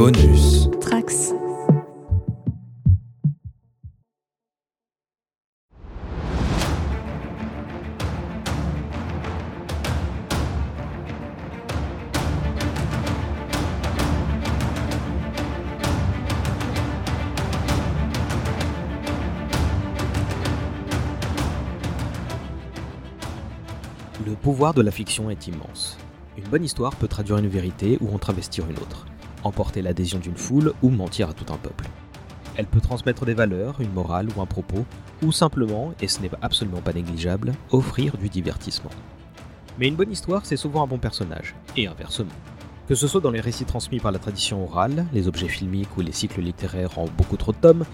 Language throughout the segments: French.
Bonus. Trax. Le pouvoir de la fiction est immense. Une bonne histoire peut traduire une vérité ou en travestir une autre, emporter l'adhésion d'une foule ou mentir à tout un peuple. Elle peut transmettre des valeurs, une morale ou un propos, ou simplement, et ce n'est absolument pas négligeable, offrir du divertissement. Mais une bonne histoire, c'est souvent un bon personnage, et inversement. Que ce soit dans les récits transmis par la tradition orale, les objets filmiques ou les cycles littéraires en beaucoup trop de tomes,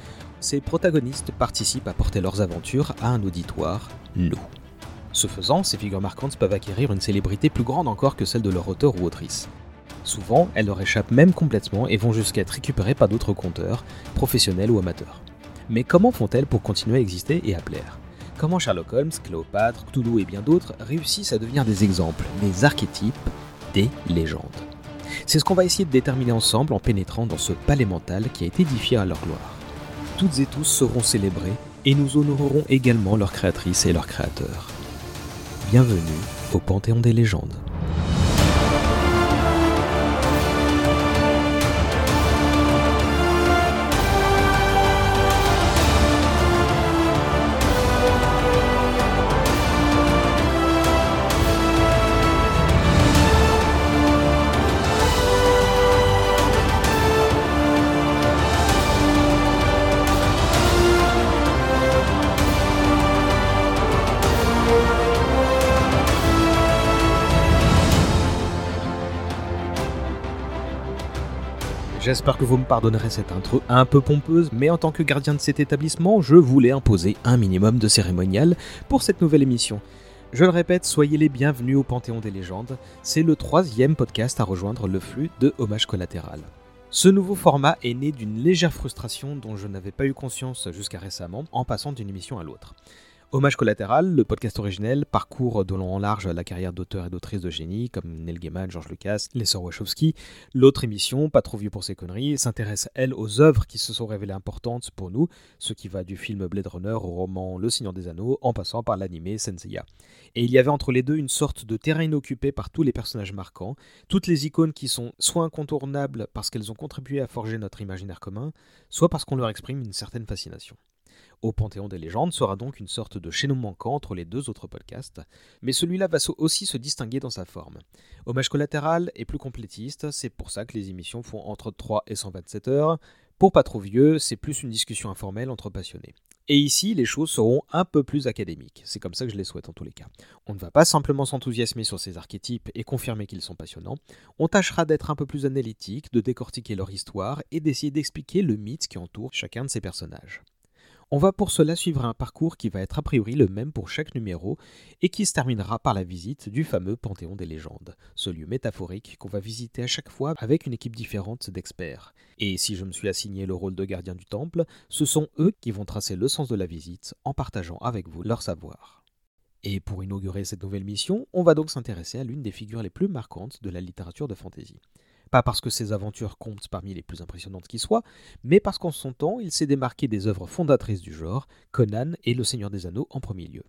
ces protagonistes participent à porter leurs aventures à un auditoire, nous. Ce faisant, ces figures marquantes peuvent acquérir une célébrité plus grande encore que celle de leur auteur ou autrice. Souvent, elles leur échappent même complètement et vont jusqu'à être récupérées par d'autres conteurs, professionnels ou amateurs. Mais comment font-elles pour continuer à exister et à plaire? Comment Sherlock Holmes, Cléopâtre, Cthulhu et bien d'autres réussissent à devenir des exemples, des archétypes, des légendes? C'est ce qu'on va essayer de déterminer ensemble en pénétrant dans ce palais mental qui a été édifié à leur gloire. Toutes et tous seront célébrés et nous honorerons également leurs créatrices et leurs créateurs. Bienvenue au Panthéon des légendes. J'espère que vous me pardonnerez cette intro un peu pompeuse, mais en tant que gardien de cet établissement, je voulais imposer un minimum de cérémonial pour cette nouvelle émission. Je le répète, soyez les bienvenus au Panthéon des légendes, c'est le troisième podcast à rejoindre le flux de Hommage collatéral. Ce nouveau format est né d'une légère frustration dont je n'avais pas eu conscience jusqu'à récemment en passant d'une émission à l'autre. Hommage collatéral, le podcast originel, parcourt de long en large la carrière d'auteurs et d'autrices de génie comme Neil Gaiman, George Lucas, les Wachowski. L'autre émission, Pas trop vieux pour ses conneries, s'intéresse elle aux œuvres qui se sont révélées importantes pour nous, ce qui va du film Blade Runner au roman Le Seigneur des Anneaux en passant par l'animé Senseiya. Et il y avait entre les deux une sorte de terrain inoccupé par tous les personnages marquants, toutes les icônes qui sont soit incontournables parce qu'elles ont contribué à forger notre imaginaire commun, soit parce qu'on leur exprime une certaine fascination. Au Panthéon des légendes sera donc une sorte de chaînon manquant entre les deux autres podcasts, mais celui-là va aussi se distinguer dans sa forme. Hommage collatéral est plus complétiste, c'est pour ça que les émissions font entre 3 et 127 heures. Pour pas trop vieux, c'est plus une discussion informelle entre passionnés. Et ici, les choses seront un peu plus académiques. C'est comme ça que je les souhaite en tous les cas. On ne va pas simplement s'enthousiasmer sur ces archétypes et confirmer qu'ils sont passionnants. On tâchera d'être un peu plus analytique, de décortiquer leur histoire et d'essayer d'expliquer le mythe qui entoure chacun de ces personnages. On va pour cela suivre un parcours qui va être a priori le même pour chaque numéro et qui se terminera par la visite du fameux Panthéon des légendes, ce lieu métaphorique qu'on va visiter à chaque fois avec une équipe différente d'experts. Et si je me suis assigné le rôle de gardien du temple, ce sont eux qui vont tracer le sens de la visite en partageant avec vous leur savoir. Et pour inaugurer cette nouvelle mission, on va donc s'intéresser à l'une des figures les plus marquantes de la littérature de fantasy. Pas parce que ses aventures comptent parmi les plus impressionnantes qui soient, mais parce qu'en son temps, il s'est démarqué des œuvres fondatrices du genre, Conan et Le Seigneur des Anneaux en premier lieu.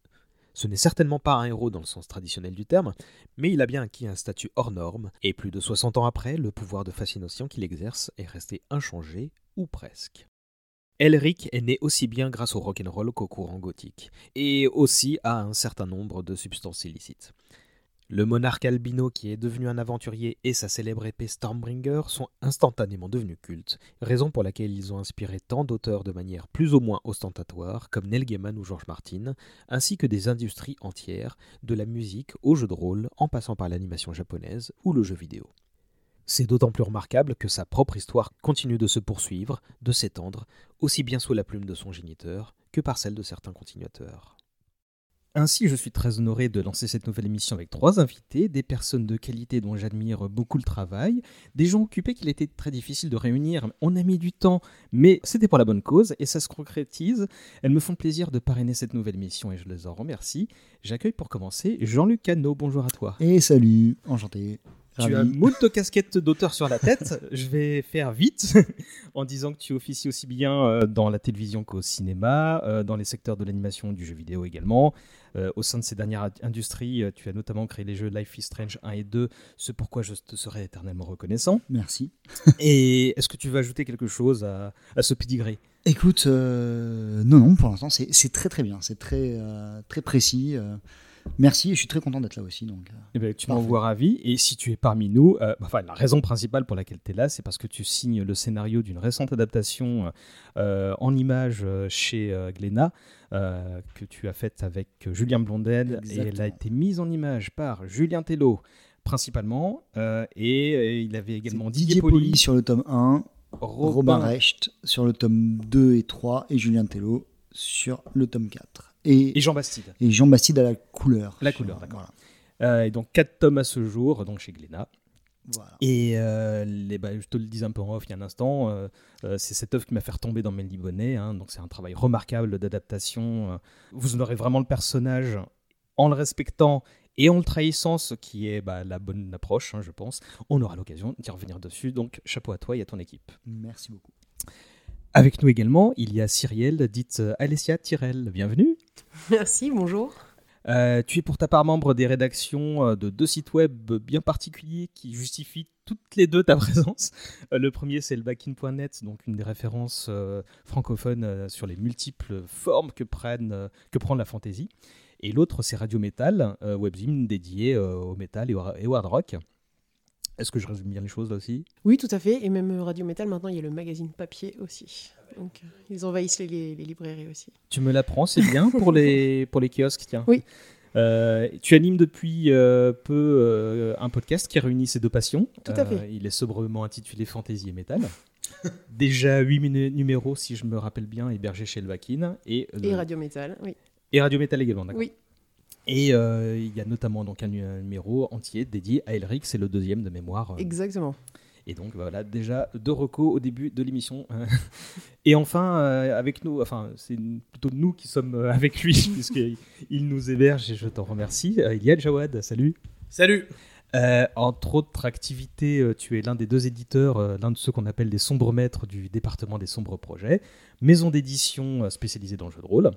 Ce n'est certainement pas un héros dans le sens traditionnel du terme, mais il a bien acquis un statut hors norme, et plus de 60 ans après, le pouvoir de fascination qu'il exerce est resté inchangé, ou presque. Elric est né aussi bien grâce au rock'n'roll qu'au courant gothique, et aussi à un certain nombre de substances illicites. Le monarque albino qui est devenu un aventurier et sa célèbre épée Stormbringer sont instantanément devenus cultes, raison pour laquelle ils ont inspiré tant d'auteurs de manière plus ou moins ostentatoire comme Neil Gaiman ou George Martin, ainsi que des industries entières, de la musique au jeu de rôle en passant par l'animation japonaise ou le jeu vidéo. C'est d'autant plus remarquable que sa propre histoire continue de se poursuivre, de s'étendre, aussi bien sous la plume de son géniteur que par celle de certains continuateurs. Ainsi, je suis très honoré de lancer cette nouvelle émission avec trois invités, des personnes de qualité dont j'admire beaucoup le travail, des gens occupés qu'il était très difficile de réunir. On a mis du temps, mais c'était pour la bonne cause et ça se concrétise. Elles me font plaisir de parrainer cette nouvelle émission et je les en remercie. J'accueille pour commencer Jean-Luc Cano. Bonjour à toi. Et salut, enchanté. Tu as moult casquettes d'auteur sur la tête. Je vais faire vite en disant que tu officies aussi bien euh, dans la télévision qu'au cinéma, euh, dans les secteurs de l'animation du jeu vidéo également. Euh, au sein de ces dernières industries, tu as notamment créé les jeux Life is Strange 1 et 2, ce pourquoi je te serai éternellement reconnaissant. Merci. et est-ce que tu veux ajouter quelque chose à, ce pedigree? Écoute, non, non, pour l'instant, c'est très très bien, c'est très, très précis. Merci et je suis très content d'être là aussi. Donc, euh, eh ben, tu m'envoies ravi. Et si tu es parmi nous, euh, enfin, la raison principale pour laquelle tu es là, c'est parce que tu signes le scénario d'une récente adaptation euh, en images chez Glénat. que tu as faite avec Julien Blondel et elle a été mise en image par Julien Tello principalement et, il avait également Didier, Poli sur le tome 1 Robin, Recht sur le tome 2 et 3 et Julien Tello sur le tome 4 et, Jean Bastide. Et Jean Bastide à la couleur. La couleur, d'accord. Euh, et donc 4 tomes à ce jour, donc chez Glénat. Voilà. Et euh, les, bah, je te le dis un peu en off il y a un instant, euh, c'est cette œuvre qui m'a fait retomber dans Melly Bonnet. Hein, donc c'est un travail remarquable d'adaptation. Vous aurez vraiment le personnage en le respectant et en le trahissant, ce qui est bah, la bonne approche, hein, je pense. On aura l'occasion d'y revenir dessus. Donc chapeau à toi et à ton équipe. Merci beaucoup. Avec nous également, il y a Cyrielle, dite Alessia Tyrell. Bienvenue. Merci, bonjour. Euh, tu es pour ta part membre des rédactions euh, de deux sites web bien particuliers qui justifient toutes les deux ta présence. Euh, le premier, c'est le backin.net, donc une des références francophones sur les multiples formes que, prennent, que prend la fantasy. Et l'autre, c'est Radio Metal, webzine dédié au metal et au hard rock. Est-ce que je résume bien les choses là aussi? Oui, tout à fait. Et même Radio Metal, maintenant, il y a le magazine papier aussi. Donc, euh, ils envahissent les, librairies aussi. Tu me l'apprends, c'est bien pour les, pour les kiosques, tiens. Oui. Euh, tu animes depuis euh, peu un podcast qui réunit ces deux passions. Tout à fait. Il est sobrement intitulé Fantasy et Metal. Déjà 8 numéros, si je me rappelle bien, hébergés chez le Et, et Radio Metal, oui. Et Radio Metal également, d'accord. Oui. Et euh, il y a notamment donc un, numéro entier dédié à Elric, c'est le deuxième de mémoire. Euh. Exactement. Et donc voilà, déjà deux recos au début de l'émission. et enfin, euh, avec nous, enfin, c'est plutôt nous qui sommes avec lui, puisqu'il nous héberge et je t'en remercie. il y a Jawad, salut. Salut. entre autres activités, tu es l'un des deux éditeurs, l'un de ceux qu'on appelle les sombres maîtres du département des sombres projets, maison d'édition spécialisée dans le jeu de rôle.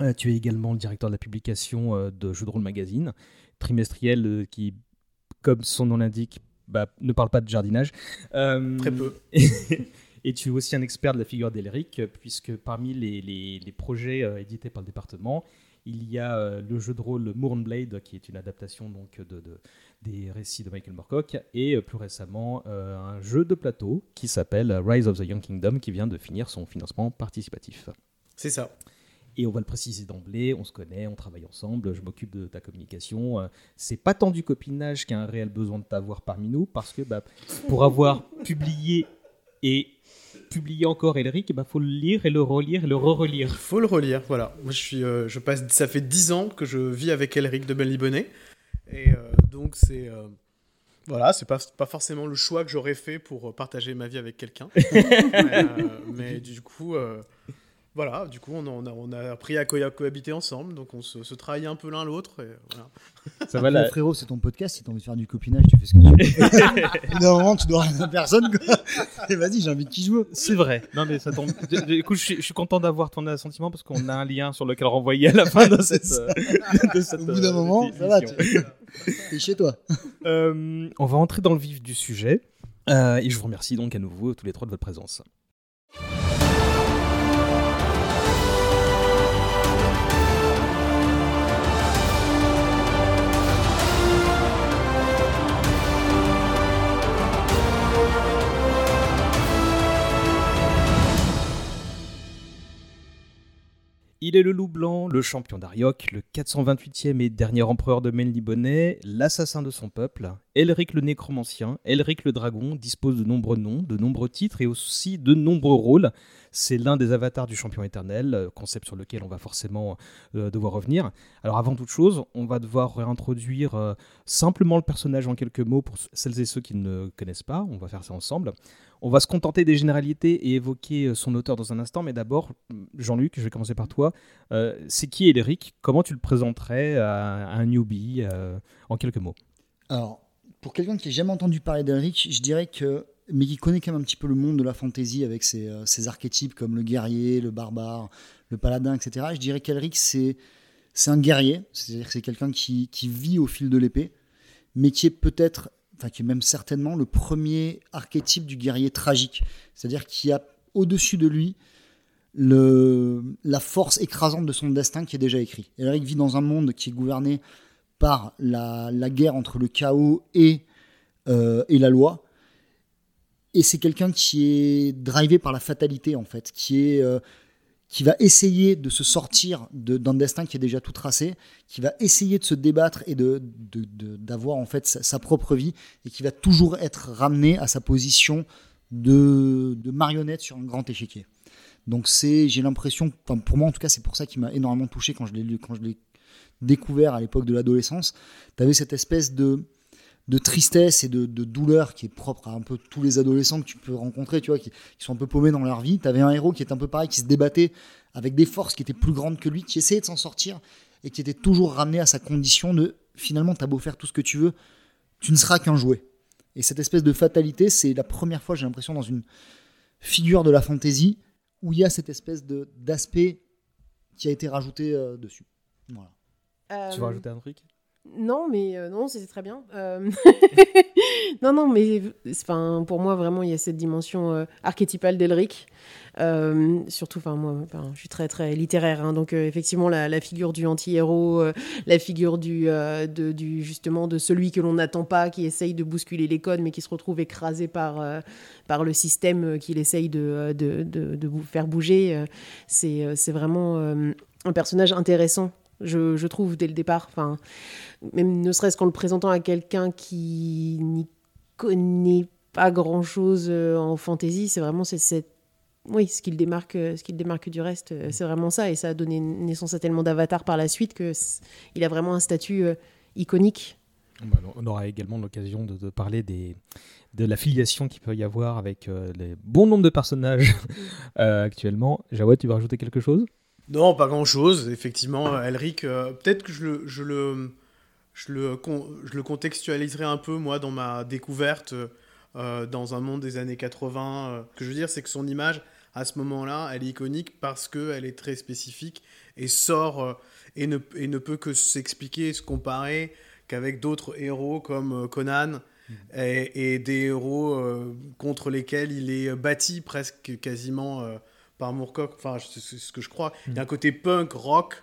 Euh, tu es également le directeur de la publication euh, de Jeux de rôle magazine, trimestriel euh, qui, comme son nom l'indique, bah, ne parle pas de jardinage. Très peu. Et, tu es aussi un expert de la figure d'Elric, puisque parmi les, projets édités par le département, il y a le jeu de rôle Mournblade, qui est une adaptation donc de, des récits de Michael Moorcock, et plus récemment un jeu de plateau qui s'appelle Rise of the Young Kingdom, qui vient de finir son financement participatif. C'est ça. Et on va le préciser d'emblée, on se connaît, on travaille ensemble, je m'occupe de ta communication. Euh, c'est pas tant du copinage qui a un réel besoin de t'avoir parmi nous, parce que bah, pour avoir publié et publié encore Elric, il bah, faut le lire et le relire et le re-relire. Il faut le relire, voilà. Moi, je suis, euh, je passe, ça fait dix ans que je vis avec Elric de Bonnet. Et euh, donc, c'est. Voilà, c'est pas, pas forcément le choix que j'aurais fait pour partager ma vie avec quelqu'un. mais, mais, du coup, voilà, du coup, on a, on a, appris à cohabiter ensemble, donc on se, se trahit un peu l'un l'autre. Voilà. Ça va, là. frérot, c'est ton podcast, si t'as envie de faire du copinage, tu fais ce que tu veux. Normalement, tu dois rien à personne, Et vas-y, j'ai envie de qui joue. C'est vrai. Non, mais ça tombe. Écoute, je, suis, content d'avoir ton assentiment parce qu'on a un lien sur lequel renvoyer à la fin de cette. Au bout d'un moment, ça va, tu es chez toi. Euh, on va entrer dans le vif du sujet. Euh, et je vous remercie donc à nouveau tous les trois de votre présence. Il est le loup blanc, le champion d'Ariok, le 428e et dernier empereur de Menlibonnet, l'assassin de son peuple. Elric le nécromancien, Elric le dragon dispose de nombreux noms, de nombreux titres et aussi de nombreux rôles. C'est l'un des avatars du champion éternel, euh, concept sur lequel on va forcément euh, devoir revenir. Alors avant toute chose, on va devoir réintroduire euh, simplement le personnage en quelques mots pour celles et ceux qui ne connaissent pas. On va faire ça ensemble. On va se contenter des généralités et évoquer son auteur dans un instant, mais d'abord, Jean-Luc, je vais commencer par toi. C'est qui Elric Comment tu le présenterais à, un newbie en quelques mots? Alors, pour quelqu'un qui n'a jamais entendu parler d'Elric, je dirais que, mais qui connaît quand même un petit peu le monde de la fantasy avec ses, euh, archétypes comme le guerrier, le barbare, le paladin, etc. Je dirais qu'Elric, c'est, un guerrier, c'est-à-dire que c'est quelqu'un qui, vit au fil de l'épée, mais qui est peut-être, enfin qui est même certainement le premier archétype du guerrier tragique, c'est-à-dire qui a au-dessus de lui la force écrasante de son destin qui est déjà écrit. Elric vit dans un monde qui est gouverné par la, guerre entre le chaos et, euh, et la loi. Et c'est quelqu'un qui est drivé par la fatalité, en fait, qui, est, euh, qui va essayer de se sortir d'un destin qui est déjà tout tracé, qui va essayer de se débattre et d'avoir de, de, en fait sa, propre vie, et qui va toujours être ramené à sa position de, de marionnette sur un grand échiquier. Donc c'est, j'ai l'impression, pour moi en tout cas, c'est pour ça qui m'a énormément touché quand je l'ai quand je l'ai découvert à l'époque de l'adolescence. Tu avais cette espèce de, de tristesse et de, de, douleur qui est propre à un peu tous les adolescents que tu peux rencontrer, tu vois, qui, qui sont un peu paumés dans leur vie. Tu avais un héros qui est un peu pareil, qui se débattait avec des forces qui étaient plus grandes que lui, qui essayait de s'en sortir et qui était toujours ramené à sa condition de finalement, t'as beau faire tout ce que tu veux, tu ne seras qu'un jouet. Et cette espèce de fatalité, c'est la première fois, j'ai l'impression, dans une figure de la fantaisie où il y a cette espèce d'aspect qui a été rajouté euh, dessus. Voilà. Euh... Tu veux rajouter un truc? Non, mais euh, non, c'était très bien. Euh... non, non, mais pour moi, vraiment, il y a cette dimension euh, archétypale d'Elric. Surtout, enfin, moi, je suis très, très littéraire. Hein, donc, effectivement, la, la, figure du anti-héros, la figure du, de, du, justement, de celui que l'on n'attend pas, qui essaye de bousculer les codes, mais qui se retrouve écrasé par, par le système qu'il essaye de, de, de, de, faire bouger. c'est vraiment un personnage intéressant je, trouve, dès le départ. Enfin, même ne serait-ce qu'en le présentant à quelqu'un qui n'y connaît pas grand-chose euh, en fantasy, c'est vraiment cette oui, ce qui le démarque, ce qui le démarque du reste, euh, c'est vraiment ça. Et ça a donné naissance à tellement d'avatars par la suite que il a vraiment un statut euh, iconique. Bah, on aura également l'occasion de, parler de la filiation qu'il peut y avoir avec euh, les bons nombres de personnages euh, actuellement. Jawad, tu veux rajouter quelque chose? Non, pas grand-chose. Effectivement, Elric, euh, peut-être que je le, je, le, je, le, je le contextualiserai un peu, moi, dans ma découverte euh, dans un monde des années 80. Euh. Ce que je veux dire, c'est que son image, à ce moment-là, elle est iconique parce qu'elle est très spécifique et sort euh, et, ne, et ne peut que s'expliquer, se comparer qu'avec d'autres héros comme Conan. Mmh. Et, et, des héros contre lesquels il est bâti presque quasiment par Moorcock, enfin c'est ce que je crois. Il y a un côté punk rock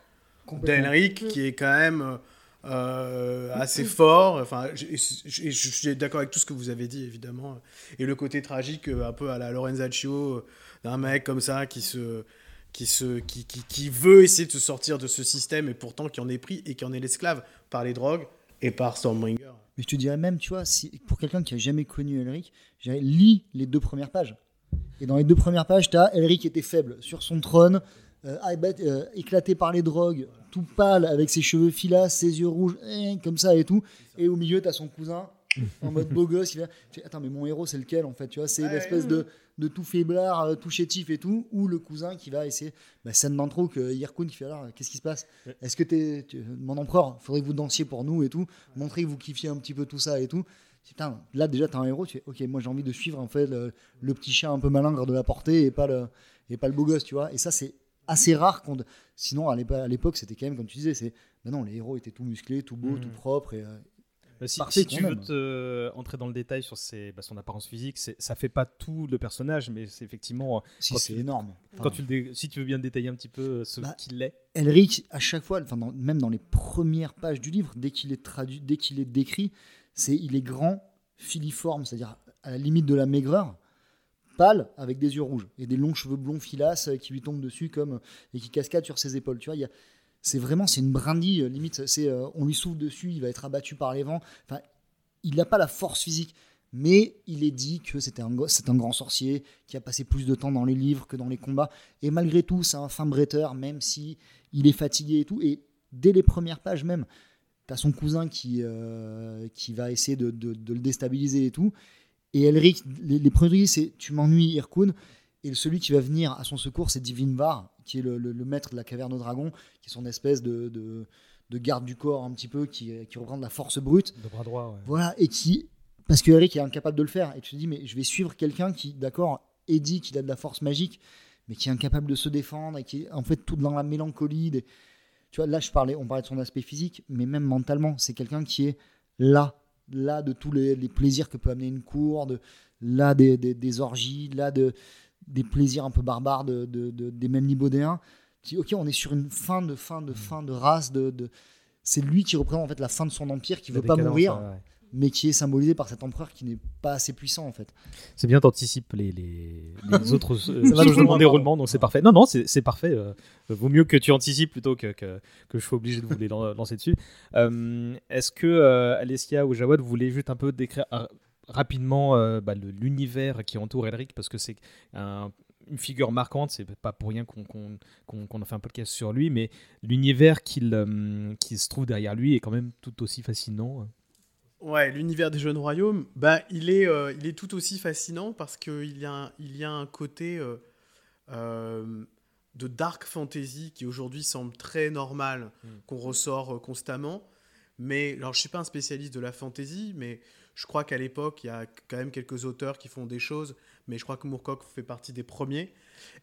d'Elric qui est quand même euh, assez fort. Enfin, je, suis d'accord avec tout ce que vous avez dit évidemment. Et le côté tragique, euh, un peu à la Lorenzaccio, euh, d'un mec comme ça qui se qui, se, qui, qui, qui, veut essayer de se sortir de ce système et pourtant qui en est pris et qui en est l'esclave par les drogues et par Stormbringer. Mais je te dirais même, tu vois, si, pour quelqu'un qui a jamais connu Elric, lis les deux premières pages. Et dans les deux premières pages, tu as Elric était faible sur son trône, euh, euh, éclaté par les drogues, tout pâle, avec ses cheveux filas, ses yeux rouges, eh, comme ça et tout. Et au milieu, tu as son cousin en mode beau gosse. Il fait, Attends, mais mon héros, c'est lequel en fait tu vois? C'est une espèce de, de tout faiblard, euh, tout chétif et tout, ou le cousin qui va essayer. Bah, scène d'intro que Yirkun qui fait alors, qu'est-ce qui se passe? Est-ce que t'es, tu, mon empereur, faudrait que vous dansiez pour nous et tout, montrer que vous kiffiez un petit peu tout ça et tout. Putain, là déjà t'as un héros, tu fais ok, moi j'ai envie de suivre en fait le, le, petit chien un peu malingre de la portée et pas le, et pas le beau gosse, tu vois. Et ça c'est assez rare. Quand... Sinon à l'époque c'était quand même, comme tu disais, c'est bah non, les héros étaient tout musclés, tout beaux, mmh. tout propres. Et, euh, bah si, si tu veux te, euh, entrer dans le détail sur ses, bah, son apparence physique, ça fait pas tout le personnage, mais c'est effectivement. Si, c'est énorme. Enfin, quand tu si tu veux bien détailler un petit peu euh, ce bah, qu'il est. Elric, à chaque fois, enfin, dans, même dans les premières pages du livre, dès qu'il est traduit, dès qu'il est décrit, c'est il est grand, filiforme, c'est-à-dire à la limite de la maigreur, pâle, avec des yeux rouges et des longs cheveux blonds filasses qui lui tombent dessus comme et qui cascadent sur ses épaules. Tu vois, c'est vraiment c'est une brindille euh, limite. C'est euh, on lui souffle dessus, il va être abattu par les vents. Enfin, il n'a pas la force physique. Mais il est dit que c'était un, c'est un grand sorcier qui a passé plus de temps dans les livres que dans les combats. Et malgré tout, c'est un fin bretteur, même si il est fatigué et tout. Et dès les premières pages même, T'as son cousin qui, euh, qui va essayer de, de, de, le déstabiliser et tout. Et Elric, les, les premiers, c'est tu m'ennuies, Irkun. Et celui qui va venir à son secours, c'est Divinvar, qui est le, le, le, maître de la caverne au dragon, qui est son espèce de, de, de garde du corps un petit peu, qui, qui reprend de la force brute. De bras droit, ouais. Voilà, et qui. Parce que Eric est incapable de le faire. Et tu te dis, mais je vais suivre quelqu'un qui, d'accord, est dit qu'il a de la force magique, mais qui est incapable de se défendre et qui est en fait tout dans la mélancolie. des- Tu vois, là, je parlais, on parlait de son aspect physique, mais même mentalement, c'est quelqu'un qui est là, là de tous les, les plaisirs que peut amener une cour, de, là des, des, des orgies, là de, des plaisirs un peu barbares de, de- de- des mêmes libodéens. Tu dis, ok, on est sur une fin de fin de fin de race. De, de... C'est lui qui représente en fait la fin de son empire, qui La veut pas mourir, ouais. Mais qui est symbolisé par cet empereur qui n'est pas assez puissant en fait. C'est bien, t'anticipes les, les, les autres euh, va, changements pardon. de déroulement, donc c'est parfait. Non, non, c'est parfait. euh, vaut mieux que tu anticipes plutôt que, que, que je sois obligé de vous les lan- lancer dessus. Euh, Est-ce que euh, Alessia ou Jawad, vous voulez juste un peu décrire euh, rapidement euh, bah, l'univers qui entoure Elric Parce que c'est un- une figure marquante, c'est pas pour rien qu'on qu'on a fait un podcast sur lui, mais l'univers qu'il euh, qui se trouve derrière lui est quand même tout aussi fascinant. Ouais, l'univers des jeunes royaumes, bah, il, est, euh, il est tout aussi fascinant parce qu'il y, a un- il y a un côté euh, euh, de dark fantasy qui aujourd'hui semble très normal, Mm. qu'on ressort constamment. Mais, alors je suis pas un spécialiste de la fantasy, mais je crois qu'à l'époque, il y a quand même quelques auteurs qui font des choses, mais je crois que Moorcock fait partie des premiers.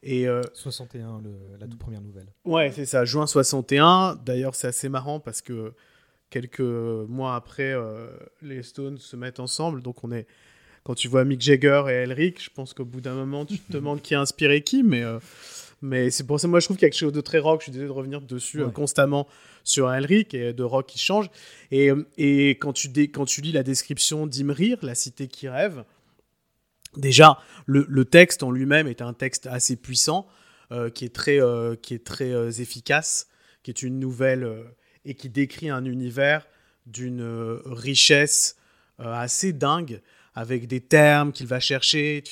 Et euh, 61, le- la toute première nouvelle. Ouais, c'est ça, juin 61. D'ailleurs, c'est assez marrant parce que quelques mois après, euh, les Stones se mettent ensemble. Donc, on est. Quand tu vois Mick Jagger et Elric, je pense qu'au bout d'un moment, tu te demandes qui a inspiré qui, mais. euh, mais c'est pour ça, moi, je trouve qu'il y a quelque chose de très rock. Je suis désolé de revenir dessus euh, constamment sur Elric et de rock qui change. Et, et quand, tu dé- quand tu lis la description d'Imrir, la cité qui rêve, déjà, le, le texte en lui-même est un texte assez puissant, qui est très, qui est très efficace, qui est une nouvelle et qui décrit un univers d'une euh, richesse euh, assez dingue, avec des termes qu'il va chercher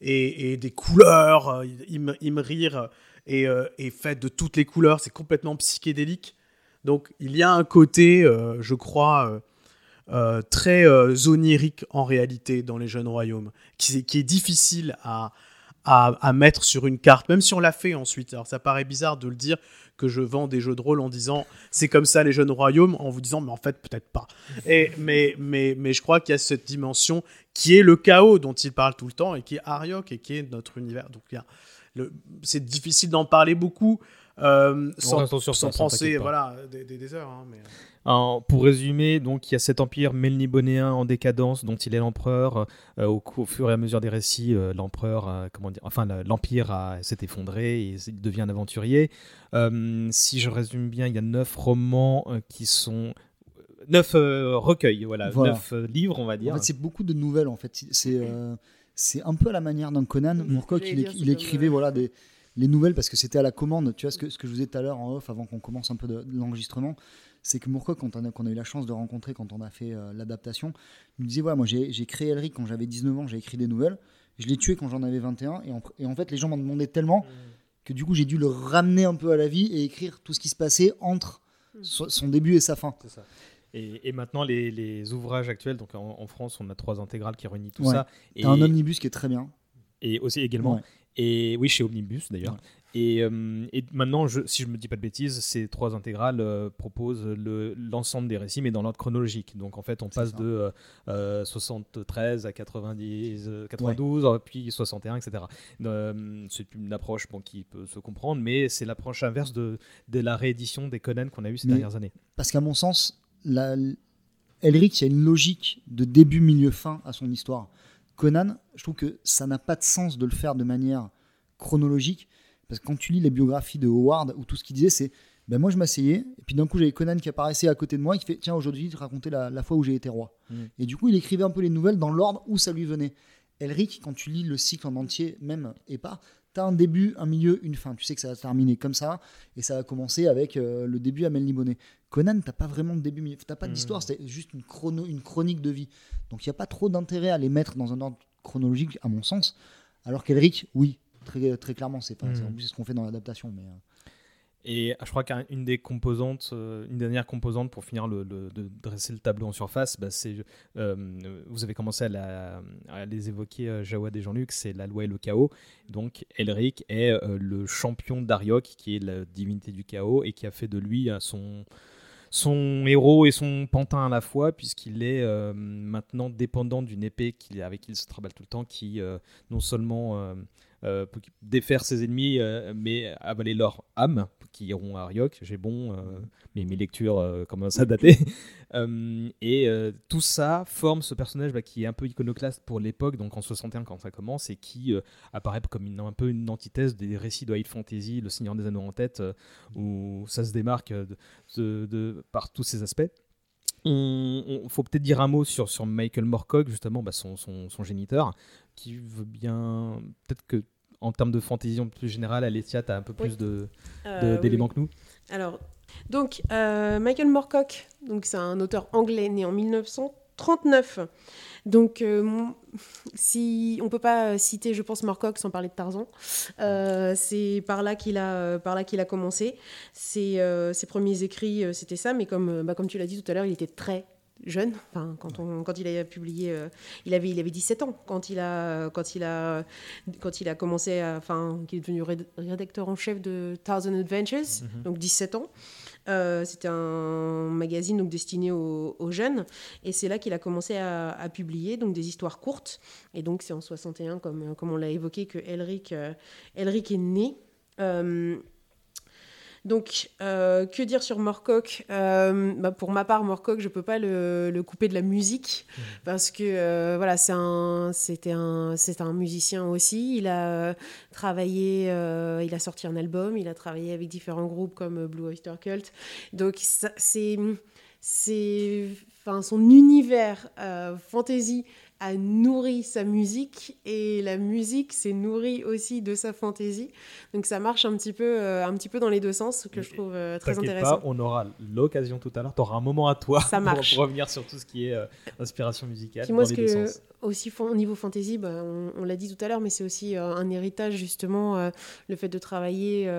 et, des couleurs. euh, Im- Imrir est, est fait de toutes les couleurs, c'est complètement psychédélique. Donc il y a un côté, je crois, très onirique en réalité dans les jeunes royaumes, qui est difficile à, à, mettre sur une carte, même si on l'a fait ensuite. Alors ça paraît bizarre de le dire que je vends des jeux de rôle en disant c'est comme ça les jeunes royaumes, en vous disant mais en fait peut-être pas. Et, mais, mais, mais je crois qu'il y a cette dimension qui est le chaos dont il parle tout le temps et qui est Ariok et qui est notre univers. Donc c'est difficile d'en parler beaucoup. Euh, sans, reste sur sans ça, ça, penser voilà des, des- des heures hein, mais, Alors, pour résumer, donc il y a cet empire melnibonéen en décadence dont il est l'empereur. Euh, au, fur et à mesure des récits, euh, l'empereur, comment dire, enfin l'empire s'est effondré et il devient un aventurier. Euh, si je résume bien, il y a neuf romans euh, qui sont neuf euh, recueils, voilà, Voilà. neuf euh, livres, on va dire. En fait, c'est beaucoup de nouvelles. En fait, c'est euh, c'est un peu à la manière d'un Conan. Moorcock, il, écrivait euh, voilà des les nouvelles parce que c'était à la commande. Tu vois ce que ce que je vous ai tout à l'heure en off avant qu'on commence un peu de, de l'enregistrement, c'est que Moorcock, quand on a, qu'on a eu la chance de rencontrer quand on a fait euh, l'adaptation, il nous disait voilà, moi j'ai j'ai créé Elric quand j'avais 19 ans, j'ai écrit des nouvelles. Je l'ai tué quand j'en avais 21 et en, et en fait les gens m'en demandaient tellement que du coup j'ai dû le ramener un peu à la vie et écrire tout ce qui se passait entre so- son début et sa fin. C'est ça. Et, et maintenant, les, les ouvrages actuels, donc en, en France, on a trois intégrales qui réunissent tout Ouais. ça. Et, T'as un omnibus qui est très bien. et aussi également Ouais. Et oui, chez Omnibus d'ailleurs. Ouais. Et, euh, et maintenant, je, si je me dis pas de bêtises, ces trois intégrales euh, proposent le- l'ensemble des récits, mais dans l'ordre chronologique. Donc en fait, on passe ça. de euh, euh, 73 à 90, euh, 92, euh, puis 61, etc. Euh, c'est une approche bon, qui peut se comprendre, mais c'est l'approche inverse de, de la réédition des Conan qu'on a eu ces Mais- dernières années. Parce qu'à mon sens, la, Elric, il y a une logique de début, milieu, fin à son histoire. Conan, je trouve que ça n'a pas de sens de le faire de manière chronologique. Parce que quand tu lis les biographies de Howard, où tout ce qu'il disait, c'est ben moi je m'asseyais, et puis d'un coup j'avais Conan qui apparaissait à côté de moi, et qui fait tiens, aujourd'hui, je racontais la, la fois où j'ai été roi. Mm. Et du coup, il écrivait un peu les nouvelles dans l'ordre où ça lui venait. Elric, quand tu lis le cycle en entier, même et pas, tu as un début, un milieu, une fin. Tu sais que ça va se terminer comme ça, et ça va commencer avec euh, le début à Melniboné. Conan, t'as pas vraiment de début, t'as pas d'histoire, c'est juste une, chrono, une chronique de vie. Donc il n'y a pas trop d'intérêt à les mettre dans un ordre chronologique, à mon sens. Alors qu'Elric, oui, très, très clairement, c'est pas, Mm. c'est- en plus, c'est ce qu'on fait dans l'adaptation. Mais, euh, Et je crois qu'une des composantes, euh, une dernière composante pour finir de dresser le tableau en surface, bah, c'est, euh, vous avez commencé à, les évoquer, euh, Jawad et Jean-Luc, c'est la loi et le chaos. Donc Elric est le champion d'Ariok, qui est la divinité du chaos, et qui a fait de lui son, héros et son pantin à la fois, puisqu'il est maintenant dépendant d'une épée avec qui il se travaille tout le temps, qui non seulement euh, défaire ses ennemis, euh, mais avaler leur âme, qui iront à Ryok. J'ai bon, euh, mais mes lectures commencent à dater. Et tout ça forme ce personnage bah, qui est un peu iconoclaste pour l'époque, donc en 61 quand ça commence, et qui apparaît comme une, un peu une antithèse des récits de high fantasy, Le Seigneur des Anneaux en tête, où ça se démarque de, par tous ces aspects. On- faut peut-être dire un mot sur, Michael Moorcock, justement, bah, son, son géniteur, qui veut bien. Peut-être que en termes de fantasy en plus générale, Alessia, tu as un peu plus Oui. de- de- Euh, d'éléments oui. que nous? Alors, donc, euh, Michael Moorcock, donc c'est un auteur anglais né en 1939. Donc, euh, si on peut pas citer, je pense, Moorcock sans parler de Tarzan, Euh, c'est par là qu'il a, par là qu'il a commencé. Ses, euh, ses premiers écrits, c'était ça, mais comme, bah, comme tu l'as dit tout à l'heure, il était très jeune. Enfin, quand, on, quand il a publié, euh, il, avait, il avait 17 ans quand il a, quand il a, quand il a commencé, à- enfin, qu'il est devenu réd- rédacteur en chef de Thousand Adventures, donc 17 ans. Euh, C'était un magazine donc destiné aux, aux jeunes et c'est là qu'il a commencé à, à publier donc des histoires courtes et donc c'est en 61 comme, comme on l'a évoqué que Elric, euh, Elric est né. Donc, euh, que dire sur Morcock Euh, bah, Pour ma part, Morcock, je peux pas le, le couper de la musique parce que euh, voilà, c'est un, c'était un, c'est un musicien aussi. Il a travaillé, il a sorti un album, il a travaillé avec différents groupes comme Blue Oyster Cult. Donc, c'est, c'est, enfin, son univers fantasy a nourri sa musique et la musique s'est nourrie aussi de sa fantaisie. Donc ça marche un petit peu, euh, un petit peu dans les deux sens, que je trouve euh, très intéressant. pas, on aura l'occasion tout à l'heure. Tu auras un moment à toi Ça pour- marche. Pour, revenir sur tout ce qui est euh, inspiration musicale Puis moi, dans deux que, sens. aussi au niveau fantasy, bah, on, on l'a dit tout à l'heure, mais c'est aussi un héritage, justement, le fait de travailler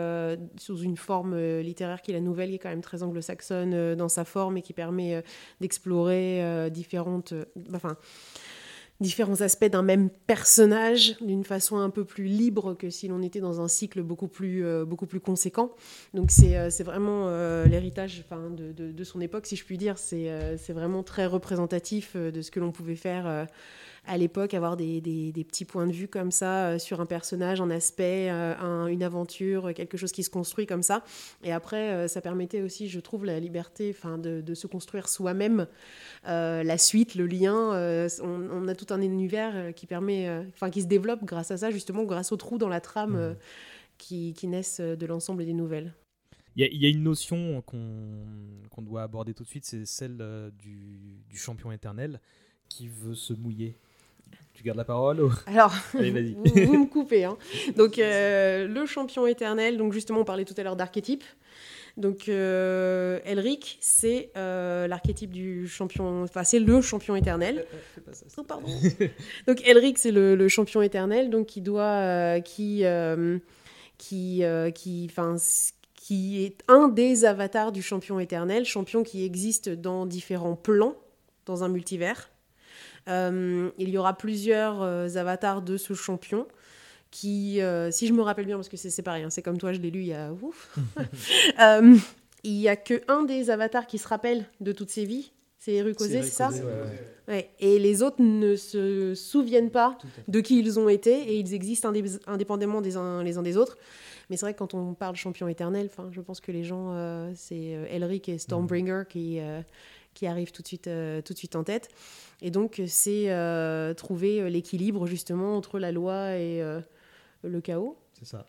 sous une forme littéraire qui est la nouvelle, qui est quand même très anglo-saxonne dans sa forme et qui permet d'explorer différentes. Différents aspects d'un même personnage d'une façon un peu plus libre que si l'on était dans un cycle beaucoup plus, euh, beaucoup plus conséquent. Donc c'est euh, vraiment euh, l'héritage de, de- son époque, si je puis dire. C'est vraiment très représentatif de ce que l'on pouvait faire à l'époque, avoir des, des- des petits points de vue comme ça euh, sur un personnage, un aspect, euh, un- une aventure, quelque chose qui se construit comme ça. Et après, euh, ça permettait aussi, je trouve, la liberté enfin, de, de se construire soi-même euh, la suite, le lien. euh, on, on a tout un univers euh, qui permet, euh, enfin qui se développe grâce à ça, justement, grâce aux trous dans la trame euh, qui, qui naissent euh, de l'ensemble des nouvelles. Il y, a- il y a une notion qu'on qu'on doit aborder tout de suite, c'est celle euh, du, du champion éternel qui veut se mouiller. Tu gardes la parole ou- Alors, Allez, vas-y. vous, vous me coupez. hein. Donc, euh, le champion éternel, donc justement, on parlait tout à l'heure d'archétype. Donc, euh, Elric, c'est euh, l'archétype du champion, enfin, c'est le champion éternel. Oh, pardon. donc, Elric, c'est le, le champion éternel, donc qui doit, qui, qui, qui, enfin, qui est un des avatars du champion éternel, champion qui existe dans différents plans dans un multivers. Euh, il y aura plusieurs euh, avatars de ce champion qui, euh, si je me rappelle bien, parce que c'est c'est pareil, hein, c'est comme toi, je l'ai lu il y a... Ouf. Euh, il y a que un des avatars qui se rappelle de toutes ses vies, c'est Erukosé, c'est ça ouais, ouais. Ouais. Et les autres ne se souviennent pas de qui ils ont été et ils existent indé- indépendamment des uns, les uns des autres. Mais c'est vrai que quand on parle champion éternel, enfin, je pense que les gens, euh, c'est Elric et Stormbringer qui, euh, qui arrivent tout de, suite, euh, tout de suite en tête. Et donc, c'est euh, trouver euh, l'équilibre justement entre la loi et euh, le chaos. C'est ça.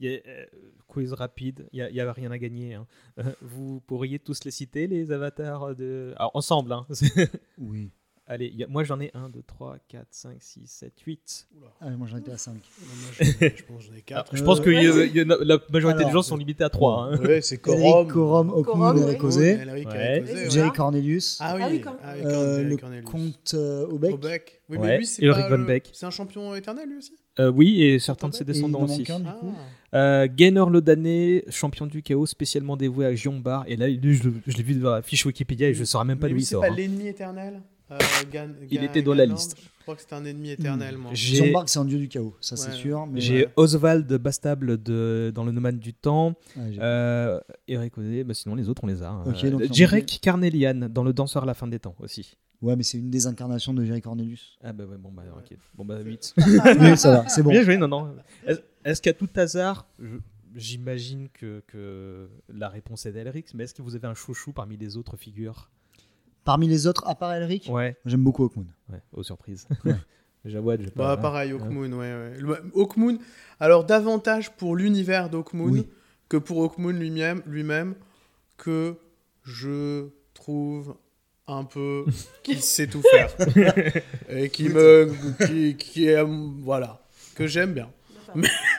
Il y a, euh, quiz rapide, il n'y a, rien à gagner. hein. Euh, vous pourriez tous les citer, les avatars de... Alors, ensemble, hein. Oui. Allez, y a- moi j'en ai 1, 2, 3, 4, 5, 6, 7, 8. Ah, moi j'en étais à 5. Moi, je, je pense que j'en ai quatre. je pense que Euh, y a- y a- la majorité alors, des gens sont limités à 3. hein. Ouais, c'est Ouais. Ericosé, Oui, ouais. Jerry Cornelius, Ah oui, Ah oui, ah euh, le comte euh, Aubec, Aubec. Oui, Ouais. mais lui, c'est. C'est un champion éternel, lui aussi Euh, oui, et certains de ses descendants en aussi. Ah. Euh, Gaynor le damné, champion du chaos spécialement dévoué à Giombar. Et là, lui, je, je l'ai vu dans la fiche Wikipédia et je ne saurais même pas Mais lui, il c'est pas hein. l'ennemi éternel Euh, Gan- Il Gan- était dans la liste. Je crois que c'était un ennemi éternel, moi. J'ai- Jean-Marc, c'est un dieu du chaos, ça c'est sûr. mais- J'ai Oswald Bastable de, dans le Nomade du Temps. Ouais, j'ai- Euh, Eric Odé, bah sinon les autres on les a. hein. Ok, Euh, Carnelian dans Le Danseur à la fin des temps aussi. Ouais, mais c'est une des incarnations de Jerry Cornelius. Ah bah ouais, bon bah ok. Bon bah 8. oui, ça va, c'est bon. Bien joué, non, non. Est-ce qu'à tout hasard, je- j'imagine que, que la réponse est d'Elric, mais est-ce que vous avez un chouchou parmi les autres figures? Parmi les autres, à part Elric, Ouais, j'aime beaucoup Hawkmoon. ouais, aux surprises. Ouais. Jawad, je Bah, pas. pareil, Ouais. Hawkmoon, ouais, Hawkmoon, alors davantage pour l'univers d'Hawkmoon Oui. que pour Hawkmoon lui-même, lui-même, que je trouve un peu qu'il sait tout faire. Et qui me. qui, qui est, voilà. Que j'aime bien.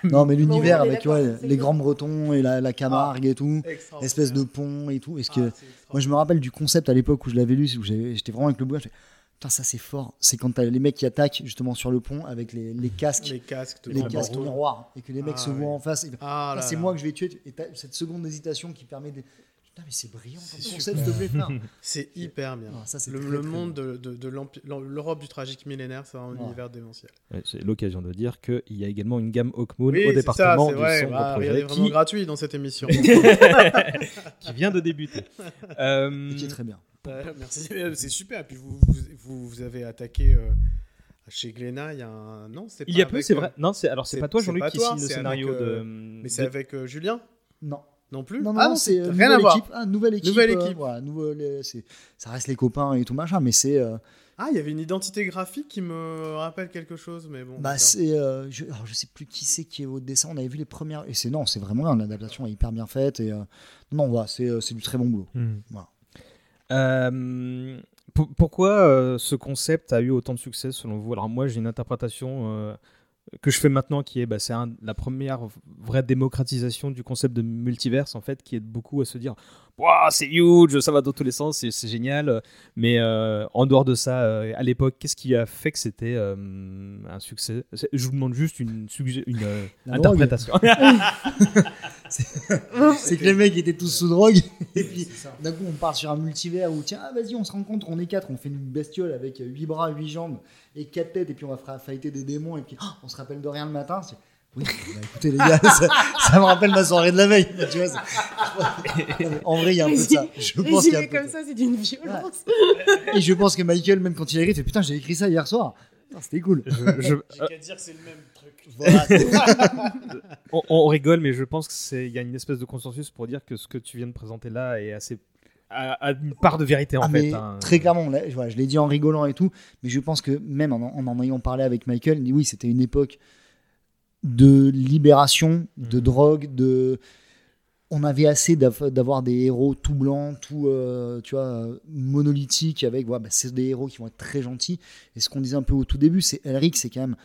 Non, mais l'univers avec ouais, les cool. grands bretons et la, la Camargue et tout, espèce de pont et tout. Est-ce que Ah, moi je me rappelle du concept à l'époque où je l'avais lu, où j'étais vraiment avec le fais, Putain, ça c'est fort. C'est quand t'as les mecs qui attaquent justement sur le pont avec les, les casques, Les casques les casques miroirs et que les mecs Ah, se voient ouais. en face. Et, Ah, c'est moi que je vais tuer. Et t'as cette seconde d'hésitation qui permet de. Putain, mais c'est brillant C'est comme concept, frère. C'est hyper bien. Ça, c'est le, très, le très monde de, de- de l'Europe du tragique millénaire, c'est un Ouais. univers démentiel. Ouais, c'est l'occasion de dire qu'il y a également une gamme Hawkmoon Oui, au c'est ça, département c'est du vrai. sombre Bah, projet regardez, vraiment qui, gratuit dans cette émission. qui vient de débuter. Euh, Ok, très bien. Ouais, merci, c'est super. Puis vous, vous, vous, vous avez attaqué euh, chez Glénat il y a un. Non, c'est il y a peu, c'est euh, vrai. Non, c'est alors c'est c'est- pas toi Jean-Luc qui signe le scénario avec, euh, de. Mais de- c'est avec euh, Julien? Non. Non plus Non, non, Ah non, c'est euh, rien nouvelle à voir. équipe. Ah, nouvelle équipe. Nouvelle euh, équipe. voilà, nouveau- les- c'est- ça reste les copains et tout machin, mais c'est. euh, Ah, il y avait une identité graphique qui me rappelle quelque chose, mais bon. bah, c'est. euh, je, alors, je sais plus qui c'est qui est au dessin. On avait vu les premières. Et c'est non, c'est vraiment bien. L'adaptation est hyper bien faite. Et, euh, non, voilà, c'est euh, c'est du très bon boulot. Hmm. Voilà. Euh, pourquoi euh, ce concept a eu autant de succès selon vous? Alors moi j'ai une interprétation euh, que je fais maintenant qui est bah, c'est la première vraie démocratisation du concept de multiverse en fait qui aide beaucoup à se dire Ouah, c'est huge, ça va dans tous les sens, c'est, c'est génial. Mais euh, en dehors de ça, euh, à l'époque, qu'est-ce qui a fait que c'était euh, un succès? C'est- Je vous demande juste une, une euh, interprétation. C'est que les mecs étaient tous sous drogue. Et puis d'un coup, on part sur un multivers où tiens, ah, vas-y, on se rencontre, on est quatre, on fait une bestiole avec 8 bras, 8 jambes et 4 têtes. Et puis on va faire fighter des démons. Et puis oh, on se rappelle de rien le matin. C'est- Oui, bah, écoutez les gars, ça, ça me rappelle ma soirée de la veille. Tu vois, Non, en vrai, il y a un peu de ça. Je pense qu'il y a un Résumé peu de comme ça. ça, c'est d'une violence. Et je pense que Michael, même quand il a écrit, il fait putain, j'ai écrit ça hier soir. C'était cool. Je- je- J'ai qu'à dire que c'est le même truc. Voilà. on, on rigole, mais je pense que c'est il y a une espèce de consensus pour dire que ce que tu viens de présenter là est assez a, a une part de vérité en Ah, fait. mais hein. Très clairement, là, voilà, je l'ai dit en rigolant et tout, mais je pense que même en en, en ayant parlé avec Michael, il dit oui, c'était une époque de libération, de Mhm. drogue, de. On avait assez d'av- d'avoir des héros tout blancs, tout euh, tu vois, monolithiques, avec. voilà, bah, c'est des héros qui vont être très gentils. Et ce qu'on disait un peu au tout début, c'est Elric, c'est quand même.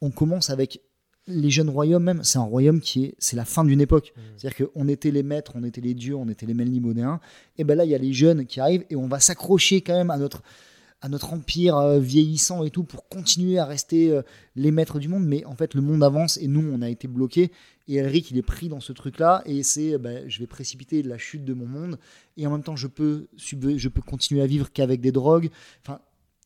On commence avec les jeunes royaumes, même. C'est un royaume qui est. C'est la fin d'une époque. Mhm. C'est-à-dire qu'on était les maîtres, on était les dieux, on était les Melnibodéens. Et ben là, il y a les jeunes qui arrivent et on va s'accrocher quand même à notre, à notre empire euh, vieillissant et tout pour continuer à rester euh, les maîtres du monde. Mais en fait, le monde avance et nous, on a été bloqués. Et Elric, il est pris dans ce truc-là et c'est euh, ben, je vais précipiter la chute de mon monde et en même temps, je peux, je peux continuer à vivre qu'avec des drogues. Enfin.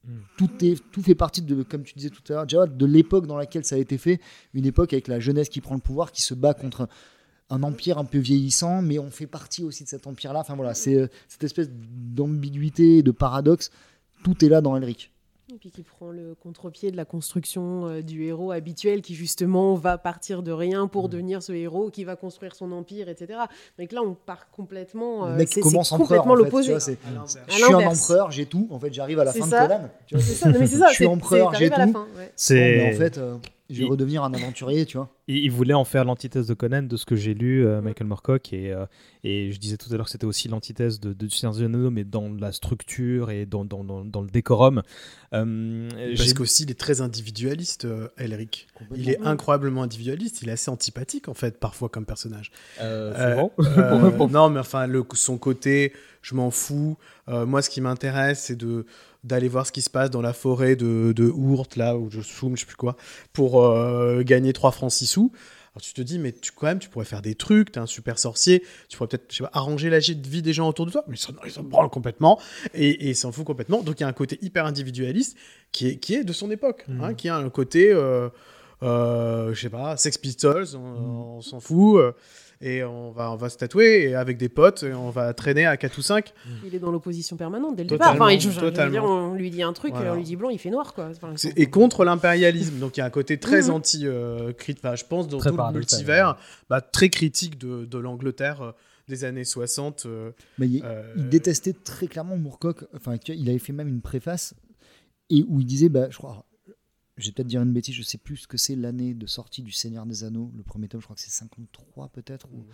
Mm. Tout, est, tout fait partie de, comme tu disais tout à l'heure, Jawad, de l'époque dans laquelle ça a été fait, une époque avec la jeunesse qui prend le pouvoir, qui se bat contre un empire un peu vieillissant, mais on fait partie aussi de cet empire-là. Enfin voilà, c'est euh, cette espèce d'ambiguïté, de paradoxe. Tout est là dans Elric. Et puis qui prend le contre-pied de la construction euh, du héros habituel qui justement va partir de rien pour devenir ce héros qui va construire son empire, etc. Donc là, on part complètement. Le euh, mec c'est- commence c'est empereur. complètement en fait, tu l'opposé. l'inverse. Je suis un empereur, j'ai tout. En fait, j'arrive à la fin ça. de Conan. tu vois. C'est ça, non, mais c'est ça. Je suis empereur, j'ai tout. ouais. C'est en fait, euh, je vais Il- redevenir un aventurier, tu vois. il, il voulait en faire l'antithèse de Conan de ce que j'ai lu euh, Michael Moorcock et euh, et je disais tout à l'heure que c'était aussi l'antithèse de, de Seigneur mais dans la structure et dans dans, dans, dans le décorum. Euh, Parce qu'aussi, il est très individualiste, euh, Elric. Il est incroyablement individualiste. Il est assez antipathique, en fait, parfois, comme personnage. euh, Euh. Euh, non, mais enfin, le, son côté, je m'en fous. Euh, moi, ce qui m'intéresse, c'est de d'aller voir ce qui se passe dans la forêt de, de Ourt, là où je soum, je sais plus quoi, pour euh, gagner 3 francs 6 sous. Alors tu te dis, mais tu, quand même, tu pourrais faire des trucs, t'es un super sorcier, tu pourrais peut-être, je sais pas, arranger la vie des gens autour de toi, mais ils s'en branlent complètement, et, et ils s'en foutent complètement. Donc il y a un côté hyper individualiste qui est, qui est de son époque, hein, qui a un côté, euh, euh, je sais pas, Sex Pistols, on, on s'en fout, euh, et on va, on va se tatouer et avec des potes, et on va traîner à 4 ou 5. Il est dans l'opposition permanente dès le Totalement, départ. Enfin, il- totalement. dire, on lui dit un truc, Voilà. on lui dit blanc, il fait noir, quoi. Enfin, C'est- Et contre l'impérialisme. Donc il y a un côté très Mhm. anti euh, enfin, je pense dans Très tout le multivers, bah, très critique de, de l'Angleterre euh, des années 60. euh, Mais il, euh, il détestait très clairement Moorcock. Enfin, il avait fait même une préface et où il disait, bah, je crois, vais peut-être dire une bêtise, je sais plus ce que c'est l'année de sortie du Seigneur des Anneaux. Le premier tome, je crois que c'est 53 peut-être. Ou...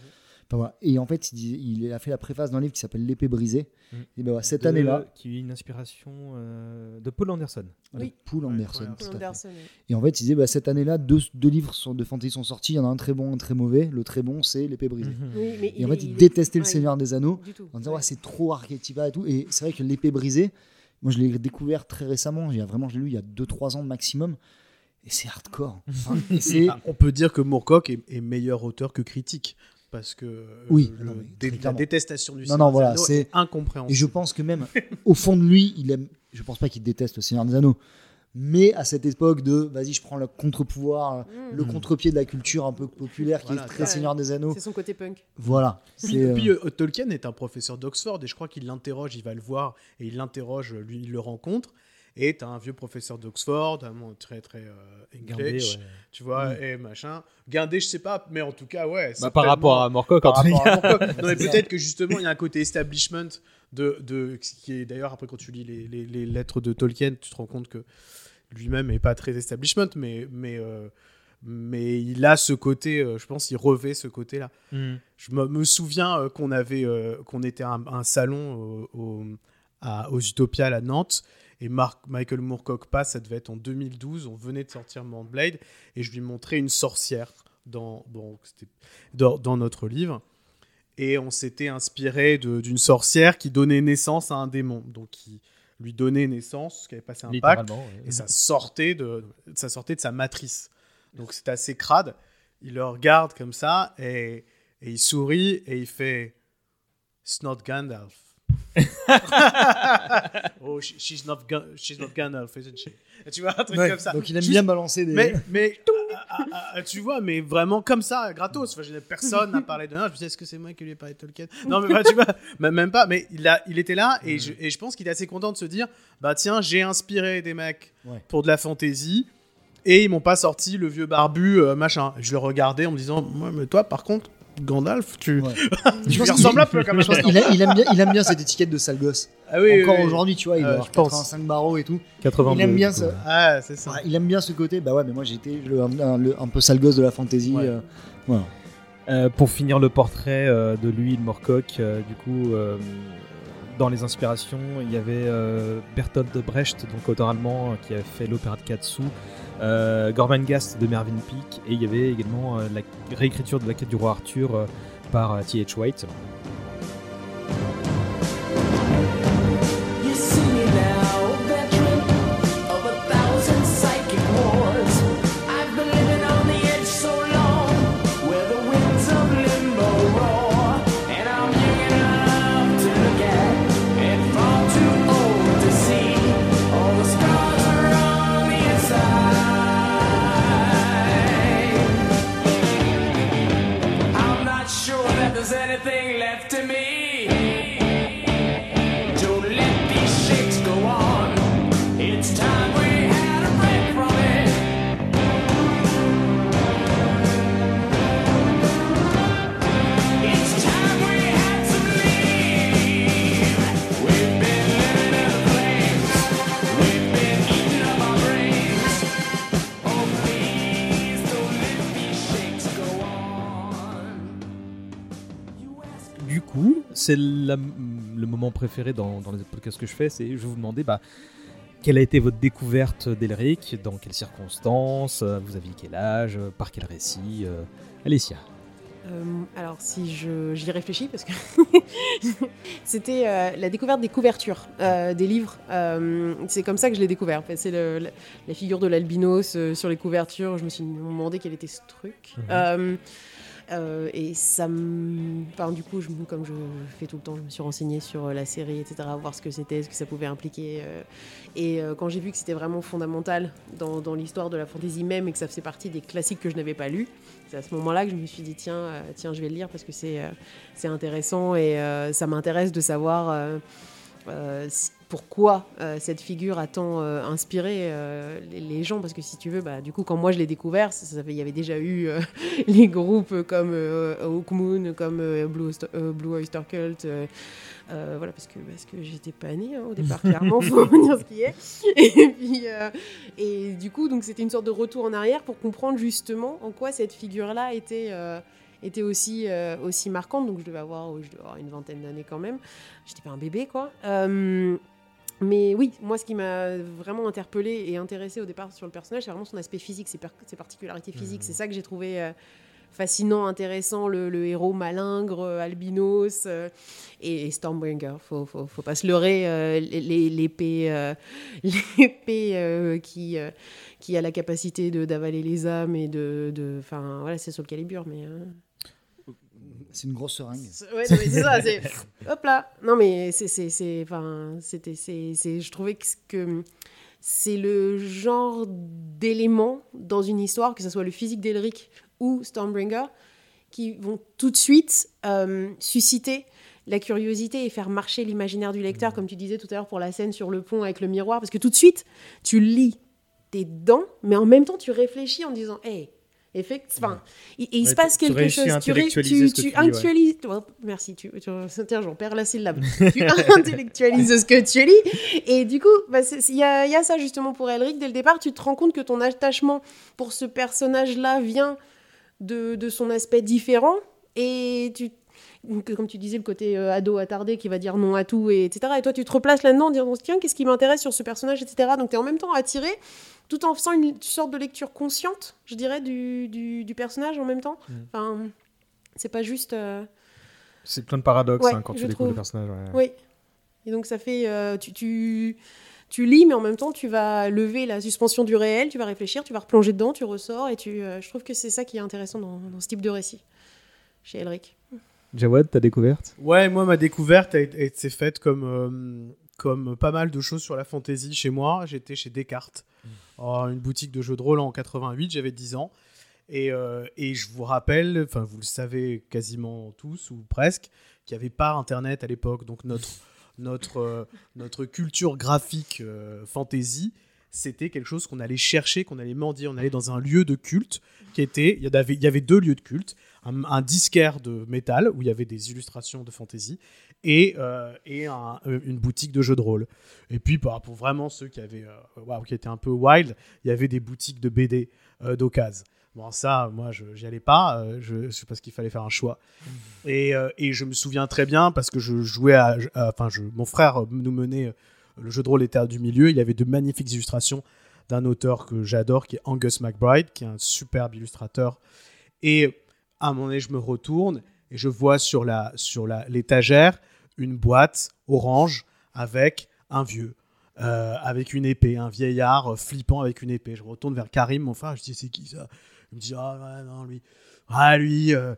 Enfin, voilà. Et en fait, il, il a fait la préface d'un livre qui s'appelle L'épée brisée. Mhm. Et ben voilà, cette De- année-là, Qui est une inspiration euh, de Paul Anderson. voilà, Oui. Poul Anderson. Ouais, tout à fait. Anderson, oui. Et en fait, il disait, bah, cette année-là, deux, deux livres sont- de fantasy sont sortis. Il y en a un très bon, un très mauvais. Le très bon, c'est L'épée brisée. Mhm. Oui, mais Et en fait, il, est- détestait le ouais, Seigneur des Anneaux. En disant c'est trop archétypal et tout. Et c'est vrai que l'épée brisée, moi je l'ai découvert très récemment, il y a vraiment, je l'ai lu il y a 2-3 ans maximum, et c'est hardcore. Enfin, et c'est ah, on peut dire que Moorcock est, est meilleur auteur que critique. Parce que euh, Oui, le- non, mais dé- très la détestation du Non, Seigneur non, des voilà, Anneaux c'est- est incompréhensible. et je pense que même au fond de lui, il aime. Je pense pas qu'il déteste le Seigneur des Anneaux, mais à cette époque de vas-y, je prends le contre-pouvoir, Mm. le contre-pied de la culture un peu populaire qui Voilà, est très ouais. Seigneur des Anneaux. C'est son côté punk. Voilà. Puis, euh, puis, euh, Tolkien est un professeur d'Oxford et je crois qu'il l'interroge, il va le voir et il l'interroge, lui il le rencontre. Et t'as un vieux professeur d'Oxford, très très euh, English, ouais. tu vois, et machin. Guindé, je sais pas, mais en tout cas, ouais. Bah, par rapport à Moorcock, en tout cas. Non, mais peut-être que justement, il y a un côté establishment de, de qui est d'ailleurs après quand tu lis les, les- les lettres de Tolkien, tu te rends compte que lui-même est pas très establishment, mais mais euh, mais il a ce côté, euh, je pense, il revêt ce côté-là. Mhm. Je me, me souviens euh, qu'on avait, qu'on était à un, un salon au, au- à, aux Utopiales à Nantes et Mark, Michael Moorcock passe, ça devait être en 2012, on venait de sortir Blade et je lui montrais une sorcière dans, dans, dans, dans notre livre et on s'était inspiré d'une sorcière qui donnait naissance à un démon, donc qui lui donnait naissance, qui avait passé un pacte ouais. et ça sortait de ça sortait de sa matrice. Donc c'est assez crade. Il le regarde comme ça et, et il sourit et il fait It's not Gandalf. oh, she- she's not Ga- she's not Gandalf, isn't she? Tu vois un truc ouais, comme ça. Donc il aime Juste- bien balancer des. mais, mais ah, ah, ah, tu vois, mais vraiment comme ça, gratos. Enfin, je personne n'a parlé de. Non, je me disais, est-ce que c'est moi qui lui ai parlé de Tolkien Non, mais bah, tu vois, même pas. Mais il, a, il était là et, je, et je pense qu'il est assez content de se dire bah tiens, j'ai inspiré des mecs Ouais. pour de la fantaisie et ils m'ont pas sorti le vieux barbu, euh, machin. Je le regardais en me disant, ouais, mais toi, par contre, Gandalf, tu, Ouais. tu lui ressembles un peu quand même. je pense qu'il a- il aime bien, il aime bien cette étiquette de sale gosse. Ah oui, Encore oui, oui. aujourd'hui, tu vois, il Euh, pense. 85 barreaux et tout. 82, il aime bien ça. Ah, c'est ça. Il aime bien ce côté. Bah ouais, mais moi j'étais le, un, le- peu sale gosse de la fantasy. Ouais. euh, voilà. Euh, pour finir le portrait euh, de lui, de Moorcock, euh, du coup, euh, dans les inspirations, il y avait euh, Bertolt Brecht, donc auteur allemand, qui a fait l'opéra de Katsu, euh, Gormenghast de Mervyn Peake, et il y avait également euh, la réécriture de la quête du roi Arthur euh, par T.H. White. C'est le moment préféré dans, dans les podcasts que je fais, c'est je vais vous demander bah, quelle a été votre découverte d'Elric, dans quelles circonstances, euh, vous aviez quel âge, euh, par quel récit euh, Alicia. Euh, alors, si je, j'y réfléchis, parce que c'était euh, la découverte des couvertures euh, des livres. C'est comme ça que je l'ai découvert. C'est la, la figure de l'albinos sur les couvertures. Je me suis demandé quel était ce truc. Mhm. Euh, et ça me. Enfin, du coup, comme je fais tout le temps, je me suis renseignée sur euh, la série, etc., voir ce que c'était, ce que ça pouvait impliquer. euh, et quand j'ai vu que c'était vraiment fondamental dans, l'histoire de la fantasy même et que ça faisait partie des classiques que je n'avais pas lus, c'est à ce moment-là que je me suis dit tiens, tiens, je vais le lire parce que c'est c'est intéressant et ça m'intéresse de savoir pourquoi euh, cette figure a tant euh, inspiré euh, les, gens? Parce que si tu veux, bah, du coup, quand moi je l'ai découvert, il y avait déjà eu euh, les groupes comme euh, Hawk Moon, comme euh, Blue, Oyster, euh, Cult. euh, euh, voilà, parce que, parce que j'étais pas née hein, au départ, clairement, faut dire ce qui est. Et, euh, du coup, c'était une sorte de retour en arrière pour comprendre justement en quoi cette figure-là était, euh, était aussi, euh, aussi marquante. Donc je devais avoir, je devais avoir une vingtaine d'années quand même. J'étais pas un bébé, quoi. Euh, mais oui, moi, ce qui m'a vraiment interpellé et intéressé au départ sur le personnage, c'est vraiment son aspect physique, ses, par- ses particularités physiques. C'est ça que j'ai trouvé euh, fascinant, intéressant, le, le héros malingre, albinos euh, et, et Stormbringer. Faut, faut, faut pas se leurrer, euh, l'épée, l'épée qui, qui a la capacité de d'avaler les âmes et de, de, enfin voilà, c'est sur le calibre, mais. euh, C'est une grosse seringue. Ouais, non, mais c'est ça, c'est hop là. Non mais c'est c'est c'est enfin c'était c'est c'est je trouvais que, que c'est le genre d'élément dans une histoire que ce soit le physique d'Elric ou Stormbringer qui vont tout de suite euh, susciter la curiosité et faire marcher l'imaginaire du lecteur, comme tu disais tout à l'heure pour la scène sur le pont avec le miroir, parce que tout de suite, tu lis tes dents, mais en même temps, tu réfléchis en disant, hey, effectivement, et, et il Ouais, se passe tu quelque chose. Tu, ré- tu, tu tu lis, ouais. actualises. oh, merci, tu, tiens, j'en perds la syllabe. tu intellectualises ce que tu lis. Et du coup, bah, il y, a, il y a ça justement pour Elric. Dès le départ, tu te rends compte que ton attachement pour ce personnage-là vient de, de son aspect différent. Et tu, comme tu disais, le côté euh, ado attardé qui va dire non à tout, et, etc. Et toi, tu te replaces là-dedans en disant tiens, qu'est-ce qui m'intéresse sur ce personnage, etc. Donc, tu es en même temps attiré, tout en faisant une sorte de lecture consciente, je dirais, du, du, du personnage en même temps. Mm. Enfin, c'est pas juste. euh, C'est plein de paradoxes Ouais, hein, quand tu découvres le personnage. ouais. Oui. Et donc, ça fait. euh, tu, tu, tu lis, mais en même temps, tu vas lever la suspension du réel, tu vas réfléchir, tu vas replonger dedans, tu ressors, et tu, euh, je trouve que c'est ça qui est intéressant dans, dans ce type de récit, chez Elric. Jawad, ta découverte? Ouais, moi, ma découverte s'est faite comme, euh, comme pas mal de choses sur la fantasy chez moi. J'étais chez Descartes, Oh, une boutique de jeux de rôle en 88, j'avais 10 ans. Et, euh, et je vous rappelle, enfin, vous le savez quasiment tous ou presque, qu'il n'y avait pas Internet à l'époque. Donc, notre, notre, euh, notre culture graphique fantasy, c'était quelque chose qu'on allait chercher, qu'on allait mendier. On allait dans un lieu de culte qui était. Il y avait, il y avait deux lieux de culte un, un disquaire de métal où il y avait des illustrations de fantasy et, euh, et un- euh, une boutique de jeux de rôle. Et puis bah, pour vraiment ceux qui avaient euh, qui étaient un peu wild, il y avait des boutiques de BD euh, d'occasion. Bon ça, moi je j'y allais pas, je, sais parce qu'il fallait faire un choix. Et, euh, et je me souviens très bien parce que je jouais à, enfin je, mon frère nous menait le jeu de rôle était du milieu. Il y avait de magnifiques illustrations d'un auteur que j'adore qui est Angus McBride, qui est un superbe illustrateur. Et à un moment donné, je me retourne et je vois sur la sur la l'étagère une boîte orange avec un vieux, euh, avec une épée, un vieillard flippant avec une épée. Je retourne vers Karim, mon frère, je dis c'est qui ça? Il me dit ah non lui, ah lui, euh,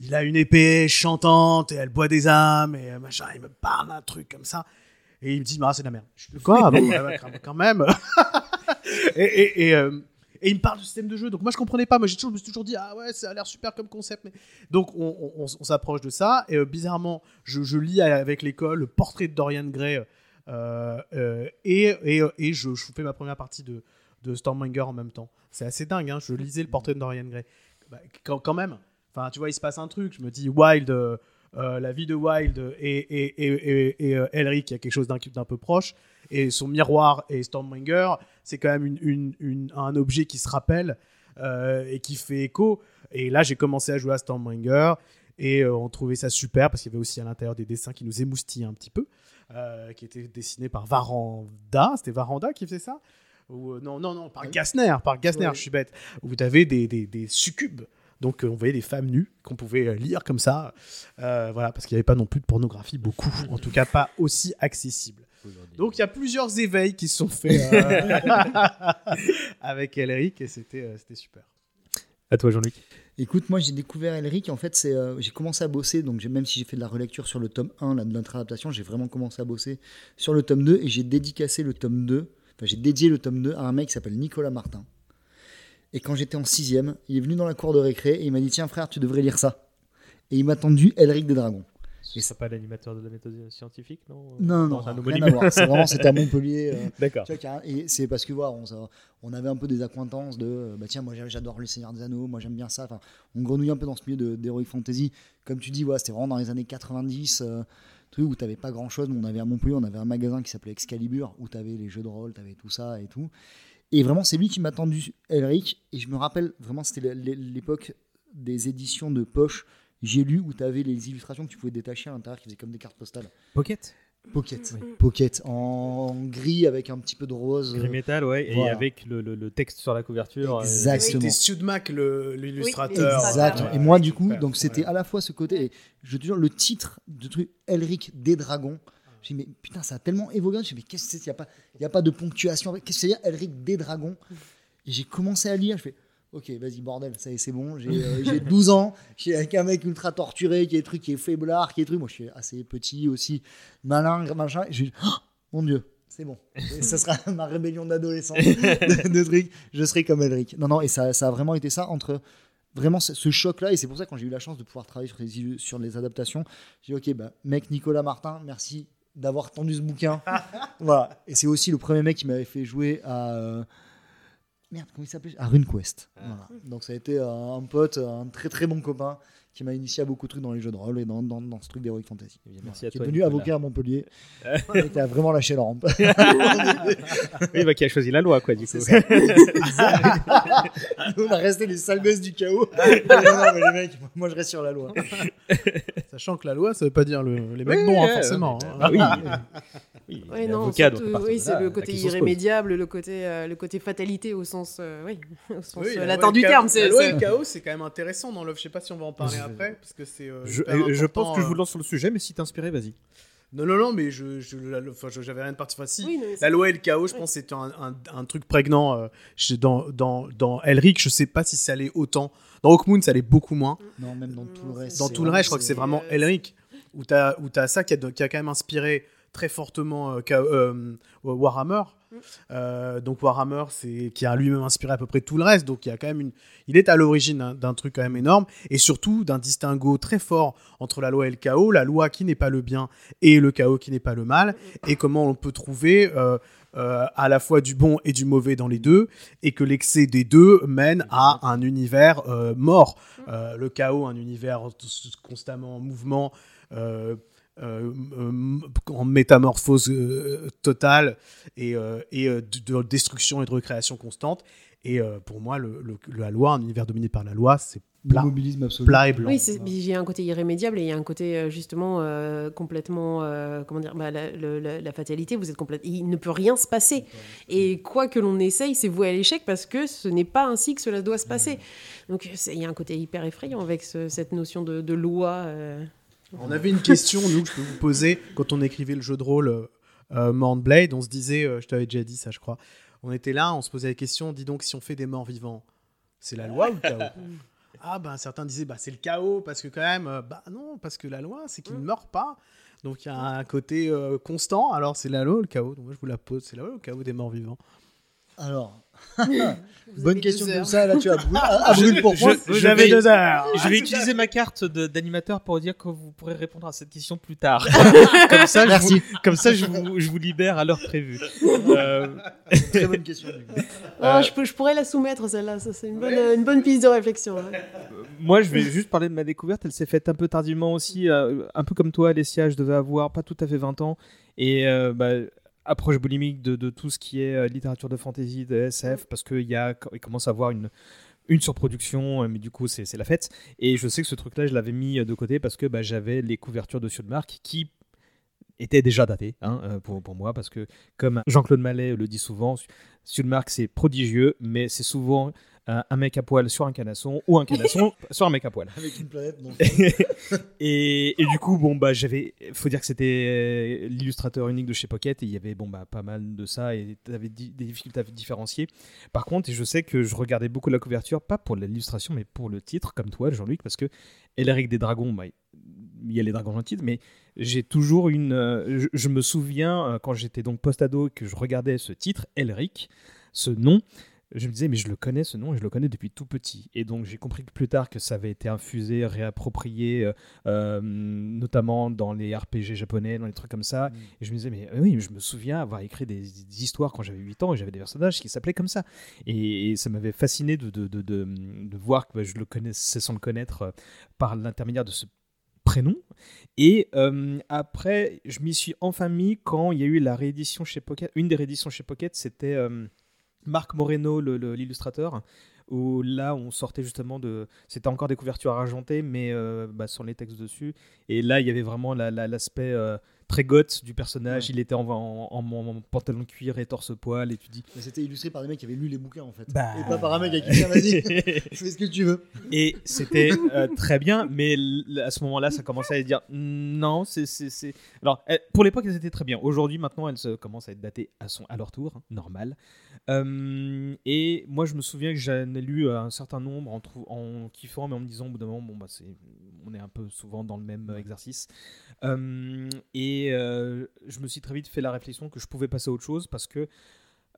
il a une épée chantante et elle boit des âmes et euh, machin. Il me parle d'un truc comme ça et il me dit ah c'est de la merde. Je dis quoi bon, quand même. et, et, et, euh, et il me parle du système de jeu. Donc moi je comprenais pas. Moi j'ai toujours, je me suis toujours dit ah ouais ça a l'air super comme concept. Mais... Donc on, on- on- on s'approche de ça. Et euh, bizarrement je, je lis avec l'école le portrait de Dorian Gray euh, et, et, et je, je fais ma première partie de, de Stormbringer en même temps. C'est assez dingue. Hein. Je lisais le portrait de Dorian Gray. Bah, quand, quand même. Enfin tu vois il se passe un truc. Je me dis Wild. Euh, la vie de Wild et, et, et, et, et, euh, Elric, il y a quelque chose d'un peu proche. Et son miroir et Stormbringer, c'est quand même une, une- une- un objet qui se rappelle euh, et qui fait écho. Et là, j'ai commencé à jouer à Stormbringer et on trouvait ça super parce qu'il y avait aussi à l'intérieur des dessins qui nous émoustillaient un petit peu, qui étaient dessinés par Varanda. C'était Varanda qui faisait ça? Ou, Non, non, non, par Gassner, par Gassner, Ouais. je suis bête. Où des, des, des succubes Donc euh, on voyait des femmes nues qu'on pouvait euh, lire comme ça. Euh, voilà, parce qu'il n'y avait pas non plus de pornographie beaucoup, en tout cas pas aussi accessible. Donc il y a plusieurs éveils qui se sont faits euh, avec Elric et c'était euh, c'était super. À toi, Jean-Luc. Écoute, moi j'ai découvert Elric, en fait, c'est, euh, j'ai commencé à bosser, donc même si j'ai fait de la relecture sur le tome 1 là, de notre adaptation, j'ai vraiment commencé à bosser sur le tome 2 et j'ai dédicacé le tome 2, enfin j'ai dédié le tome 2 à un mec qui s'appelle Nicolas Martin. Et quand j'étais en sixième, il est venu dans la cour de récré et il m'a dit Tiens frère, tu devrais lire ça. Et il m'a tendu Elric des Dragons. Et c'est pas l'animateur de la méthode scientifique, non Non, non, c'est un rien à voir. C'est vraiment, c'était à Montpellier. euh, D'accord. Et c'est parce que voilà, on, ça- on avait un peu des accointances de euh, bah tiens moi j'a- j'adore le Seigneur des Anneaux moi j'aime bien ça enfin on grenouille un peu dans ce milieu d'heroic fantasy comme tu dis voilà, c'était vraiment dans les années 90 euh, truc où t'avais pas grand chose mais on avait à Montpellier on avait un magasin qui s'appelait Excalibur où t'avais les jeux de rôle t'avais tout ça et tout et vraiment c'est lui qui m'a tendu Elric et je me rappelle vraiment c'était l'é- l'époque des éditions de poche j'ai lu où t'avais les illustrations que tu pouvais détacher à l'intérieur qui faisaient comme des cartes postales Pocket Pocket Pocket en gris avec un petit peu de rose Gris métal, ouais, et avec le, le- le texte sur la couverture. euh, Exact. C'était Exactement. Sudmac l'illustrateur. Exactement. Ouais, et moi, du coup, super, donc c'était ouais. à la fois ce côté, et je te jure, le titre de truc Elric des dragons. J'ai dit, mais putain, ça a tellement évoqué. Je me mais qu'est-ce que c'est Il n'y a, pas- y a pas de ponctuation. Qu'est-ce que c'est dire Elric des dragons Et j'ai commencé à lire. Je fais, ok, vas-y, bordel, ça y est, c'est bon. J'ai euh, j'ai 12 ans. Je suis avec un mec ultra torturé, qui est truc, qui est faiblard, qui est truc. Moi, je suis assez petit malin, machin. Et j'ai dit, Oh, mon Dieu. C'est bon. Et ça sera ma rébellion d'adolescent de, de trucs. Je serai comme Elric. Non, non, et ça, ça a vraiment été ça entre vraiment ce, choc-là. Et c'est pour ça, quand j'ai eu la chance de pouvoir travailler sur les, sur les adaptations, j'ai dit, ok, bah, mec Nicolas Martin, merci d'avoir tendu ce bouquin. voilà. Et c'est aussi le premier mec qui m'avait fait jouer à. euh, Merde, comment il s'appelait? À RuneQuest. Voilà. Donc ça a été euh, un pote, un très très bon copain qui m'a initié à beaucoup de trucs dans les jeux de rôle et dans, dans, dans ce truc d'Heroic Fantasy. Bien, merci à qui est toi, devenu Nicolas. avocat à Montpellier. et qui a vraiment lâché la rampe. Oui, bah, qui a choisi la loi, quoi, du coup. Ça. Nous, on a resté les sales gosses du chaos. non, non, mais les mecs, moi je reste sur la loi. Sachant que la loi, ça veut pas dire le- les mecs Oui, bons, hein, forcément. hein. Ah oui. oui est non, oui, de c'est le côté irrémédiable, le côté, euh, le côté fatalité au sens, euh, oui, au sens Oui, euh, la du terme. c'est- La loi le chaos, c'est quand même intéressant dans l'œuvre. Je sais pas si on va en parler après, parce que c'est. euh, Je, pense que je vous euh. lance sur le sujet, mais si t'es inspiré, vas-y. Non, non, non, mais je, j'avais rien de particulier. Enfin, si, Oui, La loi et le chaos, je pense, c'était un, un- un truc prégnant euh, dans, dans, dans Elric. Je sais pas si ça allait autant. Dans Hawkmoon, ça allait beaucoup moins. Non, même dans tout le reste. Dans tout le reste, je crois que c'est vraiment Elric. Où tu as, où as ça qui a, qui a quand même inspiré très fortement euh, euh, Warhammer. Mm. Euh, donc Warhammer, c'est qui a lui-même inspiré à peu près tout le reste. Donc il y a quand même une, il est à l'origine d'un- d'un truc quand même énorme et surtout d'un distinguo très fort entre la loi et le chaos, la loi qui n'est pas le bien et le chaos qui n'est pas le mal, et comment on peut trouver euh, à la fois du bon et du mauvais dans les deux, et que l'excès des deux mène à un univers euh, mort. Euh, le chaos, un univers constamment en mouvement. Euh, euh, en métamorphose euh, totale et, euh, et de, de destruction et de recréation constante. Et euh, pour moi, le, le- la loi, un univers dominé par la loi, c'est plat, plat et blanc. Oui, il y a un côté irrémédiable et il y a un côté justement euh, complètement, euh, comment dire, bah, la, le- la- la fatalité, vous êtes complète, il ne peut rien se passer. Et quoi que l'on essaye, c'est voué à l'échec parce que ce n'est pas ainsi que cela doit se passer. Donc il y a un côté hyper effrayant avec ce- cette notion de, de loi. euh. On avait une question, nous, que je vous poser quand on écrivait le jeu de rôle euh, euh, Mount Blade. On se disait, euh, je t'avais déjà dit ça, je crois. On était là, on se posait la question, dis donc, si on fait des morts vivants, c'est la loi ou le chaos? Ah, ben certains disaient, bah, c'est le chaos, parce que quand même, euh, bah non, parce que la loi, c'est qu'il ne meurt pas. Donc il y a un côté constant, alors c'est la loi ou le chaos? Donc moi, je vous la pose, c'est la loi ou le chaos des morts vivants? Alors, bonne question comme ça, là tu as brûlé, à, à brûle pour je J'avais vais- deux heures Je vais utiliser ma carte d'animateur pour dire que vous pourrez répondre à cette question plus tard. comme ça, je Merci. vous, comme ça je, vous, je vous libère à l'heure prévue. Euh, Très bonne question. du coup. Ah, je, peux- je pourrais la soumettre celle-là, ça c'est une bonne, une bonne piste de réflexion. hein. moi, je vais juste parler de ma découverte. Elle s'est faite un peu tardivement aussi, euh, un peu comme toi, Alessia. Je devais avoir pas tout à fait 20 ans. Et euh, bah, approche boulimique de, tout ce qui est euh, littérature de fantasy, de SF, parce qu'il commence à avoir une, surproduction, euh, mais du coup, c'est la fête. Et je sais que ce truc-là, je l'avais mis euh, de côté parce que bah, j'avais les couvertures de Sudmark qui était déjà daté hein, pour, moi, parce que comme Jean-Claude Mallet le dit souvent, Sulmark c'est prodigieux, mais c'est souvent un, un mec à poil sur un canasson ou un canasson sur un mec à poil. Avec une planète. donc- et, et du coup, bon, bah, j'avais. Faut dire que c'était euh, l'illustrateur unique de chez Pocket et il y avait bon, bah, pas mal de ça et t'avais di- des difficultés à différencier. Par contre, et je sais que je regardais beaucoup la couverture, pas pour l'illustration, mais pour le titre, comme toi, Jean-Luc, parce que Elric des Dragons, bah, il y a les dragons dans le titre, mais j'ai toujours une. euh, je, je me souviens euh, quand j'étais donc post-ado que je regardais ce titre, Elric, ce nom. Je me disais, mais je le connais ce nom et je le connais depuis tout petit. Et donc j'ai compris que plus tard que ça avait été infusé, réapproprié, euh, euh, notamment dans les RPG japonais, dans les trucs comme ça. Et je me disais, mais oui, je me souviens avoir écrit des, des histoires quand j'avais 8 ans et j'avais des personnages qui s'appelaient comme ça. Et, et ça m'avait fasciné de, de, de, de, voir que bah, je le connaissais sans le connaître euh, par l'intermédiaire de ce prénom. Et euh, après, je m'y suis enfin mis quand il y a eu la réédition chez Pocket. Une des rééditions chez Pocket, c'était euh, Marc Moreno, l'illustrateur. Où là, on sortait justement de. C'était encore des couvertures argentées, mais euh, bah, sans les textes dessus. Et là, il y avait vraiment la- la- l'aspect euh, très goth du personnage. Ouais. Il était en, en- en- en pantalon de cuir et torse poil. Et tu dis. Mais C'était illustré par des mecs qui avaient lu les bouquins en fait. Bah. Et pas par un mec qui dit vas-y, fais ce que tu veux. Et c'était euh, très bien, mais à ce moment-là, ça commençait à se dire non, c'est. Alors, elles- pour l'époque, elles étaient très bien. Aujourd'hui, maintenant, elles commencent à être datées à, son, à leur tour, hein, normal. Euh, et moi, je me souviens que j'en ai lu euh, un certain nombre en, en kiffant, mais en me disant au bout d'un moment, bon, bah, c'est, on est un peu souvent dans le même exercice. Euh, et euh, je me suis très vite fait la réflexion que je pouvais passer à autre chose parce que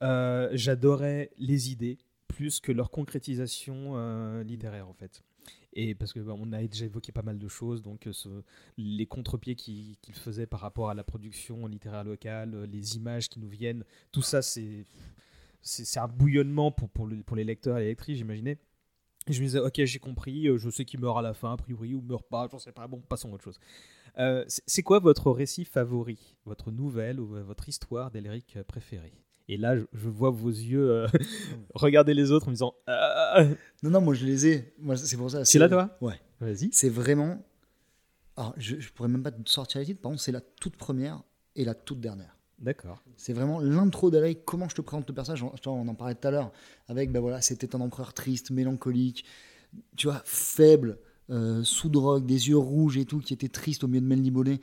euh, j'adorais les idées plus que leur concrétisation euh, littéraire en fait. Et parce que bah, a déjà évoqué pas mal de choses, donc les contre-pieds qu'il qu'il faisait par rapport à la production littéraire locale, les images qui nous viennent, tout ça c'est un bouillonnement pour, pour, le- pour les lecteurs et les lectrices, j'imaginais. Et je me disais, ok, j'ai compris, je sais qu'il meurt à la fin, a priori, ou meurt pas, j'en sais pas, bon, passons à autre chose. Euh, c'est quoi votre récit favori, votre nouvelle ou euh, votre histoire d'Elric euh, préférée? Et là, je, je vois vos yeux euh, regarder les autres en me disant, Non, non, moi je les ai. Moi, c'est pour ça. C'est là, toi? Ouais. vas-y. C'est vraiment. Alors, je, je pourrais même pas te sortir les titres. Par contre, c'est la toute première et la toute dernière. D'accord. C'est vraiment l'intro d'Alec, comment je te présente le personnage. On, on en parlait tout à l'heure. Avec, ben voilà, c'était un empereur triste, mélancolique, tu vois, faible, euh, sous drogue, des yeux rouges et tout, qui était triste au milieu de Melniboné.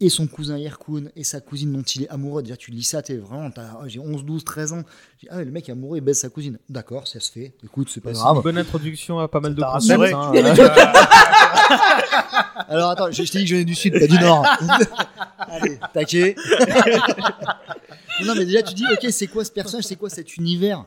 Et son cousin Yerkoun et sa cousine dont il est amoureux. Déjà, tu lis ça, t'es vraiment, t'as- oh, j'ai 11, 12, 13 ans. Ah, le mec est amoureux, il baise sa cousine. D'accord, ça se fait. Écoute, c'est pas grave. une bonne introduction à pas mal de concepts. hein. Alors attends, je, je t'ai dit que je venais du sud, pas du nord. Allez, taquet. non mais déjà tu dis, ok, c'est quoi ce personnage, c'est quoi cet univers?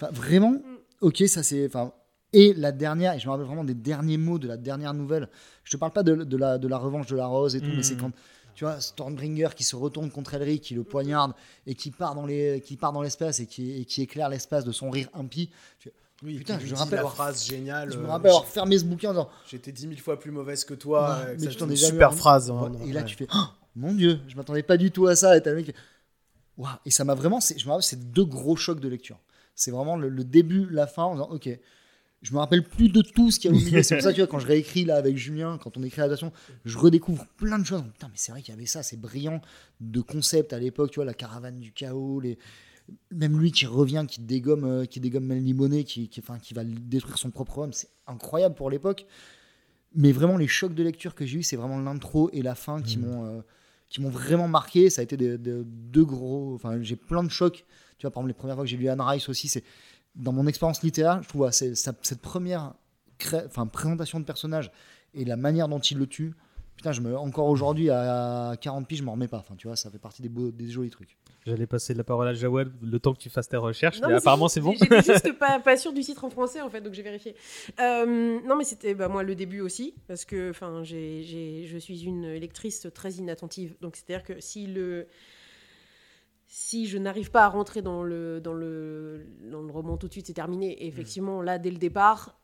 Enfin vraiment, ok, ça c'est, enfin. Et la dernière, et je me rappelle vraiment des derniers mots de la dernière nouvelle. Je te parle pas de, de la, de la revanche de la rose et tout, mais c'est quand tu vois Stormbringer qui se retourne contre Elric, qui le poignarde et qui part dans les, qui part dans l'espace et qui, et qui éclaire l'espace de son rire impie. Je- Oui, Putain, je me rappelle la phrase géniale. Je me euh, rappelle avoir fermé ce bouquin en disant, J'étais dix mille fois plus mauvaise que toi. Ouais, euh, mais ça, tu t'en une super phrase. hein, Ouais, et là, tu fais Oh, Mon Dieu, je m'attendais pas du tout à ça. Et t'as le mec. Waouh, Et ça m'a vraiment. Je me rappelle, c'est deux gros chocs de lecture. C'est vraiment le, le début, la fin, en disant Ok, je me rappelle plus de tout ce qu'il y a au milieu. c'est pour ça que tu vois, quand je réécris là avec Julien, quand on écrit l'adaptation, je redécouvre plein de choses. Putain, mais c'est vrai qu'il y avait ça, c'est brillant de concept à l'époque, tu vois, la caravane du chaos, les. Même lui qui revient, qui dégomme, euh, qui dégomme Melniboné, qui, qui, enfin, qui va détruire son propre homme, c'est incroyable pour l'époque. Mais vraiment, les chocs de lecture que j'ai eu, c'est vraiment l'intro et la fin qui m'ont euh, qui m'ont vraiment marqué. Ça a été deux gros. Enfin, j'ai plein de chocs. Tu vois, par exemple, les premières fois que j'ai lu Anne Rice aussi, c'est dans mon expérience littéraire, je trouve c'est- ça- cette première cré- enfin, présentation de personnage et la manière dont il le tue. Putain, je me, encore aujourd'hui, à 40 piges, je m'en remets pas. Enfin, tu vois, ça fait partie des, beaux, des jolis trucs. J'allais passer la parole à Jawad le temps que tu fasses tes recherches, Non, mais mais apparemment c'est bon. J'étais juste pas, pas sûre du titre en français en fait, donc j'ai vérifié. Euh, non, mais c'était bah, moi le début aussi, parce que enfin, j'ai, j'ai- je suis une lectrice très inattentive, donc c'est-à-dire que si le si je n'arrive pas à rentrer dans le, dans le, dans le roman tout de suite, c'est terminé. Et effectivement, là, dès le départ,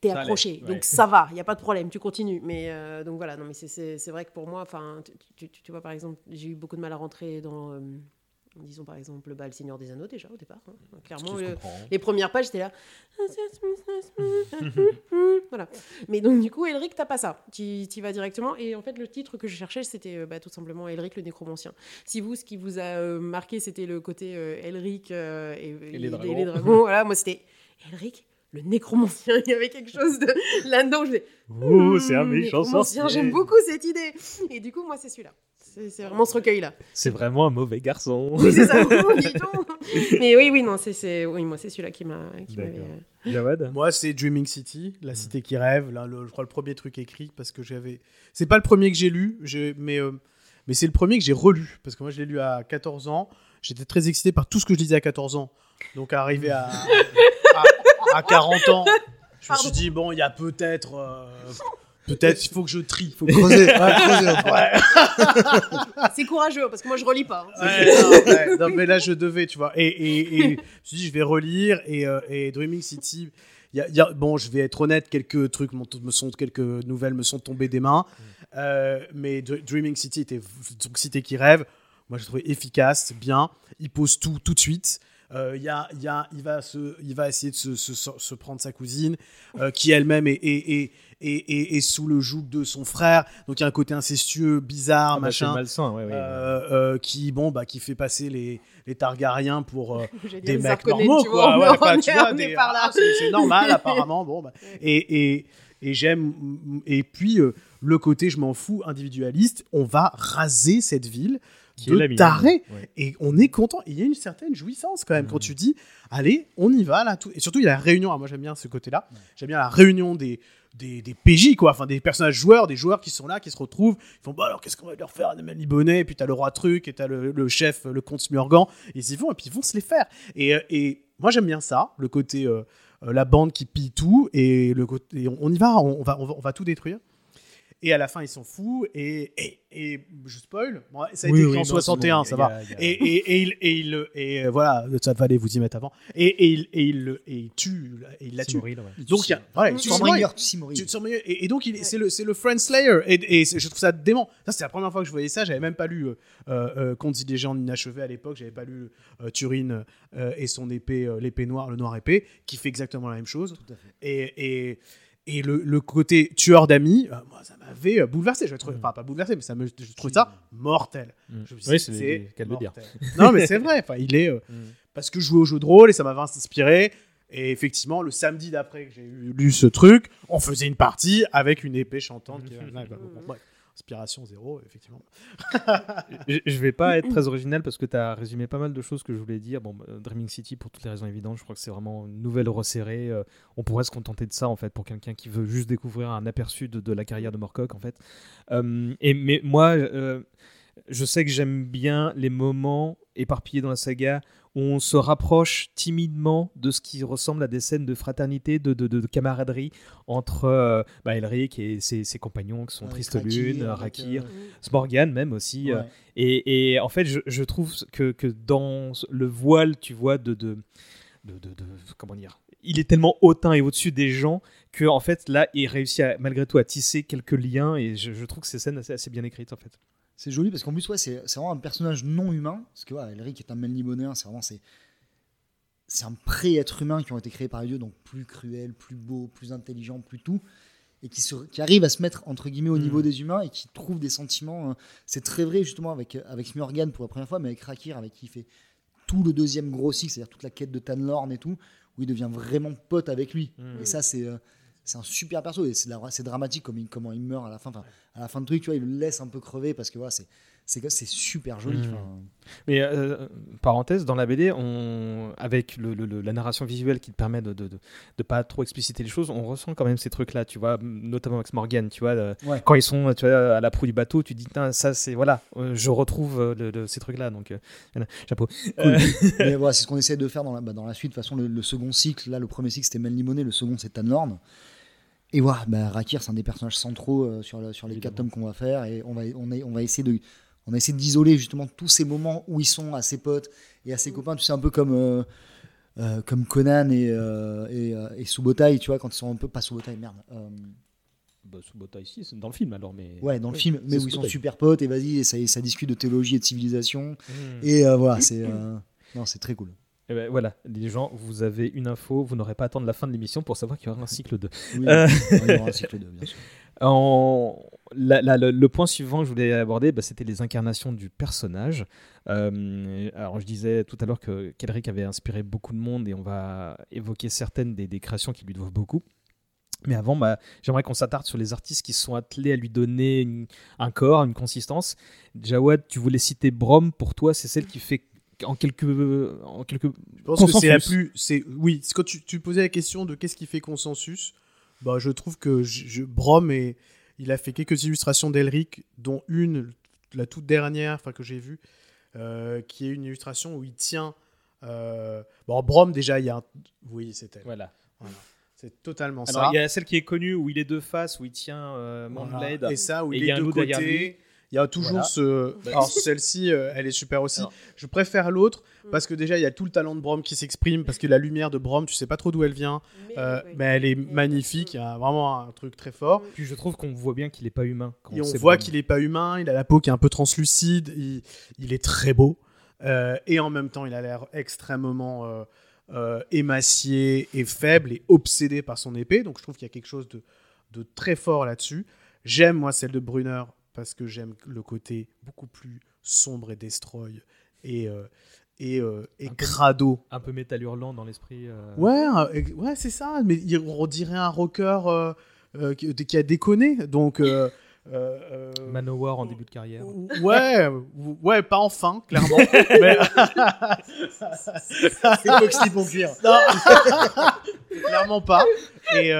t'es accroché. ouais. Donc ça va, il n'y a pas de problème, tu continues. Mais euh, donc voilà, non, mais c'est- c'est c'est vrai que pour moi, enfin, tu, tu- tu vois, par exemple, j'ai eu beaucoup de mal à rentrer dans, euh, disons par exemple, bah, Le Seigneur des Anneaux déjà au départ. hein. Clairement, le- comprends. les premières pages, j'étais là. voilà. Mais donc, du coup, Elric, t'as pas ça. Tu y vas directement. Et en fait, le titre que je cherchais, c'était euh, bah, tout simplement Elric le nécromancien. Si vous, ce qui vous a euh, marqué, c'était le côté euh, Elric et, les dragons. dragons, voilà, moi, c'était Elric le nécromancien. Il y avait quelque chose de là-dedans. Je Oh, c'est un méchant sorcier. J'aime beaucoup cette idée. Et du coup, moi, c'est celui-là. C'est vraiment ce recueil-là. C'est vraiment un mauvais garçon. Oui, c'est ça. dis donc. Mais oui, oui, non, c'est, c'est, oui, moi, c'est celui-là qui m'a. D'accord. euh, Jawad Moi, c'est Dreaming City, la cité qui rêve. Là, le- je crois le premier truc écrit parce que j'avais. C'est pas le premier que j'ai lu, mais euh, mais c'est le premier que j'ai relu parce que moi, je l'ai lu à 14 ans. J'étais très excité par tout ce que je lisais à 14 ans. Donc, arrivé à à, à 40 ans, je me suis dit bon, il y a peut-être euh, peut-être il faut que je trie. Faut creuser. ouais. C'est courageux parce que moi, je relis pas. hein. Ouais, non, ouais, non, mais là je devais, tu vois. Et, et, et je me suis dit, je vais relire. Et, euh, et Dreaming City, il y a, il y a- bon, je vais être honnête, quelques trucs me sont, quelques nouvelles me sont tombées des mains. Euh, mais Dr- Dreaming City était donc cité qui rêve. Moi, je trouvé efficace, bien. Il pose tout tout de suite. Euh, il y a, il y a, il, va se, il va essayer de se, se, se prendre sa cousine, euh, qui elle-même est, est, est, est, est- est sous le joug de son frère. Donc il y a un côté incestueux, bizarre, Ah bah, machin. malsain, ouais, ouais. Euh, euh, qui bon bah qui fait passer les, les Targaryens pour euh, des mecs normaux tu quoi vois, Ouais, on enfin, est- tu vois, des- ah, c'est c'est normal apparemment bon bah. et et, et j'aime et puis euh, le côté je m'en fous individualiste on va raser cette ville Qui de Ouais. et on est content. Il y a une certaine jouissance quand même quand tu dis allez on y va là tout. Et surtout il y a la réunion. Ah, moi j'aime bien ce côté là j'aime bien la réunion des des, des PJ quoi. Enfin des personnages joueurs des joueurs qui sont là qui se retrouvent. Ils font bah alors qu'est-ce qu'on va leur faire des Libonnais et puis t'as le roi truc et t'as le, le chef le comte Smurgan. Ils y vont et puis ils vont se les faire. Et, euh, et moi j'aime bien ça le côté euh, euh, la bande qui pille tout et le côté et on, on y va on, va on va on va tout détruire et à la fin ils sont fous et et, et je spoil bon, ça a Oui, été oui, écrit en non, 61 c'est ça va a- et, et, et il, et, il, et euh, voilà, ça fallait vous y mettre avant. Et, et, il, et, il, le- et il tue, et il la tue. Moril, ouais. Donc, il y a, Tu. Et, donc, c'est le, c'est le Friend Slayer. Et, je trouve ça dément. Ça, c'est la première fois que je voyais ça. J'avais même pas lu euh, euh, Contes des gens inachevés à l'époque. J'avais pas lu euh, Turin euh, et son épée, euh, l'épée noire, le noir épée, qui fait exactement la même chose. Tout à fait. Et, et, le, le côté tueur d'amis, euh, moi, ça m'avait euh, bouleversé. Je trouvais, enfin, pas bouleversé, mais ça me, je trouvais ça mortel. Mm. Je me suis Oui, dit, c'est dire. non, mais c'est vrai. Enfin, il est. euh, Mm. parce que je jouais au jeu de rôle et ça m'avait inspiré. Et effectivement, le samedi d'après que j'ai lu ce truc, on faisait une partie avec une épée chantante. qui- Bon, bref, inspiration zéro, effectivement. Je vais pas être très original parce que tu as résumé pas mal de choses que je voulais dire. Bon, euh, Dreaming City, pour toutes les raisons évidentes, je crois que c'est vraiment une nouvelle resserrée. euh, on pourrait se contenter de ça, en fait, pour quelqu'un qui veut juste découvrir un aperçu de, de la carrière de Morcock, en fait. Euh, et, mais moi, euh, je sais que j'aime bien les moments éparpillés dans la saga où on se rapproche timidement de ce qui ressemble à des scènes de fraternité, de, de, de- de camaraderie entre euh, bah, Elric et ses, ses compagnons qui sont Avec Triste Rakir, Lune, Rakir, euh, Smorgan même aussi. euh, ouais. et, et en fait, je, je trouve que, que dans le voile, tu vois, de, Comment dire Il est tellement hautain et au-dessus des gens que, en fait, là, il réussit à- malgré tout à tisser quelques liens et je, je trouve que ces scènes assez, assez bien écrites, en fait. C'est joli parce qu'en plus, ouais, c'est vraiment un personnage non humain. Parce que ouais, Elric est un Melnibonéen, c'est vraiment c'est un pré-être humain qui ont été créés par les dieux, donc plus cruel, plus beau, plus intelligent, plus tout, et qui, se, qui arrive à se mettre entre guillemets au niveau des humains et qui trouve des sentiments. euh, C'est très vrai justement avec avec Smurgan pour la première fois, mais avec Rakir avec qui il fait tout le deuxième gros cycle, c'est-à-dire toute la quête de Tanlorn et tout, où il devient vraiment pote avec lui. Mm. Et ça, c'est euh, c'est un super perso et c'est dramatique comme il, comment il meurt à la fin. Enfin, à la fin de truc, tu vois, il le laisse un peu crever parce que voilà, c'est c'est super joli. Mm. enfin. Mais euh, parenthèse, dans la BD, on, avec le- le- le- la narration visuelle qui te permet de, de, de, de pas trop expliciter les choses, on ressent quand même ces trucs-là, tu vois, notamment avec Morgan, tu vois. euh, Ouais. Quand ils sont tu vois, à la proue du bateau, tu te dis, ça c'est, voilà, euh, je retrouve euh, ces trucs-là, donc euh, chapeau. Cool. Euh, Mais voilà, c'est ce qu'on essaie de faire dans la, bah, dans la suite. De toute façon, le, second cycle, là, le premier cycle c'était Melniboné, le second c'est Tanlorn. Et voilà, bah, Rakir, c'est un des personnages centraux euh, sur, le- sur les quatre tomes qu'on va faire. Et on va, on, est- on va essayer de. On a essayé d'isoler justement tous ces moments où ils sont à ses potes et à ses copains. Tu sais, un peu comme, euh, euh, comme Conan et, et, et Subotai, tu vois, quand ils sont un peu. Pas Subotai, merde. bah, ici, c'est dans le film alors, mais. ouais, dans le film, mais où ils sont super potes et vas-y, et ça, ça discute de théologie et de civilisation. Mm. Et voilà, c'est. non, c'est très cool. Eh ben, voilà, les gens, vous avez une info, vous n'aurez pas à attendre la fin de l'émission pour savoir qu'il y aura un cycle 2. Oui, Euh. il y aura un cycle 2, bien sûr. En... la- la- le, le point suivant que je voulais aborder, bah, c'était les incarnations du personnage. Euh, alors, je disais tout à l'heure que Kelric avait inspiré beaucoup de monde et on va évoquer certaines des, des créations qui lui doivent beaucoup. Mais avant, bah, j'aimerais qu'on s'attarde sur les artistes qui sont attelés à lui donner une- un corps, une consistance. Jawad, tu voulais citer Brom. Pour toi, c'est celle qui fait en quelques, en quelques Je pense que c'est la plus. C'est oui. Quand tu, tu posais la question de qu'est-ce qui fait consensus, bah je trouve que je, je- Brom et il a fait quelques illustrations d'Elric, dont une, la toute dernière, enfin que j'ai vue, euh, qui est une illustration où il tient. euh, Bon, Brom déjà, il y a. Un... Oui, c'est elle. Voilà. C'est totalement Alors, ça. il y a celle qui est connue où il est deux faces, où il tient euh, Voilà. Et ça, où Et il est de côté. Il y a toujours Voilà. ce. Bah, Alors, celle-ci, euh, elle est super aussi. Alors. Je préfère l'autre Mm. parce que déjà, il y a tout le talent de Brom qui s'exprime. Parce que la lumière de Brom, tu sais pas trop d'où elle vient. Euh, oui. mais elle est Mais- magnifique. Il y a vraiment un truc très fort. Puis je trouve qu'on voit bien qu'il n'est pas humain. quand Et on sait voit qu'il est pas humain. Il a la peau qui est un peu translucide. Il, il est très beau. Euh, et en même temps, il a l'air extrêmement euh, euh, émacié et faible et obsédé par son épée. Donc, je trouve qu'il y a quelque chose de, de très fort là-dessus. J'aime, moi, celle de Brunner parce que j'aime le côté beaucoup plus sombre et destroy et, euh, et, euh, et Un peu- un peu métal hurlant dans l'esprit. euh, Ouais, ouais c'est ça. Mais on dirait un rocker euh, qui, qui a déconné. Donc. Manowar en début de carrière. Ouais, ouais, pas enfin, clairement. mais... C'est Foxy cuire. Non. clairement pas. Et,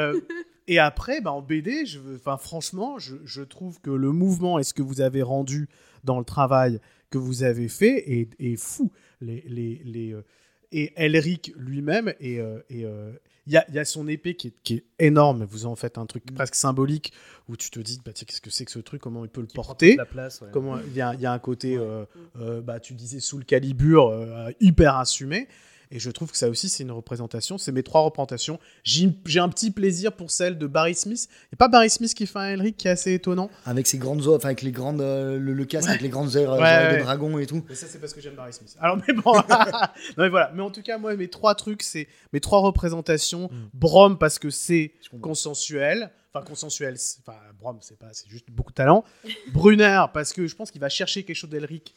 et après, bah, en BD, je, veux- enfin, franchement, je, je trouve que le mouvement et ce que vous avez rendu dans le travail que vous avez fait est, est fou. Les, les, les, euh, et Elric lui-même, et euh, et, euh, il y, a, il y a son épée qui est, qui est énorme. Vous en faites un truc presque symbolique où tu te dis, bah, tiens, qu'est-ce que c'est que ce truc? Comment il peut le Qui porter? la place. ouais. Comment il y a, il y a un côté, euh, euh, bah, tu disais sous le calibre, euh, hyper assumé. Et je trouve que ça aussi, c'est une représentation. C'est mes trois représentations. J'ai j'ai un petit plaisir pour celle de Barry Smith. Il n'y a pas Barry Smith qui fait un Elric qui est assez étonnant. Avec ses grandes enfin avec les grandes, euh, le, le casque avec les grandes Ouais, oreilles ouais. de dragon et tout. Mais ça, c'est parce que j'aime Barry Smith. Alors, mais bon. non, mais voilà. Mais en tout cas, moi, mes trois trucs, c'est mes trois représentations. Mm. Brom, parce que c'est consensuel. Enfin, consensuel. Enfin, Brom, c'est pas, c'est juste beaucoup de talent. Brunner, parce que je pense qu'il va chercher quelque chose d'Elric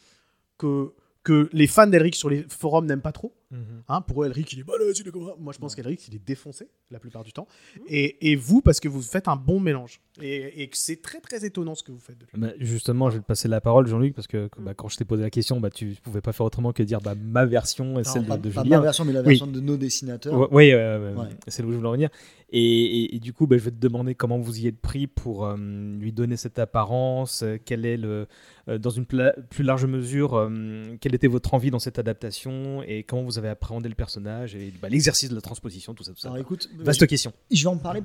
que, que les fans d'Elric sur les forums n'aiment pas trop. Mhm. Hein, pour eux, Elric, il est balèze, il est comme ça. Moi, je pense qu'Elric, il est défoncé la plupart du temps. Et, et vous, parce que vous faites un bon mélange. Et, et que c'est très, très étonnant ce que vous faites. depuis. Bah, justement, je vais te passer la parole, Jean-Luc, parce que bah, quand je t'ai posé la question, bah, tu pouvais pas faire autrement que dire bah, ma version et celle pas, de, de pas Julien. ma version, mais la Oui. version de nos dessinateurs. Ouais, ouais, euh, Ouais. c'est là où je voulais en venir. Et, et- et du coup, bah, je vais te demander comment vous y êtes pris pour euh, lui donner cette apparence. euh, quel est le, dans une plus large mesure, euh, quelle était votre envie dans cette adaptation et comment vous avez appréhendé le personnage et bah, l'exercice de la transposition, tout ça, tout ça. Alors écoute, Vaste question. je vais en parler,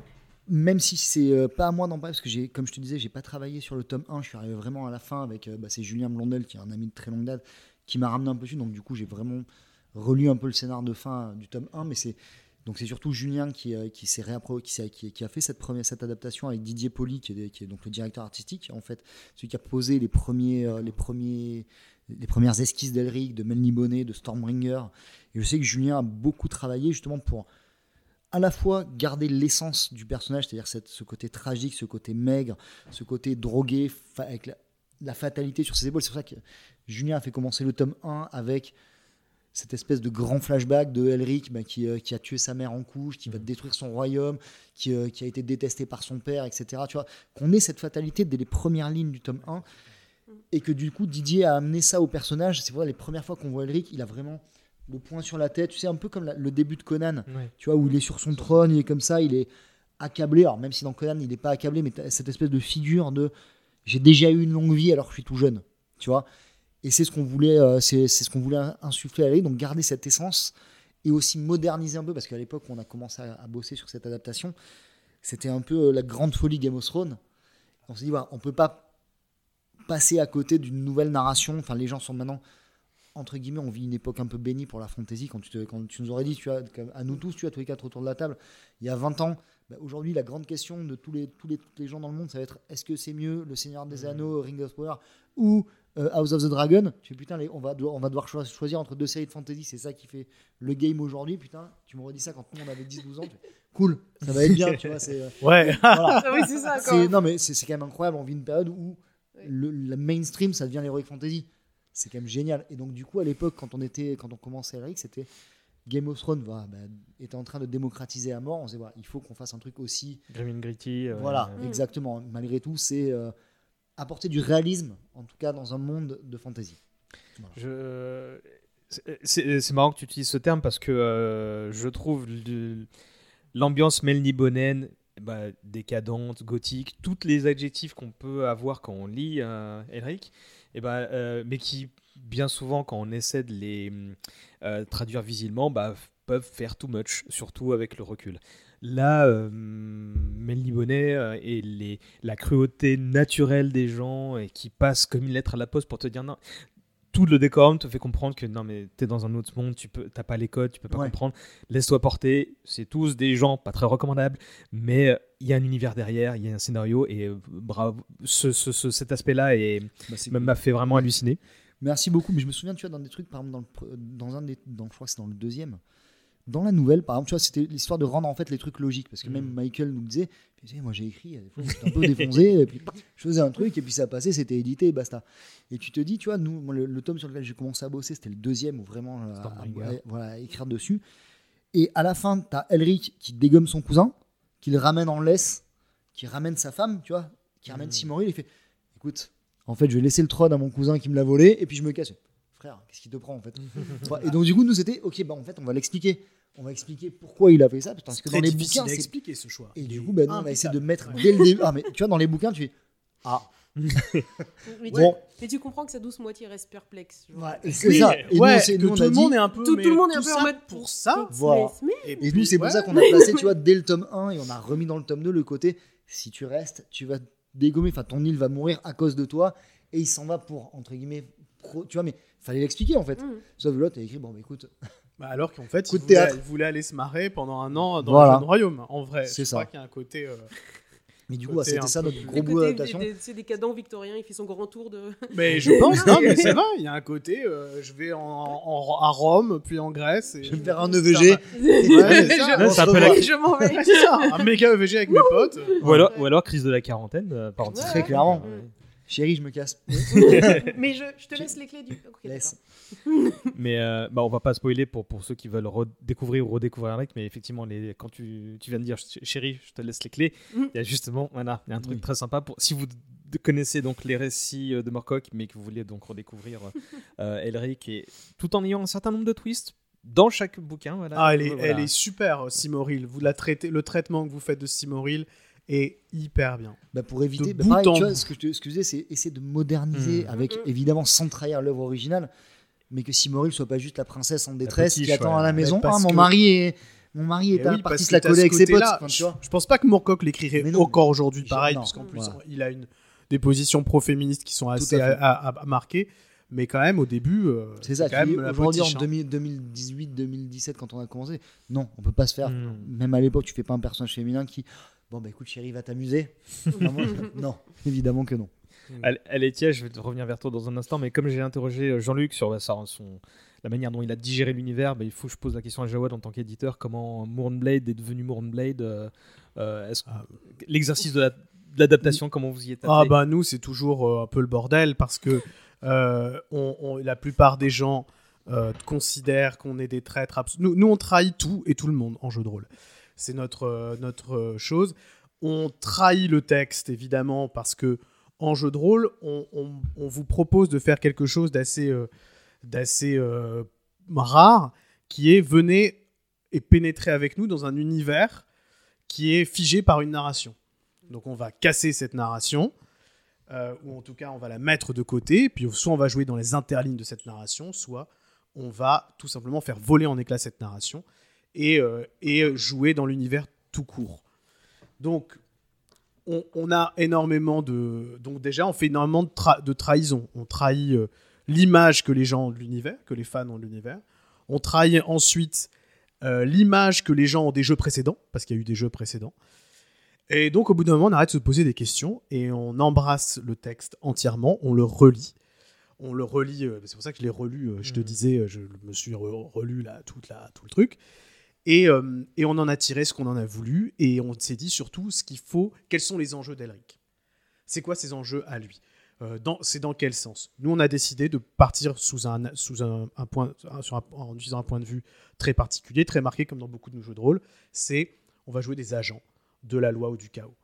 même si c'est euh, pas à moi d'en parler, parce que j'ai, comme je te disais, j'ai pas travaillé sur le tome 1, je suis arrivé vraiment à la fin avec, euh, bah, c'est Julien Blondel, qui est un ami de très longue date, qui m'a ramené un peu dessus, donc du coup j'ai vraiment relu un peu le scénar de fin euh, du tome 1, mais c'est donc c'est surtout Julien qui, euh, qui, qui, a fait cette, première, cette adaptation avec Didier Poli, qui est, donc le directeur artistique, en fait, celui qui a posé les, premiers, euh, les, premiers, les premières esquisses d'Elric, de Melny Bonnet, de Stormbringer. Et je sais que Julien a beaucoup travaillé justement pour à la fois garder l'essence du personnage, c'est-à-dire cette- ce côté tragique, ce côté maigre, ce côté drogué, avec la, la fatalité sur ses épaules. C'est pour ça que Julien a fait commencer le tome 1 avec cette espèce de grand flashback de Elric bah, qui, euh, qui a tué sa mère en couche, qui va détruire son royaume, qui, euh, qui a été détesté par son père, etc. Tu vois, qu'on ait cette fatalité dès les premières lignes du tome 1 et que du coup Didier a amené ça au personnage. C'est vrai, les premières fois qu'on voit Elric, il a vraiment le poing sur la tête, tu sais, un peu comme la- le début de Conan tu vois, où il est sur son trône, il est comme ça, il est accablé. Alors, même si dans Conan, il n'est pas accablé, mais cette espèce de figure de j'ai déjà eu une longue vie alors que je suis tout jeune, tu vois. Et c'est ce qu'on voulait, euh, c'est ce qu'on voulait insuffler à lui, donc garder cette essence et aussi moderniser un peu, parce qu'à l'époque où on a commencé à, à bosser sur cette adaptation, c'était un peu euh, la grande folie Game of Thrones. On s'est dit, voilà, on peut pas passer à côté d'une nouvelle narration. Enfin, les gens sont maintenant entre guillemets, on vit une époque un peu bénie pour la fantasy. Quand tu, te- quand tu nous aurais dit, tu à nous tous, tu vois, tous les quatre autour de la table, il y a 20 ans, bah, aujourd'hui, la grande question de tous les, tous, les, tous les gens dans le monde, ça va être est-ce que c'est mieux Le Seigneur des Anneaux, Ring of Power, ou House of the Dragon. Tu fais putain, les- on, va, devoir- on va devoir choi- choisir entre deux séries de fantasy. C'est ça qui fait le game aujourd'hui. Putain, tu m'aurais dit ça quand tout le monde avait 10-12 ans. tu fais, cool, ça va être bien. tu vois, c'est. euh, Ouais. voilà. Ah oui, c'est ça. Non, mais c'est quand même incroyable. On vit une période où le, la mainstream, ça devient l'heroic fantasy. C'est quand même génial. Et donc, du coup, à l'époque, quand on était, quand on commençait Elric, c'était Game of Thrones voilà, bah, était en train de démocratiser à mort. On se disait, voilà, il faut qu'on fasse un truc aussi. Grim and Gritty. euh, Voilà, Mm. exactement. Malgré tout, c'est euh, apporter du réalisme, en tout cas dans un monde de fantasy. C'est- marrant que tu utilises ce terme parce que euh, je trouve l'ambiance melnibonéenne bah, décadente, gothique, tous les adjectifs qu'on peut avoir quand on lit euh, et bah, euh, mais qui bien souvent quand on essaie de les euh, traduire visuellement bah, peuvent faire too much, surtout avec le recul. Là, euh, Melniboné euh, et les, la cruauté naturelle des gens et qui passent comme une lettre à la poste pour te dire non, tout le décorum te fait comprendre que non mais t'es dans un autre monde, tu peux, t'as pas les codes, tu peux pas Ouais. comprendre. Laisse-toi porter. C'est tous des gens pas très recommandables, mais euh, il y a un univers derrière, il y a un scénario et euh, bravo. Ce, ce- ce- cet aspect-là Bah, m'a fait vraiment halluciner. Merci beaucoup. Mais je me souviens, tu vois, dans des trucs, par exemple, dans, le, dans un des, dans, je crois que c'est dans le deuxième, dans la nouvelle, par exemple, tu vois, c'était l'histoire de rendre en fait les trucs logiques. Parce que même Mm. Michael nous le disait, tu moi j'ai écrit, des fois, j'étais un peu défoncé, et puis je faisais un truc, et puis ça passait, c'était édité, et basta. Et tu te dis, tu vois, nous, le, le tome sur lequel j'ai commencé à bosser, c'était le deuxième, où vraiment, euh, à, voilà, écrire dessus. Et à la fin, t'as Elric qui dégomme son cousin, qui le ramène en laisse, qui ramène sa femme, tu vois, qui ramène Mm. Simoril, il fait, écoute, en fait, je vais laisser le trône à mon cousin qui me l'a volé, et puis je me casse. Frère, qu'est-ce qui te prend en fait? Et donc du coup, nous c'était, ok, bah en fait, on va l'expliquer. On va expliquer pourquoi il a fait ça, parce que dans les bouquins, c'est expliquer ce choix. et du coup, bah, nous, on va essayer de mettre dès le début. Ah, mais tu vois, dans les bouquins, tu fais. Ah, Mais, bon, tu, mais tu comprends que sa douce moitié reste perplexe. ouais, c'est Oui, ça. Et nous, ouais, c'est- que nous, tout le monde dit- est un peu. Tout, tout le monde est un tout peu en mode pour ça. Voilà. Et puis, nous, c'est pour ouais. ça qu'on a placé, tu vois, dès le tome 1, et on a remis dans le tome 2 le côté si tu restes, tu vas dégommer, enfin, ton île va mourir à cause de toi, et il s'en va pour, entre guillemets, pro- tu vois, mais fallait l'expliquer en fait. Mm. Sauf que l'autre, a écrit, bon, bah écoute, Bah, alors qu'en fait, Coup il de voulait, théâtre. il voulait aller se marrer pendant un an dans Voilà. le jeune royaume. En vrai, C'est je ça. crois qu'il y a un côté. euh, mais du coup, Côté c'était ça peu- notre gros bout d'adaptation. des- C'est des cadans victoriens, il fait son grand tour de. Mais je pense, non, mais c'est vrai, il y a un côté, euh, je vais en, en- à Rome, puis en Grèce. Et... Je vais me faire un E EVG. Ouais, c'est ça. La- Je m'en vais. C'est ça, un méga EVG avec mes potes. Ou alors, ou alors crise de la quarantaine. euh, par. Très clairement. Chérie, je me casse. Mais je, je te laisse les clés du. Ok, Laisse. Mais euh, bah, on va pas spoiler pour, pour ceux qui veulent redécouvrir ou redécouvrir Eric, mais effectivement, les, quand tu, tu viens de dire ch- chérie, je te laisse les clés, il Mhm. y a justement voilà, il y a un truc Oui. très sympa pour si vous connaissez donc les récits euh, de Morcock, mais que vous voulez donc redécouvrir euh, Elric, et tout en ayant un certain nombre de twists dans chaque bouquin. Voilà, Ah, elle est, Voilà. elle est super, Simoril. Vous la traitez, le traitement que vous faites de Simoril est hyper bien. Bah pour éviter, bah pareil, en tu vois, ce que je te, c'est essayer de moderniser Mm. avec Mm. évidemment sans trahir l'œuvre originale, mais que Simoril soit pas juste la princesse en détresse qui attend ouais. à la maison. Ah, mon que- mari est, mon mari est oui, parti parce se la coller avec ses potes. côté-là, Enfin, tu je, vois. je pense pas que Moorcock l'écrirait encore aujourd'hui pareil, non. parce qu'en plus, Voilà. il a une, des positions pro-féministes qui sont assez à à, fait. à- à marquer. Mais quand même, au début, euh, C'est ça. quand même la Aujourd'hui, en potiche, hein. 2000 2018, 2017, quand on a commencé, non, on peut pas se faire. Mm. Même à l'époque, tu fais pas un personnage féminin qui, bon bah écoute, chérie, va t'amuser. Non, évidemment que non. Elle, elle est tiède, je vais te revenir vers toi dans un instant, mais comme j'ai interrogé euh, Jean-Luc sur bah, son, la manière dont il a digéré l'univers, bah, il faut que je pose la question à Jawad en tant qu'éditeur comment Mournblade est devenu Mournblade euh, euh, Ah. L'exercice de la- de l'adaptation, comment vous y êtes Ah bah nous c'est toujours euh, un peu le bordel parce que euh, on- on- la plupart des gens euh, considèrent qu'on est des traîtres. Nous, nous on trahit tout et tout le monde en jeu de rôle. C'est notre euh, notre euh, chose. On trahit le texte évidemment parce que en jeu de rôle on, on- vous propose de faire quelque chose d'assez euh, rare qui est venez et pénétrer avec nous dans un univers qui est figé par une narration. Donc on va casser cette narration, ou en tout cas on va la mettre de côté, puis soit on va jouer dans les interlignes de cette narration, soit on va tout simplement faire voler en éclats cette narration et, euh, et jouer dans l'univers tout court. Donc on, on a énormément de... Donc déjà on fait énormément de, tra- de trahison. On trahit euh, l'image que les gens ont de l'univers, que les fans ont de l'univers. On trahit ensuite euh, l'image que les gens ont des jeux précédents, parce qu'il y a eu des jeux précédents. Et donc, au bout d'un moment, on arrête de se poser des questions et on embrasse le texte entièrement, on le relit, on le relit. euh, c'est pour ça que je l'ai relu. euh, je te Mhm. disais, euh, je me suis re- relu là, toute la, tout le truc. Et, euh, et on en a tiré ce qu'on en a voulu. Et on s'est dit surtout ce qu'il faut. Quels sont les enjeux d'Elric C'est quoi ces enjeux à lui? Euh, C'est dans quel sens? Nous, on a décidé de partir sous un, point, en utilisant un point de vue très particulier, très marqué, comme dans beaucoup de nos jeux de rôle. C'est on va jouer des agents de la loi ou du chaos.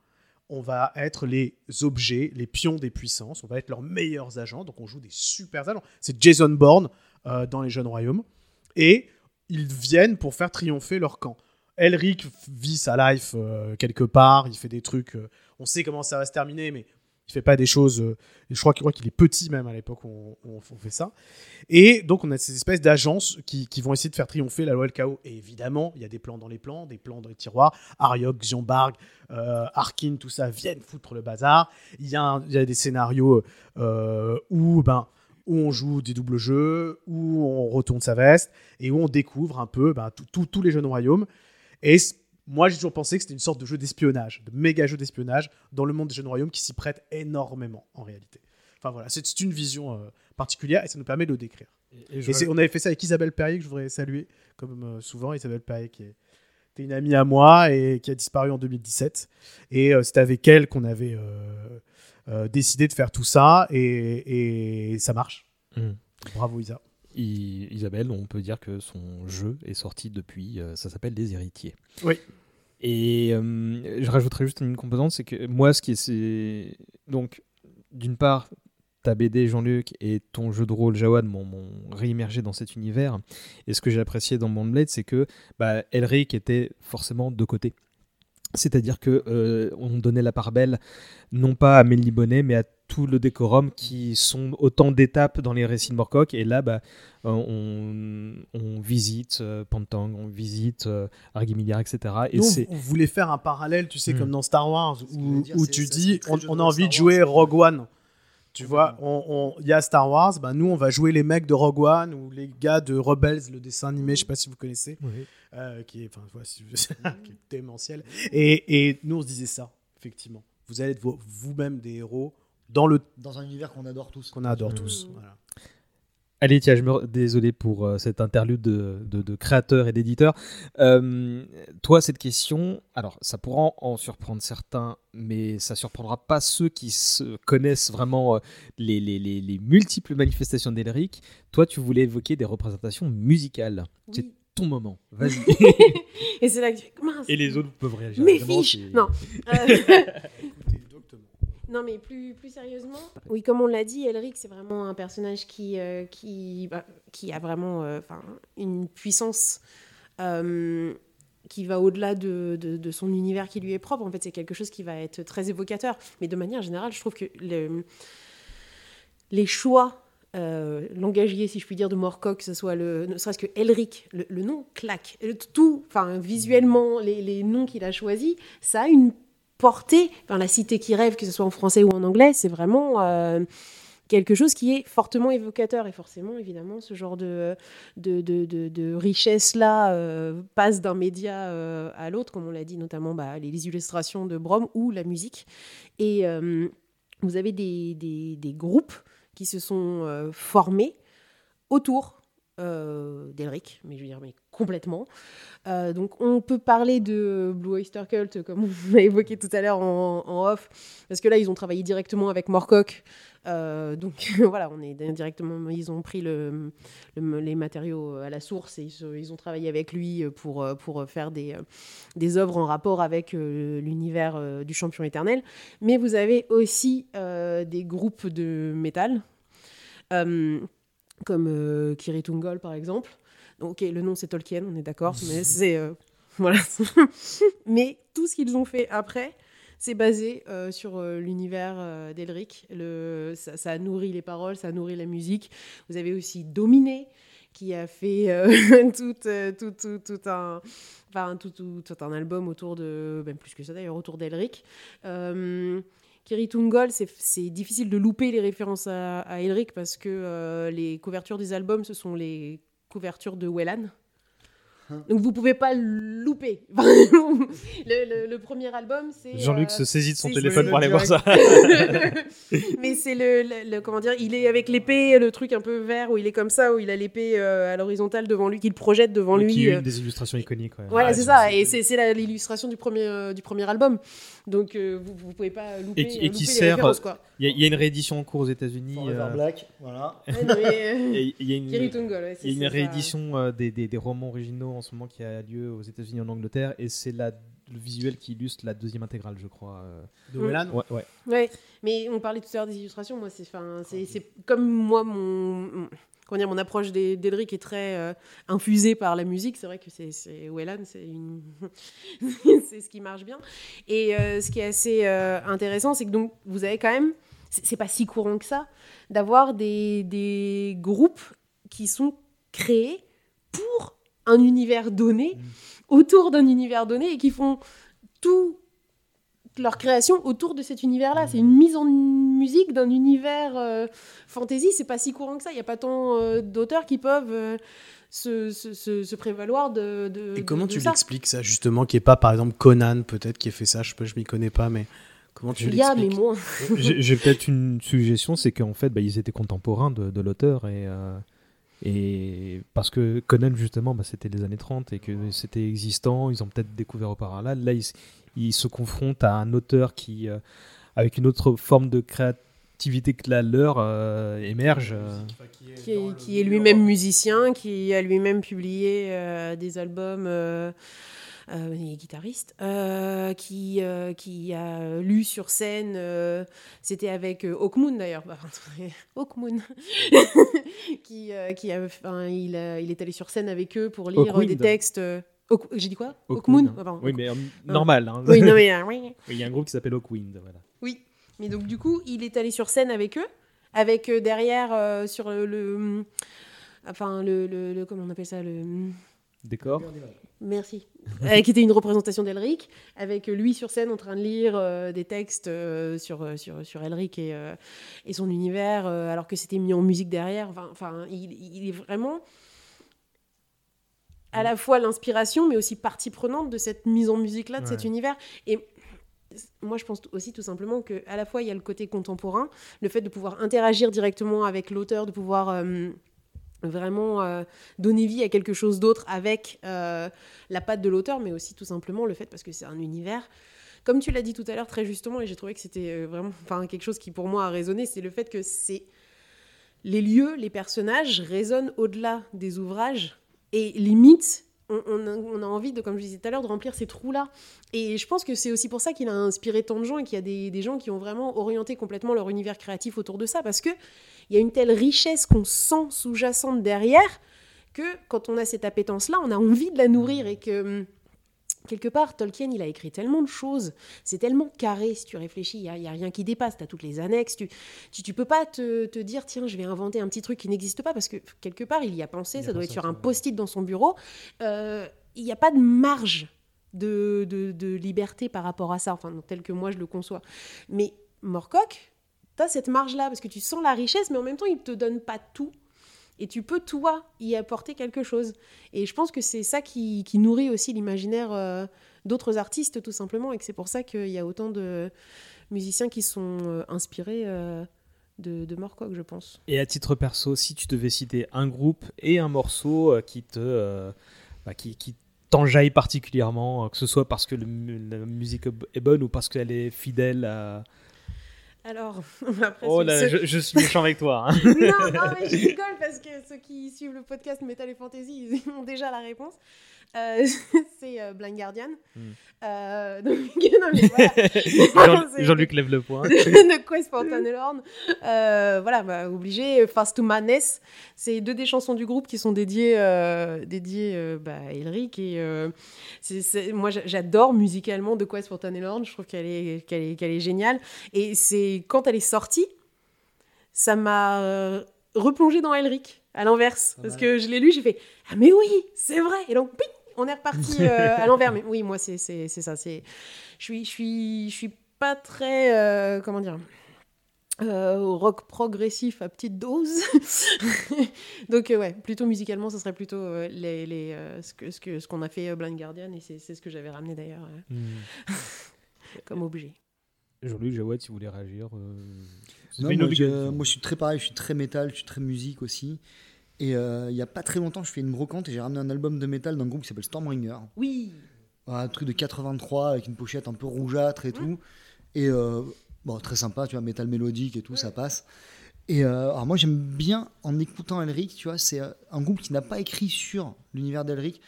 On va être les objets, les pions des puissances. On va être leurs meilleurs agents. Donc on joue des super agents. C'est Jason Bourne euh, dans les Jeunes Royaumes. Et ils viennent pour faire triompher leur camp. Elric vit sa life euh, quelque part. Il fait des trucs. euh, on sait comment ça va se terminer, mais il fait pas des choses. euh, je crois, qu'il est petit même à l'époque où on, fait ça. Et donc on a ces espèces d'agences qui, vont essayer de faire triompher la loi et le chaos. Et évidemment, il y a des plans dans les plans, des plans dans les tiroirs. Ariok, Xianbarg, euh, Arkin, tout ça viennent foutre le bazar. Il y y a des scénarios où, ben, où on joue des doubles jeux, où on retourne sa veste et où on découvre un peu ben, tous les jeunes royaumes. Et c- moi, j'ai toujours pensé que c'était une sorte de jeu d'espionnage, de méga jeu d'espionnage dans le monde des jeunes royaumes qui s'y prête énormément en réalité. Enfin voilà, c'est une vision euh, particulière et ça nous permet de le décrire. Et, Et on avait fait ça avec Isabelle Perrier, que je voudrais saluer, comme euh, souvent. Isabelle Perrier, qui est- était une amie à moi et qui a disparu en 2017. Et euh, c'était avec elle qu'on avait euh, décidé de faire tout ça et, et ça marche. Mm. Bravo Isa. I- Isabelle, on peut dire que son jeu est sorti depuis, euh, ça s'appelle Les Héritiers. Oui. Et euh, je rajouterais juste une composante, c'est que moi, ce qui est. Donc, d'une part, ta BD Jean-Luc et ton jeu de rôle Jawad m'ont réimmergé dans cet univers. Et ce que j'ai apprécié dans Bond Blade, c'est que bah, Elric était forcément de côté. C'est-à-dire que euh, on donnait la part belle non pas à Mélie Bonnet, mais à tout le décorum qui sont autant d'étapes dans les récits de Morcock. Et là, bah, on, on visite euh, Pantang, on visite euh, etc. Et c'est on voulait faire un parallèle, tu sais, Mm. comme dans Star Wars, où, dire, tu ça, dis, on, a envie de jouer. Rogue One. Tu vois, on- on- il y a Star Wars, bah nous on va jouer les mecs de Rogue One ou les gars de Rebels, le dessin animé, je sais pas si vous connaissez, euh, qui est, enfin, voilà, si- qui est démentiel. Et, et nous on se disait ça, effectivement. Vous allez être vo- vous-même des héros dans le Dans un univers qu'on adore tous. qu'on adore tous. Voilà. Allez, tiens, je me... désolé pour euh, cet interlude de, de, de créateur et d'éditeur. Euh, toi, cette question, alors ça pourra en surprendre certains, mais ça surprendra pas ceux qui se connaissent vraiment euh, les, les, les, les multiples manifestations d'Elric. Toi, tu voulais évoquer des représentations musicales. Oui. Ton moment. Vas-y. Et c'est là que tu fais, mince, et les autres peuvent réagir. mes évidemment, fiches c'est- Non. Euh. Non, mais plus, plus sérieusement, oui, comme on l'a dit, Elric, c'est vraiment un personnage qui, euh, qui, bah, qui a vraiment euh, enfin, une puissance euh, qui va au-delà de, de- de son univers qui lui est propre. En fait, c'est quelque chose qui va être très évocateur. Mais de manière générale, je trouve que le- les choix euh, langagiers, si je puis dire, de Morcock, que ce soit le, ne serait-ce que Elric, le, nom claque. Tout, enfin, visuellement, les, les noms qu'il a choisis, ça a une portée. Enfin, la cité qui rêve, que ce soit en français ou en anglais, c'est vraiment euh, quelque chose qui est fortement évocateur. Et forcément, évidemment, ce genre de, de, de, richesse-là euh, passe d'un média euh, à l'autre, comme on l'a dit, notamment bah, les, les illustrations de Brom ou la musique. Et vous avez des, des groupes qui se sont euh, formés autour euh, d'Elric, mais je veux dire, mais complètement. Euh, donc, on peut parler de Blue Oyster Cult, comme on l'a évoqué tout à l'heure en, off, parce que là, ils ont travaillé directement avec Morcock. Euh, donc, voilà, on est directement. Ils ont pris le, le- les matériaux à la source et ils, ont travaillé avec lui pour, pour faire des, des œuvres en rapport avec euh, l'univers euh, du champion éternel. Mais vous avez aussi euh, des groupes de métal, euh, comme Kiritungol par exemple. Donc, ok, le nom c'est Tolkien, on est d'accord, mais c'est. voilà. mais tout ce qu'ils ont fait après, c'est basé euh, sur euh, l'univers euh, d'Elric. Ça, ça a nourri les paroles, ça a nourri la musique. Vous avez aussi Dominé, qui a fait tout, un, album autour de, plus que ça d'ailleurs, autour d'Elric. Euh, Kiritungol, c'est c'est difficile de louper les références à, à Elric parce que les couvertures des albums, ce sont les couvertures de Wellan. Donc vous pouvez pas le louper. le, le- le premier album, c'est. Jean-Luc euh, se saisit de son téléphone pour aller le voir ça. Mais c'est le, le- le- comment dire, il est avec l'épée, le truc un peu vert où il est comme ça, où il a l'épée euh, à l'horizontale devant lui, qu'il projette devant Qui lui. est euh. une des illustrations iconiques. ouais. Voilà, Ouais, c'est ça. Et c'est l'illustration du premier, euh, du premier album. Donc euh, vous, vous pouvez pas louper, Et qui- et louper qui les sert. Il y, a- il y a une réédition en cours aux États-Unis. Euh, Black, voilà. Euh, Il y a une, Kerry Tungol, ouais, c'est- il y a une c'est ça. réédition euh, des, des- des romans originaux en ce moment qui a lieu aux États-Unis et en Angleterre, et c'est la- le visuel qui illustre la deuxième intégrale, je crois. euh. De Whelan Ouais, ouais. Ouais, mais on parlait tout à l'heure des illustrations. Moi, c'est, enfin, c'est, c'est comme moi, mon, comment dire, mon approche des- d'Elric est très euh, infusée par la musique. C'est vrai que c'est, c'est Whelan, c'est une, c'est ce qui marche bien. Et euh, ce qui est assez euh, intéressant, c'est que donc vous avez quand même, c'est, c'est pas si courant que ça, d'avoir des, des groupes qui sont créés pour un univers donné, autour d'un univers donné, et qui font tout leur création autour de cet univers-là. C'est une mise en musique d'un univers euh, fantasy. C'est pas si courant que ça. Il n'y a pas tant euh, d'auteurs qui peuvent euh, se, se- se- se prévaloir de, de- Et comment de tu l'expliques ça justement Qui est pas par exemple Conan peut-être qui a fait ça Je sais je m'y connais pas, mais comment tu Il y a, mais. J'ai j'ai peut-être une suggestion, c'est qu'en fait, bah, ils étaient contemporains de, de l'auteur et, euh, et parce que Conan justement, bah, c'était les années 30 et que c'était existant, ils ont peut-être découvert auparavant. Là, ils, se confrontent à un auteur qui, euh, avec une autre forme de créativité que la leur, euh, émerge. euh. qui est, qui est lui-même musicien, qui a lui-même publié euh, des albums. Euh, euh, il est guitariste, euh, qui, euh, qui a lu sur scène, euh, c'était avec Hawkmoon d'ailleurs, Bah, Hawkmoon, qui, euh, qui a, enfin, il, a- il est allé sur scène avec eux pour lire Hawkwind. des textes. euh, Hawk- J'ai dit quoi? Hawkmoon. Ah. Oui, mais euh, normal. hein. Oui, non, mais, euh, oui. Il y a un groupe qui s'appelle Hawkwind. Voilà. Oui, mais donc du coup, il est allé sur scène avec eux, avec euh, derrière euh, sur le, le- enfin le, le- le- comment on appelle ça le Décor. Merci, Euh, qui était une représentation d'Elric, avec lui sur scène en train de lire euh, des textes euh, sur, euh, sur sur Elric et et son univers, alors que c'était mis en musique derrière. Enfin, enfin, il, il est vraiment à la fois l'inspiration, mais aussi partie prenante de cette mise en musique-là, de cet univers. Et moi, je pense aussi tout simplement que à la fois il y a le côté contemporain, le fait de pouvoir interagir directement avec l'auteur, de pouvoir vraiment euh, donner vie à quelque chose d'autre avec euh, la patte de l'auteur, mais aussi tout simplement le fait parce que c'est un univers. Comme tu l'as dit tout à l'heure très justement, et j'ai trouvé que c'était euh, vraiment, quelque chose qui pour moi a résonné, c'est le fait que c'est les lieux, les personnages résonnent au-delà des ouvrages et limite. On, on a, on a envie de, comme je disais tout à l'heure, de remplir ces trous-là. Et je pense que c'est aussi pour ça qu'il a inspiré tant de gens et qu'il y a des, des gens qui ont vraiment orienté complètement leur univers créatif autour de ça. Parce qu'il y a une telle richesse qu'on sent sous-jacente derrière que quand on a cette appétence-là, on a envie de la nourrir. Et que, hum, quelque part, Tolkien, il a écrit tellement de choses. C'est tellement carré, si tu réfléchis. Il n'y a, il y a rien qui dépasse. Tu as toutes les annexes. Tu, tu, tu peux pas te, te dire, tiens, je vais inventer un petit truc qui n'existe pas. Parce que quelque part, il y a pensé. Il y a ça doit pensé être sur un post-it dans son bureau. Euh, il n'y a pas de marge de, de, de liberté par rapport à ça, enfin, tel que moi je le conçois. Mais Morcock, tu as cette marge-là, parce que tu sens la richesse, mais en même temps, il ne te donne pas tout. Et tu peux, toi, y apporter quelque chose. Et je pense que c'est ça qui, nourrit aussi l'imaginaire euh, d'autres artistes, tout simplement, et que c'est pour ça qu'il y a autant de musiciens qui sont euh, inspirés euh, de, de je pense. Et à titre perso, si tu devais citer un groupe et un morceau qui te, bah, qui, t'enjaille particulièrement, que ce soit parce que la musique est bonne ou parce qu'elle est fidèle à. Alors, après, Oh là, je, je suis méchant avec toi. hein. non, non, mais je rigole parce que ceux qui suivent le podcast Metal et Fantasy, ils ont déjà la réponse. Euh, c'est euh, Blind Guardian. Hmm. Euh, donc, voilà. Jean- Jean-Luc lève le poing. de Quest for Tunnelhorn. Voilà, bah, obligé. Fast to Madness, c'est deux des chansons du groupe qui sont dédiées, euh, dédiées bah, à Elric. Et moi, j'a- j'adore musicalement de Quest for Tunnelhorn. Je trouve qu'elle est, qu'elle est, qu'elle est géniale. Et c'est quand elle est sortie, ça m'a euh, replongé dans Elric à l'inverse. Parce que je l'ai lu, j'ai fait Ah, mais oui, c'est vrai. Et donc, ping, on est reparti euh, à l'envers. Mais oui, moi, c'est ça. Je suis, je suis, je suis pas très. euh, comment dire euh, rock progressif à petite dose. Donc euh, ouais, plutôt musicalement, ça serait plutôt euh, les, les, ce que ce que ce qu'on a fait Blind Guardian et c'est ce que j'avais ramené d'ailleurs Hmm. comme objet. Jean-Luc Jawad, si vous voulez réagir. euh, Non, moi, je, moi, je suis très pareil, je suis très métal, je suis très musique aussi. Et euh, il y a pas très longtemps, je fais une brocante et j'ai ramené un album de métal d'un groupe qui s'appelle Stormbringer. Oui. un truc de 83 avec une pochette un peu rougeâtre et tout. Et euh, bon, très sympa, tu vois, métal mélodique et tout, ça passe. Et euh, alors moi j'aime bien en écoutant Elric, tu vois, c'est euh, un groupe qui n'a pas écrit sur l'univers d'Elric,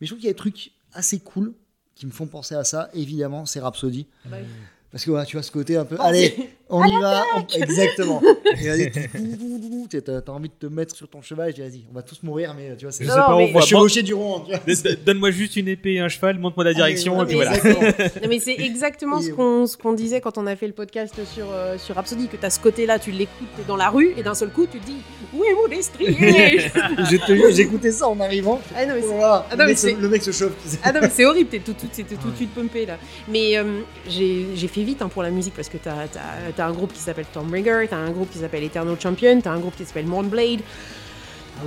mais je trouve qu'il y a des trucs assez cool qui me font penser à ça. Évidemment, c'est Rhapsody. Bah oui. Parce que voilà, tu vois ce côté un peu. Oh, Allez, on y va. on- Exactement. Et vas-y, tu- t'as t'as envie de te mettre sur ton cheval et tu dis, vas-y, on va tous mourir, mais tu vois, c'est Je sais pas, on voit. chevauchée du rond. Tu vois. Don- Donne-moi juste une épée et un cheval, montre-moi la direction, Ah, et puis mais voilà. exactement. Non, mais c'est exactement ce qu'on disait quand on a fait le podcast sur, euh, sur Rhapsody, que tu as ce côté-là, tu l'écoutes dans la rue, et d'un seul coup, tu te dis Où est mon destrier je j'écoutais ça en arrivant. Ah non, mais c'est- Voilà, Ah le, mec se, c'est- le mec se chauffe. Ah non, mais c'est horrible, t'es tout, tout, c'était tout de suite pumpé là. Mais euh, j'ai j'ai vite hein, pour la musique parce que t'as as, un groupe qui s'appelle Stormbringer, t'as un groupe qui s'appelle Eternal Champion, t'as un groupe qui s'appelle Mournblade.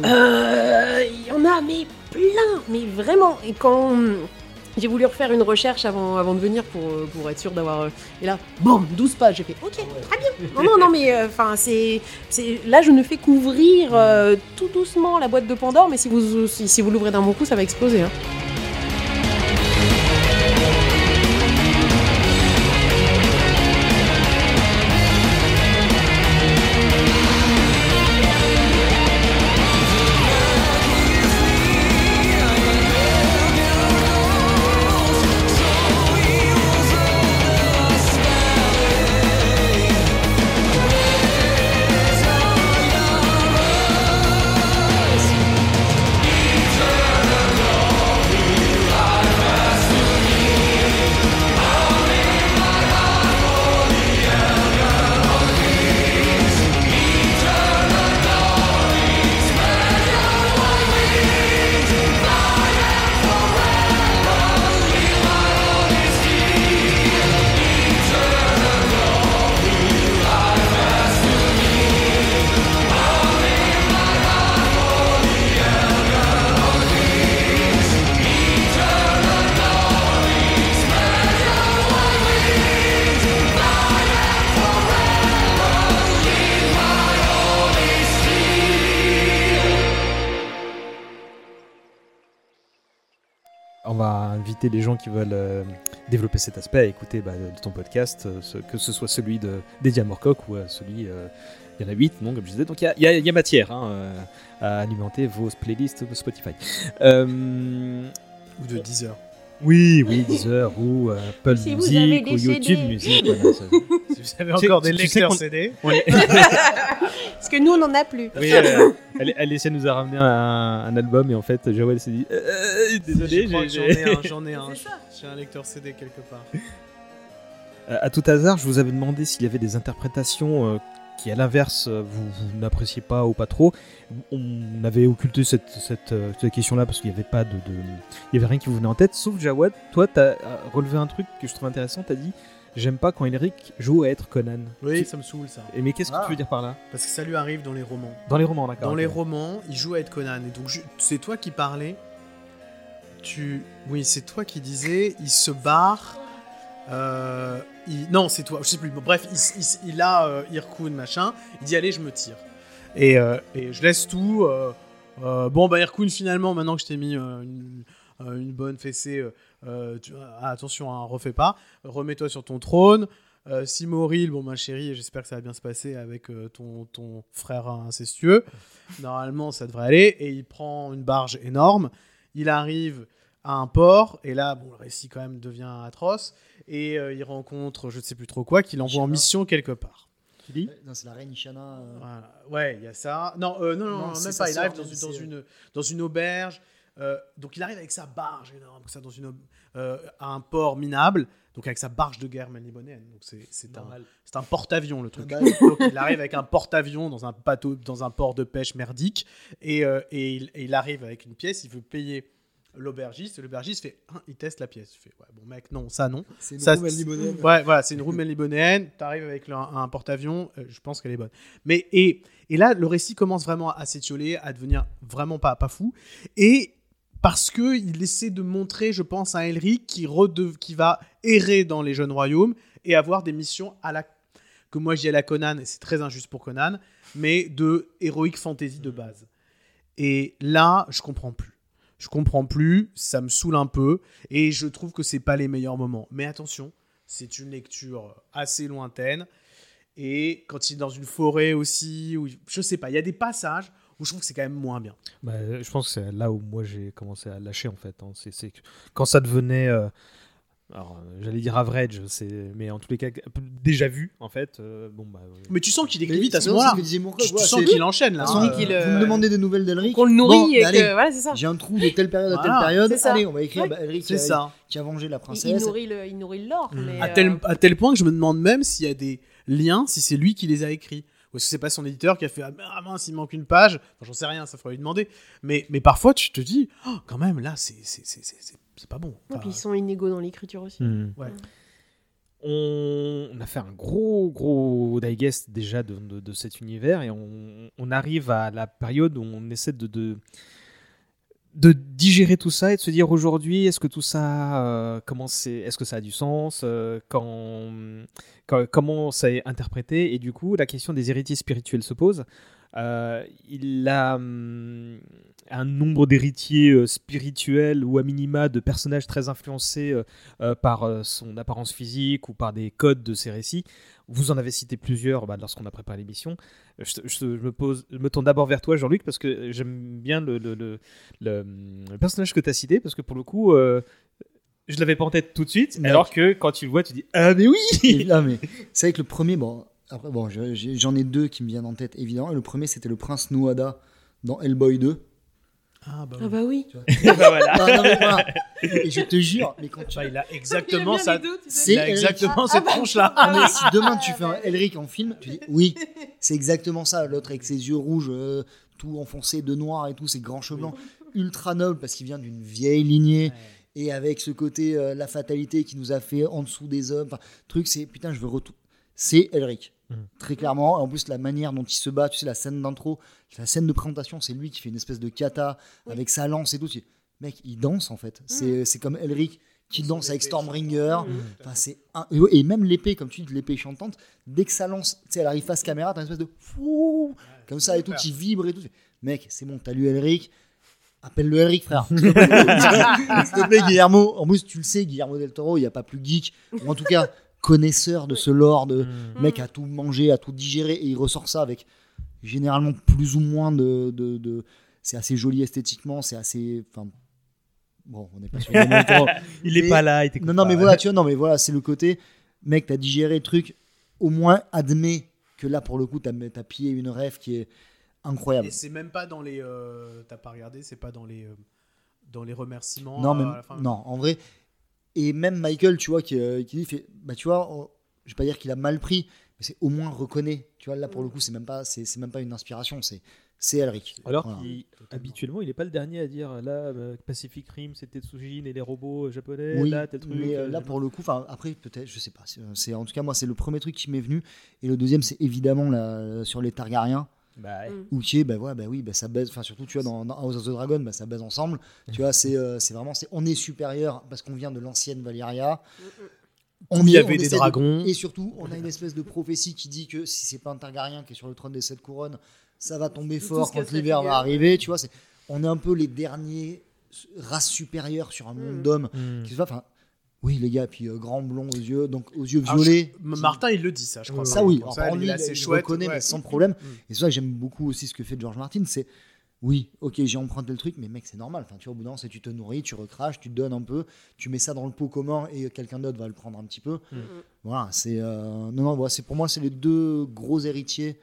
Euh, Il y en a, mais plein, mais vraiment. Et quand j'ai voulu refaire une recherche avant, avant de venir pour, euh, pour être sûr d'avoir. euh, et là, boum, 12 pages, j'ai fait Ok, très bien. Non, non, non, mais enfin, c'est. Là, je ne fais qu'ouvrir euh, tout doucement la boîte de Pandore, mais si vous, si vous l'ouvrez d'un bon coup, ça va exploser. hein. Les gens qui veulent euh, développer cet aspect à écouter bah, de ton podcast, euh, que ce soit celui de Morcock ou euh, celui. il y en a 8, non, comme je disais. Donc il y a, matière hein, à alimenter vos playlists Spotify. Euh, Ou de 10 heures. Oui, oui, Deezer ou euh, Apple Si vous avez Music ou YouTube CD. Music. voilà, ça- Si vous avez encore des lecteurs CD. Parce que nous, on n'en a plus. Oui, euh, elle, Alicia nous a ramené un, un album et en fait, Joël s'est dit euh, euh, Désolé, j'en ai un, j'en ai un. C'est ça. J'ai un lecteur CD quelque part. Euh, à tout hasard, je vous avais demandé s'il y avait des interprétations euh, qui, à l'inverse, euh, vous, vous n'appréciez pas ou pas trop. On avait occulté cette, cette, euh, cette question-là parce qu'il n'y avait pas de, de- il y avait rien qui vous venait en tête. Sauf Jawad, toi, tu as relevé un truc que je trouve intéressant. Tu as dit J'aime pas quand Elric joue à être Conan. Oui, Tu- ça me saoule ça. Et mais qu'est-ce que Ah. tu veux dire par là? Parce que ça lui arrive dans les romans. Dans les romans, d'accord. Dans les romans, il joue à être Conan. Et donc, je- c'est toi qui parlais. Tu. Oui, c'est toi qui disais, il se barre. Euh, Non, c'est toi, je sais plus. Bref, il, a euh, Irkun, machin. Il dit, allez, je me tire. Et, euh, je laisse tout. euh, bon, bah, Irkun, finalement, maintenant que je t'ai mis une, une bonne fessée, attention, hein, refais pas. Remets-toi sur ton trône. Simoril, bon ma chérie, j'espère que ça va bien se passer avec ton, ton frère incestueux. Normalement, ça devrait aller. Et il prend une barge énorme. Il arrive à un port. Et là, bon, le récit quand même devient atroce. Et euh, il rencontre, je ne sais plus trop quoi, qu'il envoie en mission quelque part. Non, c'est la reine Ishana. euh, Voilà. Ouais, il y a ça. Non, euh, non, non, même pas. Il arrive dans, une, dans, c'est- une, dans une auberge. Euh, donc il arrive avec sa barge énorme, ça, dans une, à un port minable. Donc avec sa barge de guerre malibonienne. Donc c'est un, un porte-avions le truc. Donc il arrive avec un porte-avions dans un bateau, dans un port de pêche merdique, et, et, il, et il arrive avec une pièce. Il veut payer l'aubergiste. L'aubergiste fait, Hein, il teste la pièce. Il fait, ouais, bon mec, non, ça non. C'est une c'est- libanaise. Ouais, voilà, c'est une roue libonéenne. T'arrives avec le- un, porte-avions, euh, je pense qu'elle est bonne. Mais et, et là, le récit commence vraiment à s'étioler, à devenir vraiment pas, pas fou. Et parce que il essaie de montrer, je pense, à Elric qui, redev- qui va errer dans les jeunes royaumes et avoir des missions à la que moi je dis à la Conan, et c'est très injuste pour Conan, mais de heroic fantasy de base. Et là, je comprends plus. Je comprends plus, ça me saoule un peu, et je trouve que c'est pas les meilleurs moments. Mais attention, c'est une lecture assez lointaine. Et quand il est dans une forêt aussi, où, je sais pas, il y a des passages où je trouve que c'est quand même moins bien. Bah, je pense que c'est là où moi j'ai commencé à lâcher en fait. hein. C'est, quand ça devenait, euh, alors euh, j'allais dire average, c'est, mais en tous les cas déjà vu en fait. euh, bon bah. euh, Mais tu sens qu'il décline vite à ce moment-là. Mourcock, Tu, sens qu'il enchaîne là. Hein. façon, qu'il, vous euh, me demandez des nouvelles d'Elric. Qu'on le nourrit Bon, et allez, que. Voilà, c'est ça. J'ai un trou de telle période à Voilà. telle période. C'est ça. Allez, on va écrire Ouais. bah, Elric C'est qui a, ça. qui a vengé la Il, il princesse. nourrit le, il nourrit l'or. Mm. mais, À tel, euh, à tel point que je me demande même s'il y a des liens, si c'est lui qui les a écrits. Ou est-ce que c'est pas son éditeur qui a fait Ah mince, il manque une page Enfin, J'en sais rien, ça faudrait lui demander. Mais, mais parfois, tu te dis Oh, Quand même, là, c'est c'est- c'est- c'est- c'est- c'est pas bon. Et Enfin, puis ils sont inégaux dans l'écriture aussi. hmm. Ouais. On, on a fait un gros gros digest déjà de, de- de cet univers et on, on arrive à la période où on essaie de, de de digérer tout ça et de se dire aujourd'hui est-ce que tout ça euh, comment c'est est-ce que ça a du sens euh, quand, comment ça est interprété? Et du coup la question des héritiers spirituels se pose Euh, il a hum, un nombre d'héritiers spirituels ou à minima de personnages très influencés par son apparence physique ou par des codes de ses récits. Vous en avez cité plusieurs bah, lorsqu'on a préparé l'émission. Euh, Je, me, pose, je me tourne d'abord vers toi, Jean-Luc, parce que j'aime bien le, le- le- le- le personnage que tu as cité, parce que pour le coup, euh, je l'avais pas en tête tout de suite, alors que quand tu le vois, tu dis Ah, mais oui mais c'est vrai que le premier, bon, après, j'en ai deux qui me viennent en tête, évidemment. Et le premier, c'était le prince Nuada dans Hellboy 2. Ah, bah, Ah bah oui. Tu vois. Bah voilà. Ah, non, mais voilà. Et je te jure, mais quand tu. Bah, il a exactement ça. C'est exactement Ah, cette bah, tronche-là. Ah, mais si demain tu fais un Elric en film, tu dis oui, c'est exactement ça. L'autre avec ses yeux rouges, euh, tout enfoncé de noir et tout, ses grands cheveux blancs, ultra noble parce qu'il vient d'une vieille lignée et avec ce côté euh, la fatalité qui nous a fait en dessous des hommes. Enfin, truc, c'est putain, je veux retour. C'est Elric. Mhm. Très clairement. Et en plus, la manière dont il se bat, tu sais, la scène d'intro, la scène de présentation, c'est lui qui fait une espèce de kata Oui. avec sa lance et tout. Mec, il danse en fait. C'est c'est comme Elric qui danse avec Stormbringer. Mhm. Enfin, c'est un- et même l'épée, comme tu dis, l'épée chantante, dès que ça lance, tu sais, elle arrive face caméra, t'as une espèce de fou, comme ça et tout, qui vibre et tout. Mec, c'est bon, t'as lu Elric, appelle-le Elric, frère. S'il te plaît, S'il te plaît, Guillermo. En plus, tu le sais, Guillermo del Toro, il n'y a pas plus geek, ou en tout cas connaisseur de ce lore, de Hmm. mec à tout manger, à tout digérer, et il ressort ça avec généralement plus ou moins de. de, de- c'est assez joli esthétiquement, c'est assez. Enfin, bon, on n'est pas sur Toro, Il est Mais- pas là, il non, non, pas. mais voilà, tu vois, non, mais voilà, c'est le côté, mec, t'as digéré le truc, au moins admets que là, pour le coup, t'as as pillé une rêve qui est incroyable. Et c'est même pas dans les. euh, T'as pas regardé, c'est pas dans les. euh, dans les remerciements. Non, euh, mais, à la fin. non, en vrai. Et même Michael, tu vois, qui, euh, qui dit, fait, bah, tu vois, on- je vais pas dire qu'il a mal pris, mais c'est au moins reconnaît. Tu vois, là, pour le coup, c'est même pas, c'est c'est même pas une inspiration, c'est c'est Elric. Alors Voilà. qu'il- habituellement, il est pas le dernier à dire là, euh, Pacific Rim, c'était Tsujin et les robots euh, japonais, Oui, là, tel truc. mais euh, là pour le coup, après peut-être, je sais pas. c'est- C'est en tout cas moi c'est le premier truc qui m'est venu et le deuxième c'est évidemment la, sur les Targaryens. Bah, ouais. Mm. Où tu es, bah ouais, bah oui, bah ça baise. Enfin, surtout, tu vois, dans, dans House of the Dragon, bah ça baise ensemble. Tu vois, c'est euh, c'est vraiment, c'est on est supérieur parce qu'on vient de l'ancienne Valyria. On y est- avait on des de- dragons. et surtout, on a une espèce de prophétie qui dit que si c'est pas un Targaryen qui est sur le trône des sept couronnes, ça va tomber fort quand l'hiver va figure. arriver. Tu vois, c'est, on est un peu les derniers races supérieures sur un monde Mm. d'hommes. Mm. Qui se voit, enfin, oui, les gars, puis euh, grand blond aux yeux, donc aux yeux Alors, violets. je- Martin, il le dit, ça, je crois. Ça oui, alors, ça, il lui, il, assez il chouette. reconnaît, ouais. mais sans problème. Mm. Et c'est ça que j'aime beaucoup aussi ce que fait George Martin, c'est oui, ok, j'ai emprunté le truc, mais mec, c'est normal. Enfin, tu vois, au bout d'un moment, c'est tu te nourris, tu recraches, tu te donnes un peu, tu mets ça dans le pot commun et quelqu'un d'autre va le prendre un petit peu. Mm. Voilà, c'est euh, non, non, voilà, c'est pour moi, c'est les deux gros héritiers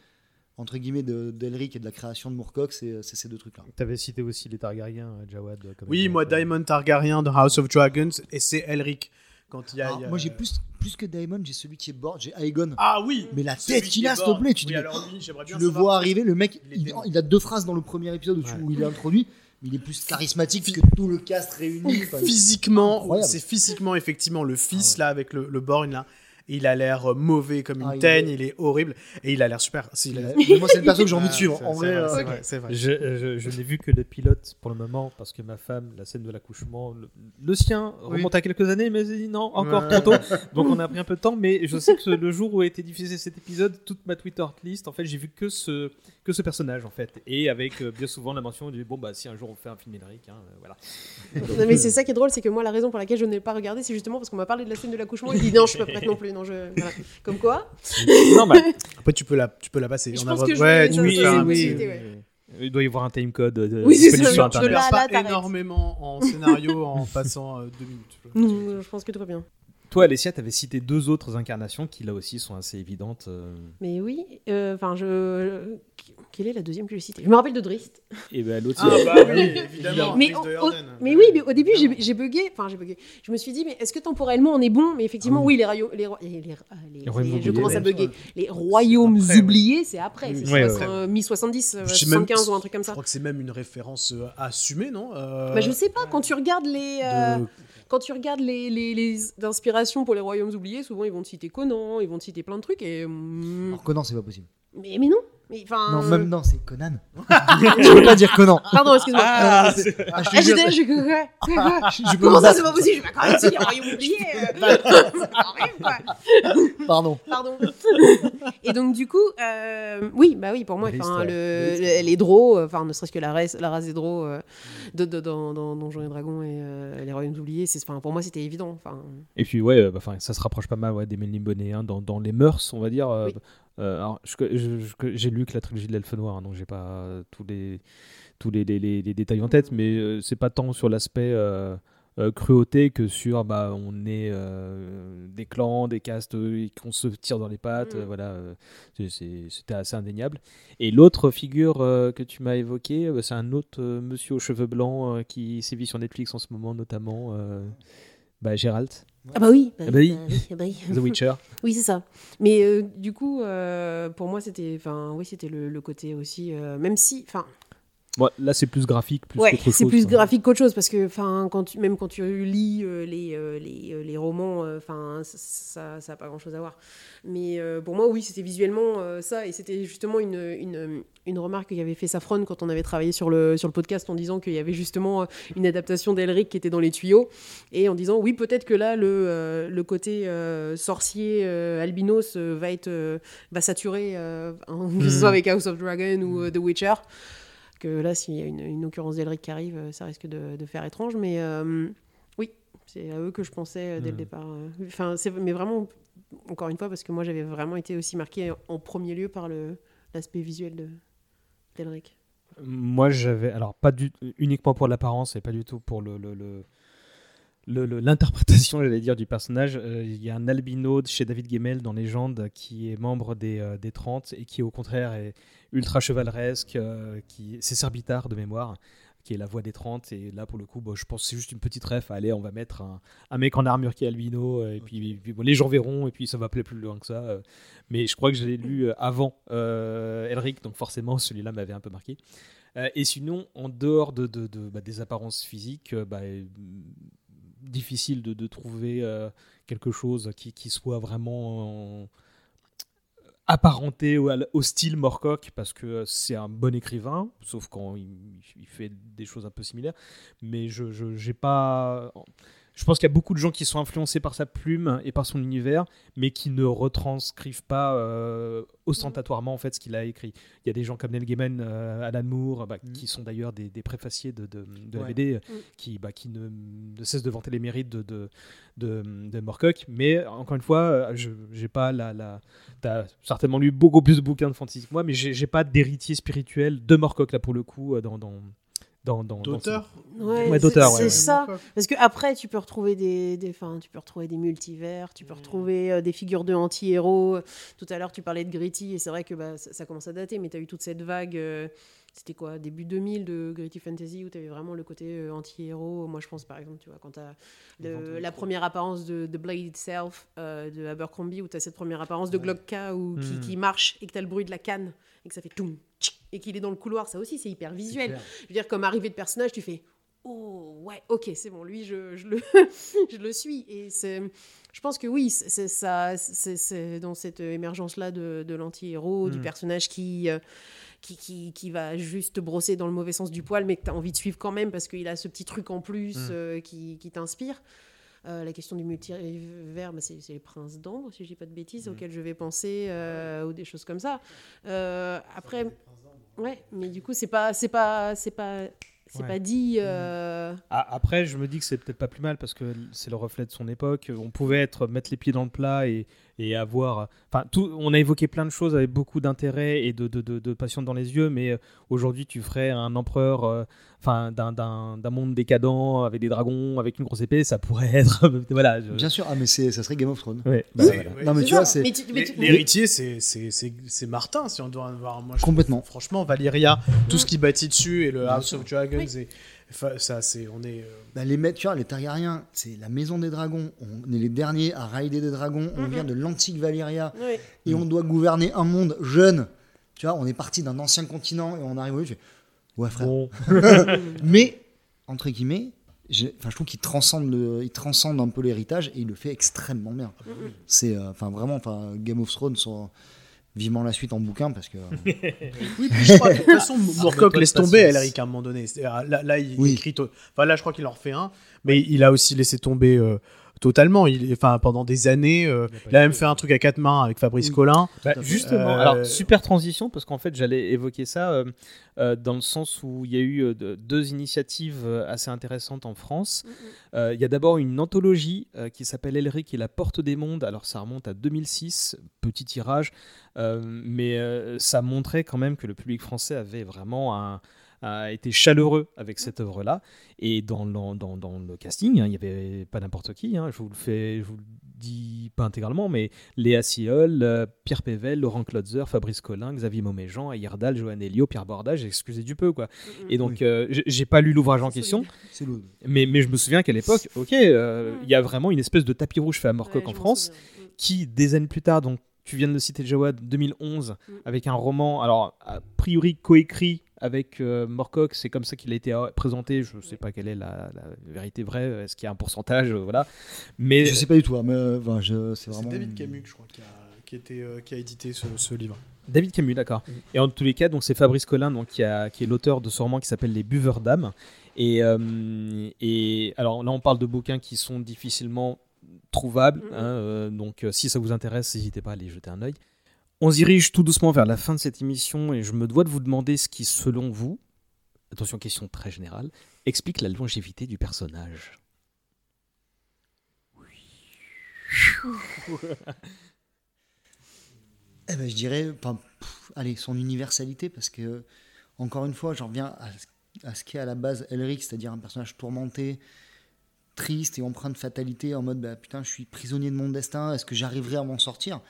entre guillemets de d'Elric et de la création de Moorcock, c'est c'est ces deux trucs-là. T'avais cité aussi les Targaryens, euh, Jawad. euh, comme Oui, moi, euh, Diamond Targaryen de House of Dragons, et c'est Elric. Quand il y a, Alors, il y a- Moi, j'ai plus plus que Daemon, j'ai celui qui est board, j'ai Aegon. Ah oui Mais la tête qui qu'il a, s'il te plaît, tu Oui, dis, alors Tu le vois arriver, le mec, Il a deux phrases dans le premier épisode où, tu- Ouais. où il est introduit. il est plus charismatique que tout le cast réuni. Enfin, Physiquement, c'est physiquement effectivement le fils Ah ouais. là avec le, le là. Il a l'air euh, mauvais comme une Ah, il teigne, est- il est horrible et il a l'air super. C'est- il a- mais moi, c'est le perso que j'ai envie de suivre. En vrai, vrai, euh. Je, je- je n'ai vu que le pilote pour le moment parce que ma femme, la scène de l'accouchement, le, le sien remonte à quelques années, mais dit non, encore Ouais. trop tôt. Donc on a pris un peu de temps, mais je sais que le jour où a été diffusé cet épisode, toute ma Twitter list, en fait, j'ai vu que ce, que ce personnage en fait. Et avec euh, bien souvent la mention du bon, bah si un jour on fait un film Elric, hein, euh, voilà. Non, mais c'est ça qui est drôle, c'est que moi, la raison pour laquelle je n'ai pas regardé, c'est justement parce qu'on m'a parlé de la scène de l'accouchement. Il dit non, je suis pas prête non plus. Non, je... voilà. Comme quoi, Normal. Après tu peux la, tu peux la passer. Je On pense a- que je ouais, ça- ouais. Il doit y avoir un time code euh, Oui, c'est ça, sur je- là, là, pas énormément en scénario en passant euh, deux minutes. je- non, je pense que tout va bien. Toi, Alessia, t'avais cité deux autres incarnations qui là aussi sont assez évidentes. euh, Mais oui, euh, enfin, je. Quelle est la deuxième que j'ai citée? Je me rappelle de Drist. Et ben l'autre, Ah c'est- bah oui, évidemment. Mais, Chris de au- au- Jordan. mais oui, mais au début, j'ai j'ai bugué. Enfin, j'ai bugué. Je me suis dit, mais est-ce que temporellement on est bon? Mais effectivement, Ah oui. les royaumes. Les, roi- les, les- ah, les- Les royaumes les- je oubliés, commence à ouais. Les royaumes après, ouais. oubliés, c'est après. C'est ouais, soixante- ouais. euh, mi-70, euh, Je sais même- 75 ou un truc comme Je ça. crois que c'est même une référence euh, assumée, non? Euh, Bah, je sais pas, quand tu regardes les. euh, de- Quand tu regardes les, les, les pour les royaumes oubliés, souvent ils vont te citer Conan, ils vont te citer plein de trucs et. hum, Alors, Conan, c'est pas possible. Mais, mais non mais, enfin, Non, même non, c'est Conan. je peux pas dire Conan. Pardon, excuse-moi. Ah, c'est- ah, je Ah, jure, j'étais là, j'ai quoi, quoi, quoi je- je Comment me ça, c'est pas possible? Je vais quand même euh. Pas vrai, quoi. Pardon. Pardon. Et donc du coup, euh, oui, bah oui, pour moi, enfin, le, le- les Draws, euh, enfin, ne serait-ce que la race, la race des Draws euh, de, de- dans, dans Donjons et Dragons et euh, les Royaumes oubliés, c'est, pour moi, c'était évident. Enfin, Et puis ouais, euh, bah, enfin, ça se rapproche pas mal ouais, des Melny Bonnet hein, dans, dans les mœurs, on va dire. euh, Oui. Euh, alors, j'ai lu que la trilogie de l'Elfe Noir, hein, donc j'ai pas tous les tous les, les- les- les détails en tête, mais euh, c'est pas tant sur l'aspect euh, cruauté que sur bah on est euh, des clans, des castes euh, qu'on se tire dans les pattes, Mm. voilà, c'était assez indéniable. Et l'autre figure que tu m'as évoqué, euh, c'est un autre monsieur aux cheveux blancs qui sévit sur Netflix en ce moment notamment, bah, Gérald. Ah bah oui, bah Ah bah oui. ah bah oui. The Witcher. Oui, c'est ça. Mais euh, du coup, euh, pour moi, c'était, enfin, oui, c'était le, le côté aussi, euh, même si, enfin, Bon, là, c'est plus graphique, plus ouais, c'est plus quoi. graphique qu'autre chose parce que, enfin, quand tu, même quand tu lis euh, les, euh, les, euh, les romans, euh, enfin, ça, ça a pas grand chose à voir. Mais pour moi, oui, c'était visuellement ça, et c'était justement une, une, une remarque qu'avait fait Safron quand on avait travaillé sur le, sur le podcast en disant qu'il y avait justement une adaptation d'Elric qui était dans les tuyaux, et en disant oui, peut-être que là, le, le côté sorcier albinos va être va saturer, hein, que ce soit avec House of Dragon ou The Witcher. Que là, s'il y a une, une occurrence d'Elric qui arrive, euh, ça risque de, de faire étrange, mais euh, oui, c'est à eux que je pensais euh, dès le Mhm. départ. Enfin, mais vraiment encore une fois parce que moi j'avais vraiment été aussi marqué en premier lieu par l'aspect visuel de d'Elric. Moi, j'avais. Alors, pas du, uniquement pour l'apparence et pas du tout pour le- l'interprétation, j'allais dire, du personnage. Euh, Il y a un albino de chez David Gemmel dans Légende qui est membre des, euh, des 30 et qui, au contraire, est ultra chevaleresque. euh, qui, c'est Serbitar de mémoire, qui est la voix des 30. Et là, pour le coup, bon, je pense que c'est juste une petite ref. Allez, on va mettre un, un mec en armure qui est albino. euh, Et puis, puis, bon, les gens verront. Et puis, ça va appeler plus loin que ça. euh. Mais je crois que je l'ai lu avant Elric. Donc, forcément, celui-là m'avait un peu marqué. Et sinon, en dehors de, de- de- bah, des apparences physiques, bah, difficile de, de trouver euh, quelque chose qui, qui soit vraiment euh, apparenté au, au style Morcock parce que euh, c'est un bon écrivain, sauf quand il, il fait des choses un peu similaires. Mais je j'ai pas. Je pense qu'il y a beaucoup de gens qui sont influencés par sa plume et par son univers, mais qui ne retranscrivent pas euh, ostentatoirement en fait ce qu'il a écrit. Il y a des gens comme Neil Gaiman, euh, Alan Moore, bah, Mhm. qui sont d'ailleurs des, des préfaciers de, de, de la. BD, Mm. qui, bah, qui ne, ne cessent de vanter les mérites de, de, de, de Moorcock. Mais encore une fois, euh, je j'ai pas la. la T'as certainement lu beaucoup plus de bouquins de fantasy que moi, mais j'ai pas d'héritier spirituel de Moorcock là pour le coup dans. Dans dans, D'auteur Ouais, Ouais, c'est- d'auteur, c'est ouais, ouais. ça. Parce que après, tu peux retrouver des, des, enfin, tu peux retrouver des multivers, tu peux retrouver euh, des figures de anti-héros. Tout à l'heure, tu parlais de Gritty, et c'est vrai que bah, ça, ça commence à dater, mais tu as eu toute cette vague, euh, c'était quoi Début 2000 de Gritty Fantasy où tu avais vraiment le côté euh, anti-héros. Moi, je pense par exemple, tu vois, quand tu as la première apparence de The Blade Itself euh, de Abercrombie, où tu as cette première apparence de Glocka qui, Hmm. qui marche et que tu as le bruit de la canne et que ça fait toum, et qu'il est dans le couloir, ça aussi, c'est hyper visuel. Je veux dire, comme arrivée de personnage, tu fais Oh, ouais, ok, c'est bon, lui, je, je le, je le suis. Et c'est, je pense que oui, c'est ça, c'est dans cette émergence-là de, de l'anti-héros, du Mm. personnage qui, euh, qui, qui, qui va juste te brosser dans le mauvais sens du poil, mais que tu as envie de suivre quand même parce qu'il a ce petit truc en plus Mm. euh, qui, qui t'inspire. Euh, la question du multivers, bah, c'est les princes d'Ambre, si je dis pas de bêtises, Mm. auxquels je vais penser, euh, ou des choses comme ça. Après, ouais, mais du coup, c'est pas, c'est pas, c'est pas, c'est Ouais. pas dit. euh, Ah, Après, je me dis que c'est peut-être pas plus mal parce que c'est le reflet de son époque. On pouvait être mettre les pieds dans le plat et, et avoir. Enfin, tout. On a évoqué plein de choses avec beaucoup d'intérêt et de, de, de, de passion dans les yeux, mais euh, aujourd'hui, tu ferais un empereur, euh, enfin, d'un- d'un d'un monde décadent avec des dragons, avec une grosse épée, ça pourrait être. voilà. je- Bien sûr, ah, mais c'est- ça serait Game of Thrones. Ouais, bah, C'est- voilà. ouais. Non, mais tu vois, c'est. L'héritier, c'est- c'est c'est- c'est Martin, si on doit en avoir. Moi, je Complètement. trouve, franchement, Valyria, tout ce qui bâtit dessus et le House of Dragons, Oui. et, enfin, ça, c'est, on est. euh, Bah, les tu vois, les Targaryens, c'est la maison des dragons. On est les derniers à rider des dragons. On Mhm. vient de l'antique Valyria et on doit gouverner un monde jeune. Tu vois, on est parti d'un ancien continent et on arrive au. fais, Ouais, frère. Bon, Mais, entre guillemets, enfin, je trouve qu'il transcende, le- il transcende un peu l'héritage et il le fait extrêmement bien. Mhm. C'est euh, enfin vraiment, enfin, Game of Thrones, sont vivement la suite en bouquin parce que. Oui, puis je crois, de toute façon, Moorcock laisse tomber. Elric à un moment donné. Là, là, il Oui. écrit. Enfin, là, je crois qu'il en refait un, mais il a aussi laissé tomber euh, totalement. Il, enfin, pendant des années, euh, il a même fait un truc à quatre mains avec Fabrice Oui. Collin. Bah, fait. justement, Euh, alors super transition parce qu'en fait j'allais évoquer ça euh, euh, dans le sens où il y a eu euh, de- deux initiatives assez intéressantes en France. Euh, Il y a d'abord une anthologie euh, qui s'appelle Elric et la porte des mondes. Alors ça remonte à 2006, petit tirage, euh, mais euh, ça montrait quand même que le public français avait vraiment un a été chaleureux avec cette œuvre-là. Et dans, le- dans, dans le casting, hein, il n'y avait pas n'importe qui. hein, je vous le fais, je vous le dis pas intégralement, mais Léa Siol, euh, Pierre Pével, Laurent Klotzer, Fabrice Collin, Xavier Mauméjean, Ayerdal, Johan Elio, Pierre Bordage, excusez du peu quoi. Et donc euh, j'ai- pas lu l'ouvrage en question, mais, mais je me souviens qu'à l'époque, ok, euh, il y a vraiment une espèce de tapis rouge fait à Ouais, en France, souviens. Mhm. qui des années plus tard, donc tu viens de le citer Jawad, 2011, Mm. avec un roman, alors a priori coécrit avec euh, Morcock, c'est comme ça qu'il a été euh, présenté, je sais pas quelle est la, la vérité vraie, est-ce qu'il y a un pourcentage, euh, voilà. Mais Je sais pas du tout, hein, mais euh, je- c'est vraiment. David Camus, je crois, qui a, qui était, euh, qui a édité ce, ce livre. David Camus, d'accord. Et en tous les cas, donc c'est Fabrice Collin, donc qui, a, qui est l'auteur de ce roman qui s'appelle Les Buveurs d'âme. Et, euh, et alors là, on parle de bouquins qui sont difficilement trouvables. Mhm. hein, euh, donc euh, si ça vous intéresse, n'hésitez pas à aller jeter un œil. On se dirige tout doucement vers la fin de cette émission et je me dois de vous demander ce qui, selon vous, attention, question très générale, explique la longévité du personnage. Eh ben, je dirais, allez, son universalité, parce que, encore une fois, j'en reviens à, ce- à ce qu'est à la base Elric, c'est-à-dire un personnage tourmenté, triste et empreint de fatalité, en mode, bah, putain, je suis prisonnier de mon destin, est-ce que j'arriverai à m'en sortir?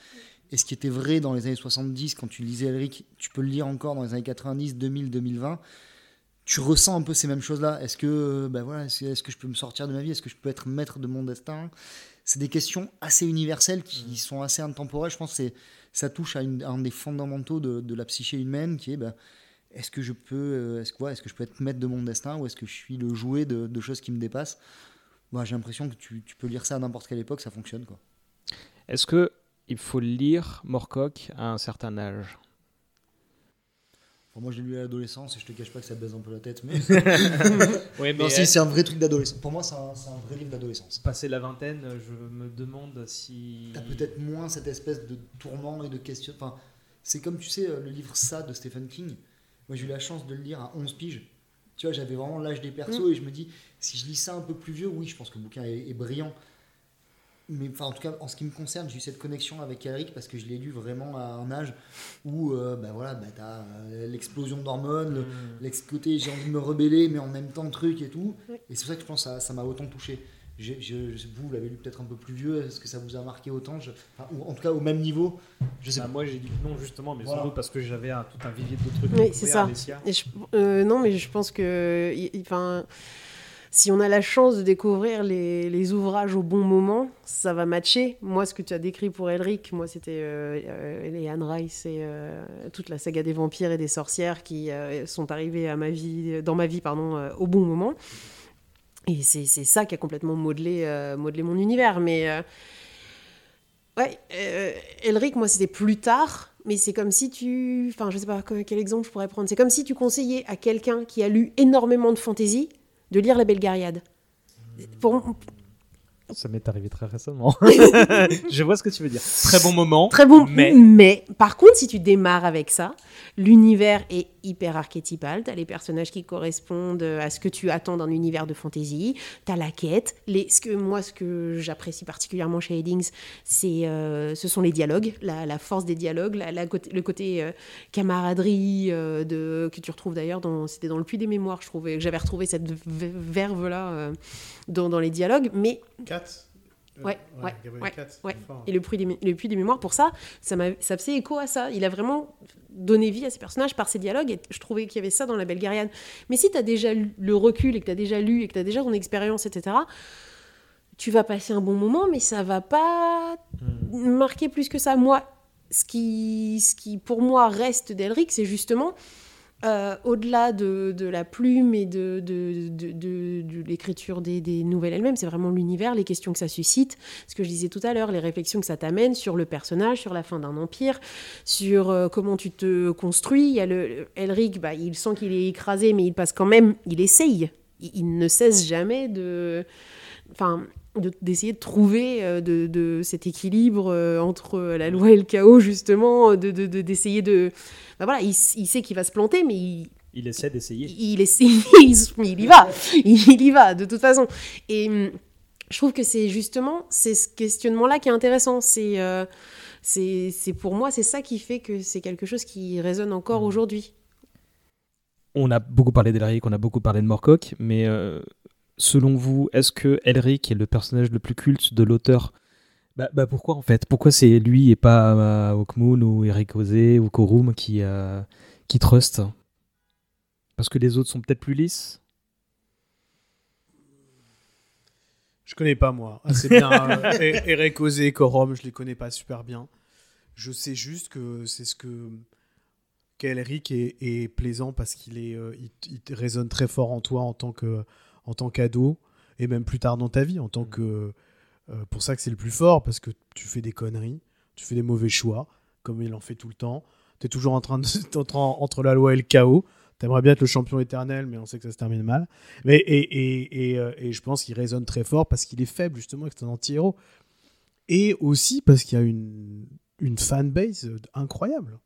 Et ce qui était vrai dans les années 70, quand tu lisais Elric, tu peux le lire encore dans les années 90, 2000, 2020, tu ressens un peu ces mêmes choses-là. Est-ce que, ben voilà, est-ce que je peux me sortir de ma vie? Est-ce que je peux être maître de mon destin? C'est des questions assez universelles qui sont assez intemporelles. Je pense que ça touche à, une- à un des fondamentaux de, de la psyché humaine qui est ben, est-ce que je peux euh, est-ce, quoi, est-ce que je peux être maître de mon destin ou est-ce que je suis le jouet de, de choses qui me dépassent? Moi, j'ai l'impression que tu, tu peux lire ça à n'importe quelle époque ça fonctionne quoi. Est-ce que il faut lire Morcock à un certain âge moi je l'ai lu à l'adolescence et je te cache pas que ça baise un peu la tête mais Oui, non si c'est un vrai truc d'adolescence pour moi c'est un, c'est un vrai livre d'adolescence Passé la vingtaine, je me demande si. T'as peut-être moins cette espèce de tourment et de question. Enfin, c'est comme tu sais, euh, le livre Ça de Stephen King. Moi, j'ai eu la chance de le lire à 11 piges. Tu vois, j'avais vraiment l'âge des persos et je me dis, si je lis ça un peu plus vieux, oui, je pense que le bouquin est, est brillant. Mais enfin, en tout cas, en ce qui me concerne, j'ai eu cette connexion avec Eric parce que je l'ai lu vraiment à un âge où, euh, bah voilà, bah, t'as euh, l'explosion d'hormones, le- l'ex côté j'ai envie de me rebeller, mais en même temps truc et tout. Oui. Et c'est pour ça que je pense que ça m'a autant touché. je- je- vous l'avez lu peut-être un peu plus vieux. Est-ce que ça vous a marqué autant? Je- enfin, ou en tout cas au même niveau Je sais Bah, pas. moi j'ai dit non justement, mais Voilà. sans doute parce que j'avais tout un vivier de trucs. Oui, c'est ça. Et je- euh, non, mais je pense que, y- y- enfin, si on a la chance de découvrir les, ouvrages au bon moment, ça va matcher. Moi, ce que tu as décrit pour Elric, moi, c'était euh, euh, les Anne Rice et euh, toute la saga des vampires et des sorcières qui euh, sont arrivés à ma vie, dans ma vie, pardon, au bon moment. Et c'est ça qui a complètement modelé, modelé mon univers. Mais ouais, Elric, moi, c'était plus tard. Mais c'est comme si tu. Enfin, je sais pas que- quel exemple je pourrais prendre. C'est comme si tu conseillais à quelqu'un qui a lu énormément de fantasy de lire La Belgariade. Pour, Ça m'est arrivé très récemment. je vois ce que tu veux dire. Très bon moment. Très bon. Mais Mais par contre, si tu démarres avec ça, l'univers est hyper archétypal. Tu as les personnages qui correspondent à ce que tu attends d'un univers de fantasy. Tu as la quête. Les, ce que, moi, ce que j'apprécie particulièrement chez Eddings, euh, ce sont les dialogues, la, force des dialogues, la, le côté euh, camaraderie euh, de, que tu retrouves d'ailleurs dans, c'était dans le Puits des Mémoires, je trouvais, j'avais retrouvé cette verve-là euh, dans, dans les dialogues. Mais Euh, Ouais, ouais, ouais, et le puits des, le puits des mémoires, pour ça, ça, m'a, ça faisait écho à ça. Il a vraiment donné vie à ses personnages par ses dialogues, et je trouvais qu'il y avait ça dans La Belgariade. Mais si tu as déjà lu- le recul, et que tu as déjà lu, et que tu as déjà ton expérience, etc., tu vas passer un bon moment, mais ça va pas marquer plus que ça. Moi, ce qui, ce qui pour moi reste d'Elric, c'est justement, euh, au-delà de, la plume et de, l'écriture des, nouvelles elles-mêmes, c'est vraiment l'univers, les questions que ça suscite, ce que je disais tout à l'heure, les réflexions que ça t'amène sur le personnage, sur la fin d'un empire, sur euh, comment tu te construis. Il y a le, Elric, bah, il sent qu'il est écrasé, mais il passe quand même, il essaye. Il, il ne cesse jamais de... Enfin, d'essayer de, trouver euh, de, de cet équilibre euh, entre la loi et le chaos, justement, de, de- de- d'essayer de... bah voilà, il, il sait qu'il va se planter, mais il, il essaie d'essayer. il, essaie- il, il y va, il y va, de toute façon. Et hum, je trouve que c'est justement c'est ce questionnement-là qui est intéressant. C'est euh, pour moi, c'est ça qui fait que c'est quelque chose qui résonne encore aujourd'hui. On a beaucoup parlé d'Elric, on a beaucoup parlé de Morcock, mais euh, selon vous, est-ce que Elric est le personnage le plus culte de l'auteur bah, bah pourquoi en fait? Pourquoi c'est lui et pas euh, Hawkmoon ou Eric Ozé ou Korum qui, euh, qui trust? Parce que les autres sont peut-être plus lisses? Je connais pas moi. assez bien euh, E- Eric Ozé et Corum, je les connais pas super bien. Je sais juste que c'est ce que qu'Elric est, est plaisant parce qu'il est, euh, il, résonne très fort en toi en tant que, en tant qu'ado et même plus tard dans ta vie en tant que. euh, pour ça que c'est le plus fort parce que tu fais des conneries, tu fais des mauvais choix comme il en fait tout le temps. Tu es toujours en train de entre, entre la loi et le chaos. T'aimerais bien être le champion éternel, mais on sait que ça se termine mal. Mais, et, et, et, euh, et je pense qu'il résonne très fort parce qu'il est faible, justement, et que c'est un anti-héros. Et aussi parce qu'il y a une, une fanbase euh, incroyable.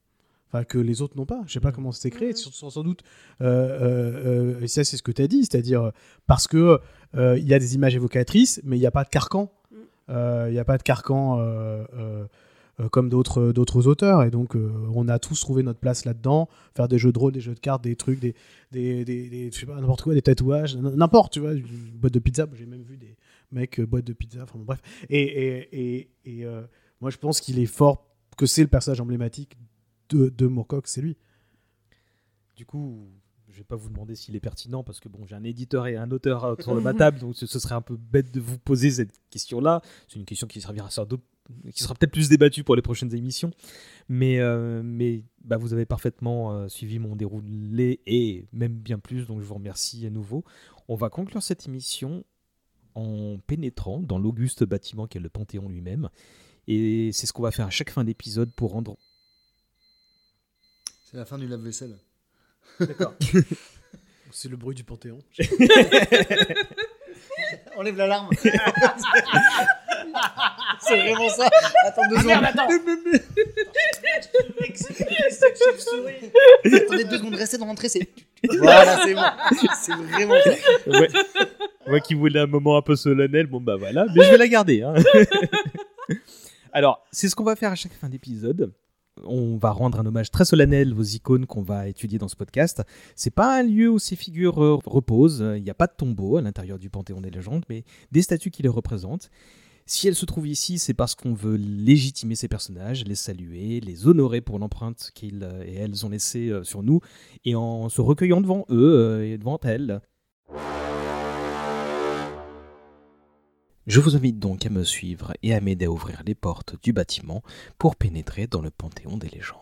Enfin, que les autres n'ont pas. Je sais pas comment c'était créé. Mhm. Sans, sans doute, euh, euh, euh, et ça, c'est ce que tu as dit. C'est-à-dire, parce que il y a des images évocatrices, mais il n'y a pas de carcan. Euh, Il n'y a pas de carcan comme d'autres d'autres auteurs. Et donc, euh, on a tous trouvé notre place là-dedans. Faire des jeux de rôle, des jeux de cartes, des trucs, des, des, des, des- je sais pas, n'importe quoi, des tatouages, n'importe, tu vois, une boîte de pizza. J'ai même vu des mecs euh, boîte de pizza. Enfin, bon, bref. Et, et, et, et, euh, moi, je pense qu'il est fort, que c'est le personnage emblématique de, de c'est lui. Du coup, je vais pas vous demander s'il est pertinent parce que bon, j'ai un éditeur et un auteur autour de ma table, donc ce, serait un peu bête de vous poser cette question-là. C'est une question qui servira qui sera peut-être plus débattue pour les prochaines émissions, mais euh, mais bah, vous avez parfaitement euh, suivi mon déroulé et même bien plus, donc je vous remercie à nouveau. On va conclure cette émission en pénétrant dans l'auguste bâtiment qu'est le Panthéon lui-même. Et c'est ce qu'on va faire à chaque fin d'épisode pour rendre C'est la fin du lave-vaisselle. D'accord. c'est le bruit du Panthéon. Enlève l'alarme. c'est vraiment ça. Attends deux secondes. attends. Attendez deux secondes, restez dans l'entrée, c'est. Voilà, c'est bon. C'est vraiment ça. Ouais. Moi qui voulais un moment un peu solennel, bon bah voilà, mais je vais la garder. hein. Alors, c'est ce qu'on va faire à chaque fin d'épisode. On va rendre un hommage très solennel aux icônes qu'on va étudier dans ce podcast. C'est pas un lieu où ces figures euh, reposent. Il n'y a pas de tombeau à l'intérieur du Panthéon des légendes, mais des statues qui les représentent. Si elles se trouvent ici, c'est parce qu'on veut légitimer ces personnages, les saluer, les honorer pour l'empreinte qu'ils euh, et elles ont laissée euh, sur nous, et en se recueillant devant eux et devant elles. Je vous invite donc à me suivre et à m'aider à ouvrir les portes du bâtiment pour pénétrer dans le Panthéon des légendes.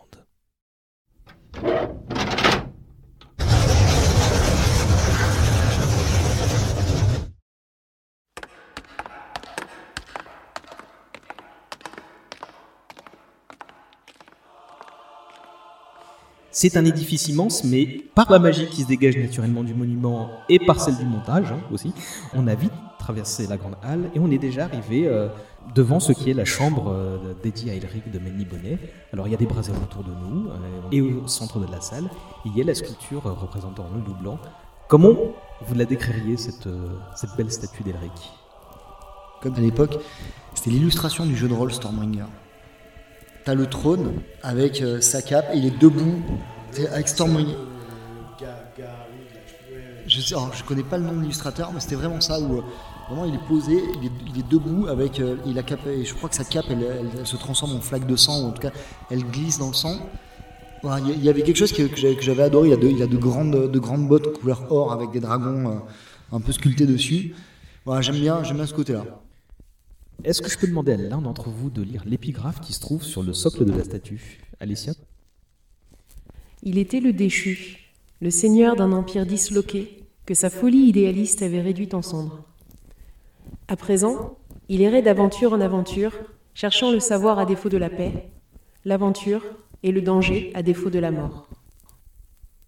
C'est un édifice immense, mais par la magie qui se dégage naturellement du monument et par celle du montage hein, aussi, on a vite traversé la grande halle et on est déjà arrivé euh, devant ce qui est la chambre euh, dédiée à Elric de Melny Bonnet. Alors il y a des braseros autour de nous euh, et au centre de la salle, il y a la sculpture représentant le loup blanc. Comment vous la décririez cette, belle statue d'Elric? Comme à l'époque, c'était l'illustration du jeu de rôle Stormbringer. T'as le trône avec sa cape et il est debout avec Stormbringer. Je je connais pas le nom de l'illustrateur, mais c'était vraiment ça où vraiment il est posé, il est, il est debout avec euh, il a cape, et je crois que sa cape elle, elle- elle se transforme en flaque de sang ou en tout cas elle glisse dans le sang. Voilà, Il y- avait quelque chose que, que j'avais- adoré. Il a, de, il a de grandes de grandes bottes couleur or avec des dragons euh, un peu sculptés dessus. Voilà, j'aime bien j'aime bien ce côté-là. Est-ce que je peux demander à l'un d'entre vous de lire l'épigraphe qui se trouve sur le socle de la statue? Alicia? Il était le déchu, le seigneur d'un empire disloqué que sa folie idéaliste avait réduit en cendres. À présent, il errait d'aventure en aventure, cherchant le savoir à défaut de la paix, l'aventure et le danger à défaut de la mort.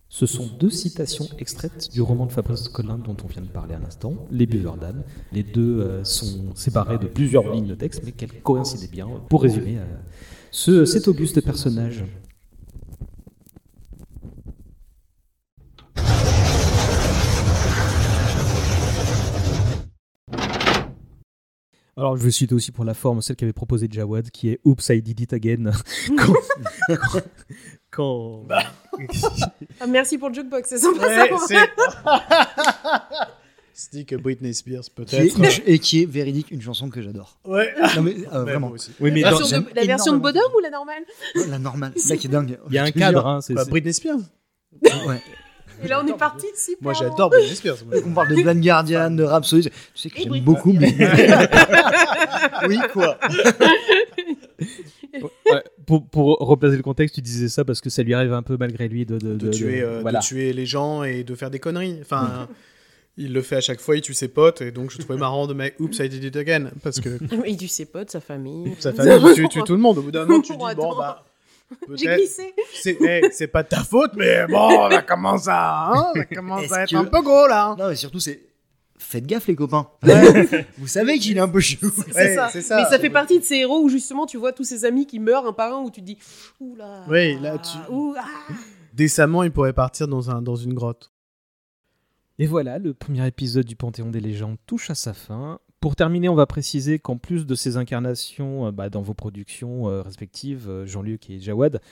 Ce sont deux citations extraites du roman de Fabrice Collin dont on vient de parler à l'instant, Les Buveurs. Les deux euh, sont séparés de plusieurs lignes de texte, mais qu'elles coïncidaient bien pour résumer euh, ce, cet auguste personnage. Alors, je vais citer aussi pour la forme celle qu'avait proposée Jawad, qui est Oops, I did it again. quand. quand- Ah, merci pour le jukebox, c'est sympa Ouais, ça. c'est. Que Britney Spears peut-être. et qui est véridique une chanson que j'adore. Ouais. Non mais euh, vraiment, aussi. Oui, mais La dans- version de- la version de Bodum ou la normale? La normale, c'est ça qui est dingue. il y a un cadre. Hein, c'est- Bah, Britney Spears. Ouais. Et là, on est parti de si Moi j'adore Britney Spears. On parle de Blind Guardian, de Rhapsody. Tu sais que j'aime Britney. beaucoup. Blind oui, quoi. Ouais, pour, pour replacer le contexte, tu disais ça parce que ça lui arrive un peu malgré lui de, de, de, tuer, euh, voilà. de tuer les gens et de faire des conneries. Enfin, il le fait à chaque fois, il tue ses potes, et donc je trouvais marrant de mettre Oops, I did it again. Parce que Il tue ses potes, sa famille. sa famille, il tue, tue tout le monde. Au bout d'un moment, tu dis, bon, bah. J'ai glissé. C'est pas de ta faute, mais bon, ça commence à, hein, ça commence à être que- un peu gros là. Non, mais surtout, c'est. Faites gaffe, les copains. Vous savez qu'il est un peu chou. C'est Ouais, ça. c'est ça. Mais ça fait partie de ces héros où justement tu vois tous ces amis qui meurent un par un où tu te dis oula. Oui, là, tu- Ouh, ah. Décemment, il pourrait partir dans, un, dans une grotte. Et voilà, le premier épisode du Panthéon des légendes touche à sa fin. Pour terminer, on va préciser qu'en plus de ces incarnations euh, bah, dans vos productions euh, respectives, euh, Jean-Luc et Jawad,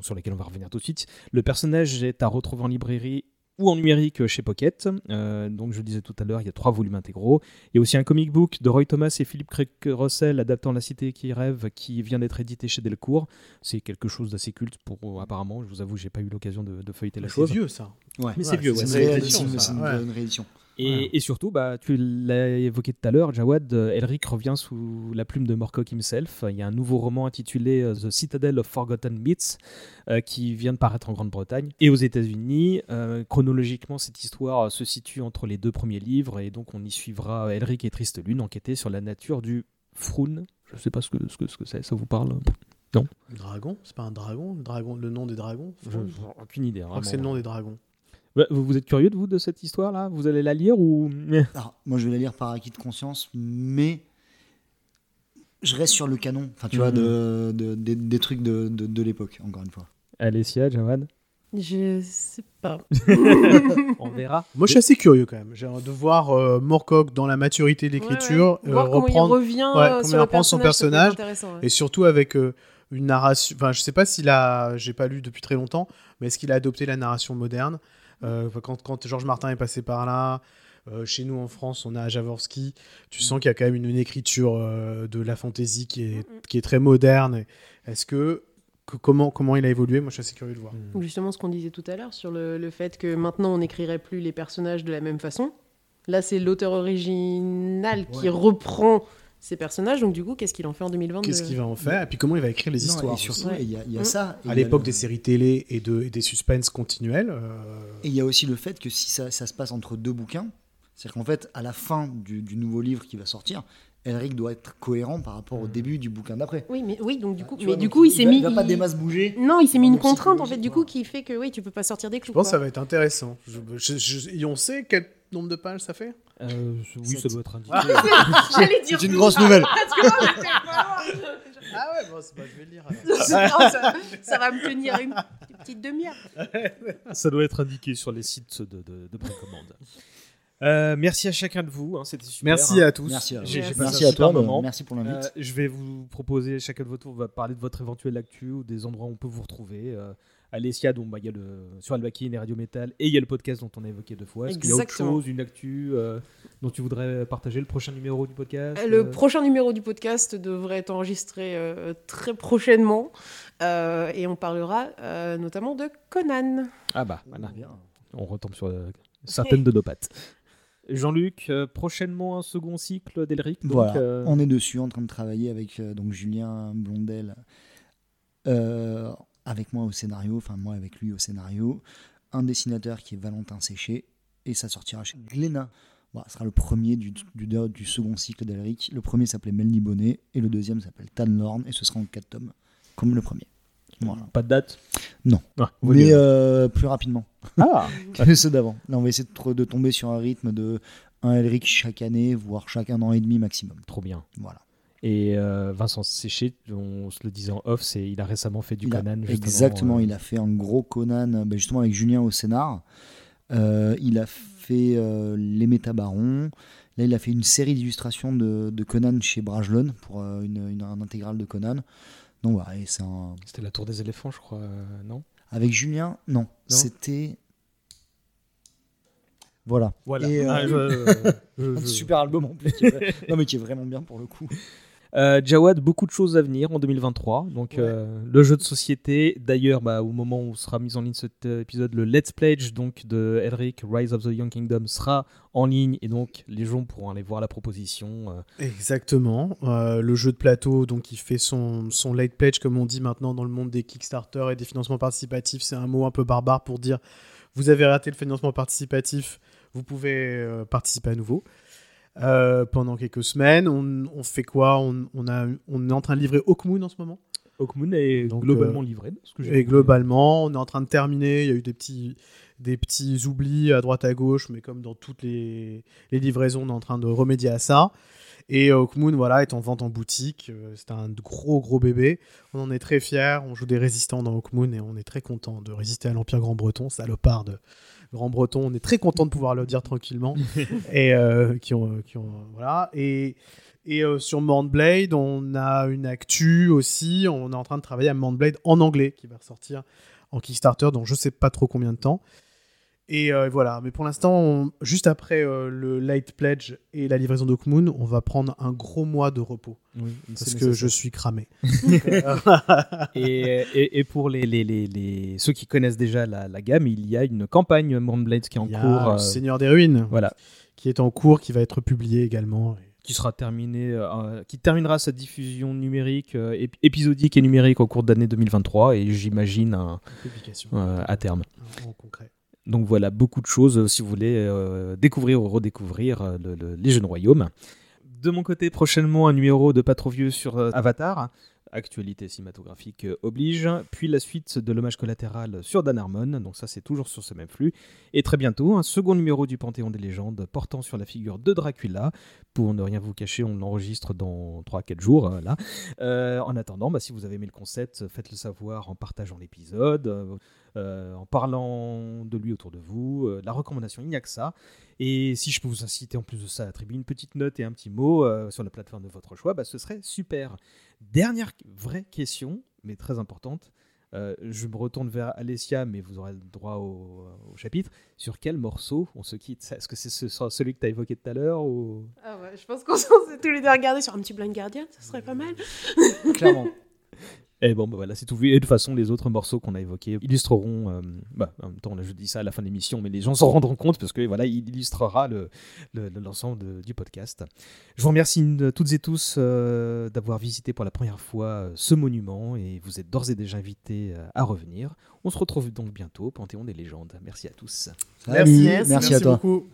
sur lesquelles on va revenir tout de suite, le personnage est à retrouver en librairie ou en numérique chez Pocket. Euh, donc je le disais tout à l'heure, il y a trois volumes intégraux. Il y a aussi un comic book de Roy Thomas et Philippe Craig Russell adaptant La Cité qui rêve qui vient d'être édité chez Delcourt. C'est quelque chose d'assez culte pour apparemment, je vous avoue, j'ai pas eu l'occasion de, de feuilleter la C'est chose. vieux ça. Ouais. Mais c'est vieux, C'est ouais, une, c'est réédition, réédition, c'est ça, une- ouais. une réédition. Et, Ouais. et surtout, bah, tu l'as évoqué tout à l'heure, Jawad, euh, Elric revient sous la plume de Morcock himself. Il y a un nouveau roman intitulé euh, The Citadel of Forgotten Myths euh, qui vient de paraître en Grande-Bretagne et aux États-Unis. Euh, chronologiquement, cette histoire se situe entre les deux premiers livres et donc on y suivra Elric et Triste Lune enquêter sur la nature du Froun. Je ne sais pas ce que ce que ce que c'est, ça vous parle Dragon? C'est pas un dragon? Le, dragon le nom des dragons Je- Je j'ai Aucune idée. crois que c'est le nom des dragons. Bah, vous, vous êtes curieux de vous de cette histoire-là? Vous allez la lire ou Alors, moi, je vais la lire par acquis de conscience, mais je reste sur le canon. Enfin, tu vois, Mhm. de, de- des, trucs de, de, de l'époque, encore une fois. Alessia, Jawad Je sais pas. On verra. Moi, je suis assez curieux quand même. J'ai de voir euh, Morcock dans la maturité de l'écriture Ouais, ouais. euh, comment il reprendre revient ouais, euh, comment sur reprend son personnage, et surtout avec euh, une narration. Enfin, je sais pas s'il a. J'ai pas lu depuis très longtemps, mais est-ce qu'il a adopté la narration moderne? Euh, quand, quand Georges Martin est passé par là. euh, chez nous en France, on a Jaworski. Tu sens qu'il y a quand même une, une écriture euh, de la fantaisie qui est, qui est très moderne. Est-ce que, que- comment, comment il a évolué? Moi, je suis assez curieux de voir. Ou justement ce qu'on disait tout à l'heure sur le, le fait que maintenant on n'écrirait plus les personnages de la même façon. Là, c'est l'auteur original qui reprend ces personnages. Donc, du coup, qu'est-ce qu'il en fait en 2022 Qu'est-ce qu'il va en faire Et puis comment il va écrire les Non, histoires et surtout, il y a, il y a ça. À l'époque le- des séries télé et, de, et des suspens continuels. euh, Et il y a aussi le fait que si ça, ça se passe entre deux bouquins, c'est-à-dire qu'en fait, à la fin du, du nouveau livre qui va sortir, Elric doit être cohérent par rapport au début du bouquin d'après. Oui, mais oui, donc du coup, Tu mais vois, du coup, il s'est mis. Il va pas des masses bouger. Non, il s'est mis dans une contrainte en fait, du coup, qui fait que oui, tu peux pas sortir des clous. Je pense que ça va être intéressant. Je- je- je- et on sait quel nombre de pages ça fait? Euh, oui, ça doit être indiqué. J'allais dire C'est une grosse nouvelle. Parce que moi, Ah ouais, bon, c'est pas- je vais le lire. alors. Non, ça, ça va me tenir une petite demi-heure. Ça doit être indiqué sur les sites de, de, de précommande. Euh, merci à chacun de vous, hein, c'était super. Merci hein. à tous. Merci à, J'ai- j'ai Merci. passé merci un à super toi, moment. merci pour l'invite. Euh, je vais vous proposer chacun de votre tour, on va parler de votre éventuelle actu ou des endroits où on peut vous retrouver. Euh, Alessia, donc bah, il y a le sur Albakin et Radio Metal et il y a le podcast dont on a évoqué deux fois. Est-ce qu'il y a autre chose, une actu euh, dont tu voudrais partager le prochain numéro du podcast Le euh, prochain numéro du podcast devrait être enregistré euh, très prochainement euh, et on parlera euh, notamment de Conan. Ah bah voilà, Bien. on retombe sur euh, certaines de nos pattes. Jean-Luc, euh, prochainement un second cycle d'Elric. Voilà, euh, on est dessus en train de travailler avec euh, donc Julien Blondel, euh, avec moi au scénario, enfin moi avec lui au scénario, un dessinateur qui est Valentin Séché, et ça sortira chez Glénat. Voilà, ce sera le premier du, du, du second cycle d'Elric. Le premier s'appelait Melny Bonnet, et le deuxième s'appelle Tanlorn, et ce sera en 4 tomes, comme le premier. Voilà. Pas de date? Non. Ah, Mais euh, plus rapidement Ah, que ceux d'avant. Là, on va essayer de tomber sur un rythme de un Elric chaque année, voire chaque un an et demi maximum. trop bien. Voilà. Et euh, Vincent Séché, on se le disait en off, c'est il a récemment fait du Il Conan. exactement, euh, il a fait un gros Conan, euh, ben, justement avec Julien au scénar. Euh, il a fait euh, Les Métabarons. Là, il a fait une série d'illustrations de, de Conan chez Brajlon pour euh, une, une- un intégral de Conan. C'est un... C'était la tour des éléphants, je crois, euh, non? Avec Julien, non, c'était. Voilà. Voilà. Et, euh, Ah, je- je- Un je- super album en plus. qui est vrai- non, mais qui est vraiment bien pour le coup. Euh, Jawad, beaucoup de choses à venir en 2023. Donc, Ouais. euh, le jeu de société. D'ailleurs, bah, au moment où sera mis en ligne cet euh, épisode, le Let's Pledge donc, de Elric, Rise of the Young Kingdom, sera en ligne. Et donc, les gens pourront aller voir la proposition. Exactement. Euh, le jeu de plateau, donc, il fait son, son late pledge, comme on dit maintenant dans le monde des Kickstarter et des financements participatifs. C'est un mot un peu barbare pour dire vous avez raté le financement participatif, vous pouvez participer à nouveau. Euh, pendant quelques semaines, on, on fait quoi? On, on a, on est en train de livrer Hawkmoon en ce moment. Hawkmoon est Donc, globalement euh, livré. ce que Et globalement, on est en train de terminer. Il y a eu des petits, des petits oublis à droite à gauche, mais comme dans toutes les, les livraisons, on est en train de remédier à ça. Et Hawkmoon, voilà, est en vente en boutique. Euh, C'est un gros, gros bébé. On en est très fiers. On joue des résistants dans Hawkmoon et on est très content de résister à l'Empire Grand-Breton, salopard de Grand-Breton. On est très content de pouvoir le dire tranquillement. et euh, qui ont, qui ont, voilà. Et, et euh, sur Mordblade, on a une actu aussi. On est en train de travailler à Mordblade en anglais qui va ressortir en Kickstarter dans je sais pas trop combien de temps. Et euh, voilà, mais pour l'instant, on- juste après euh, le Light Pledge et la livraison d'Oakmoon, on va prendre un gros mois de repos Oui, parce c'est que je suis cramé. et, et, et pour les, les, les, les- ceux qui connaissent déjà la, la gamme, il y a une campagne Moonblade qui est en Il y a cours. le euh, Seigneur des Ruines voilà. qui est en cours, qui va être publié également. qui sera terminé, euh, qui terminera sa diffusion numérique, euh, ép- épisodique et numérique au cours de l'année 2023 et j'imagine un- Publication euh, à terme. en concret. Donc voilà, beaucoup de choses euh, si vous voulez euh, découvrir ou redécouvrir euh, le- le- les jeunes royaumes. De mon côté, prochainement un numéro de Pas trop vieux sur Avatar. Actualité cinématographique oblige, puis la suite de l'hommage collatéral sur Dan Harmon, donc ça c'est toujours sur ce même flux, et très bientôt un second numéro du Panthéon des légendes portant sur la figure de Dracula, pour ne rien vous cacher, on l'enregistre dans 3-4 jours, là. En attendant, bah, si vous avez aimé le concept, faites-le savoir en partageant l'épisode, en parlant de lui autour de vous, euh, la recommandation, il n'y a que ça. Et si je peux vous inciter en plus de ça à attribuer une petite note et un petit mot euh, sur la plateforme de votre choix, bah, ce serait super. Dernière vraie question, mais très importante. Euh, je me retourne vers Alessia, mais vous aurez le droit au, au chapitre. Sur quel morceau on se quitte? Est-ce que c'est ce- celui que tu as évoqué tout à l'heure ou... Ah ouais, je pense qu'on s'est tous les deux regardés sur un petit Blind Guardian, ça serait pas mal. Clairement. Et bon, bah voilà, c'est tout vu. Et de toute façon, les autres morceaux qu'on a évoqués illustreront. euh, bah, en même temps, là, je dis ça à la fin de l'émission, mais les gens s'en rendront compte parce que voilà, il illustrera le- le- le- l'ensemble du podcast. Je vous remercie euh, toutes et tous euh, d'avoir visité pour la première fois euh, ce monument et vous êtes d'ores et déjà invités à revenir. On se retrouve donc bientôt au Panthéon des légendes. Merci à tous. Salut, Merci, merci à toi. beaucoup.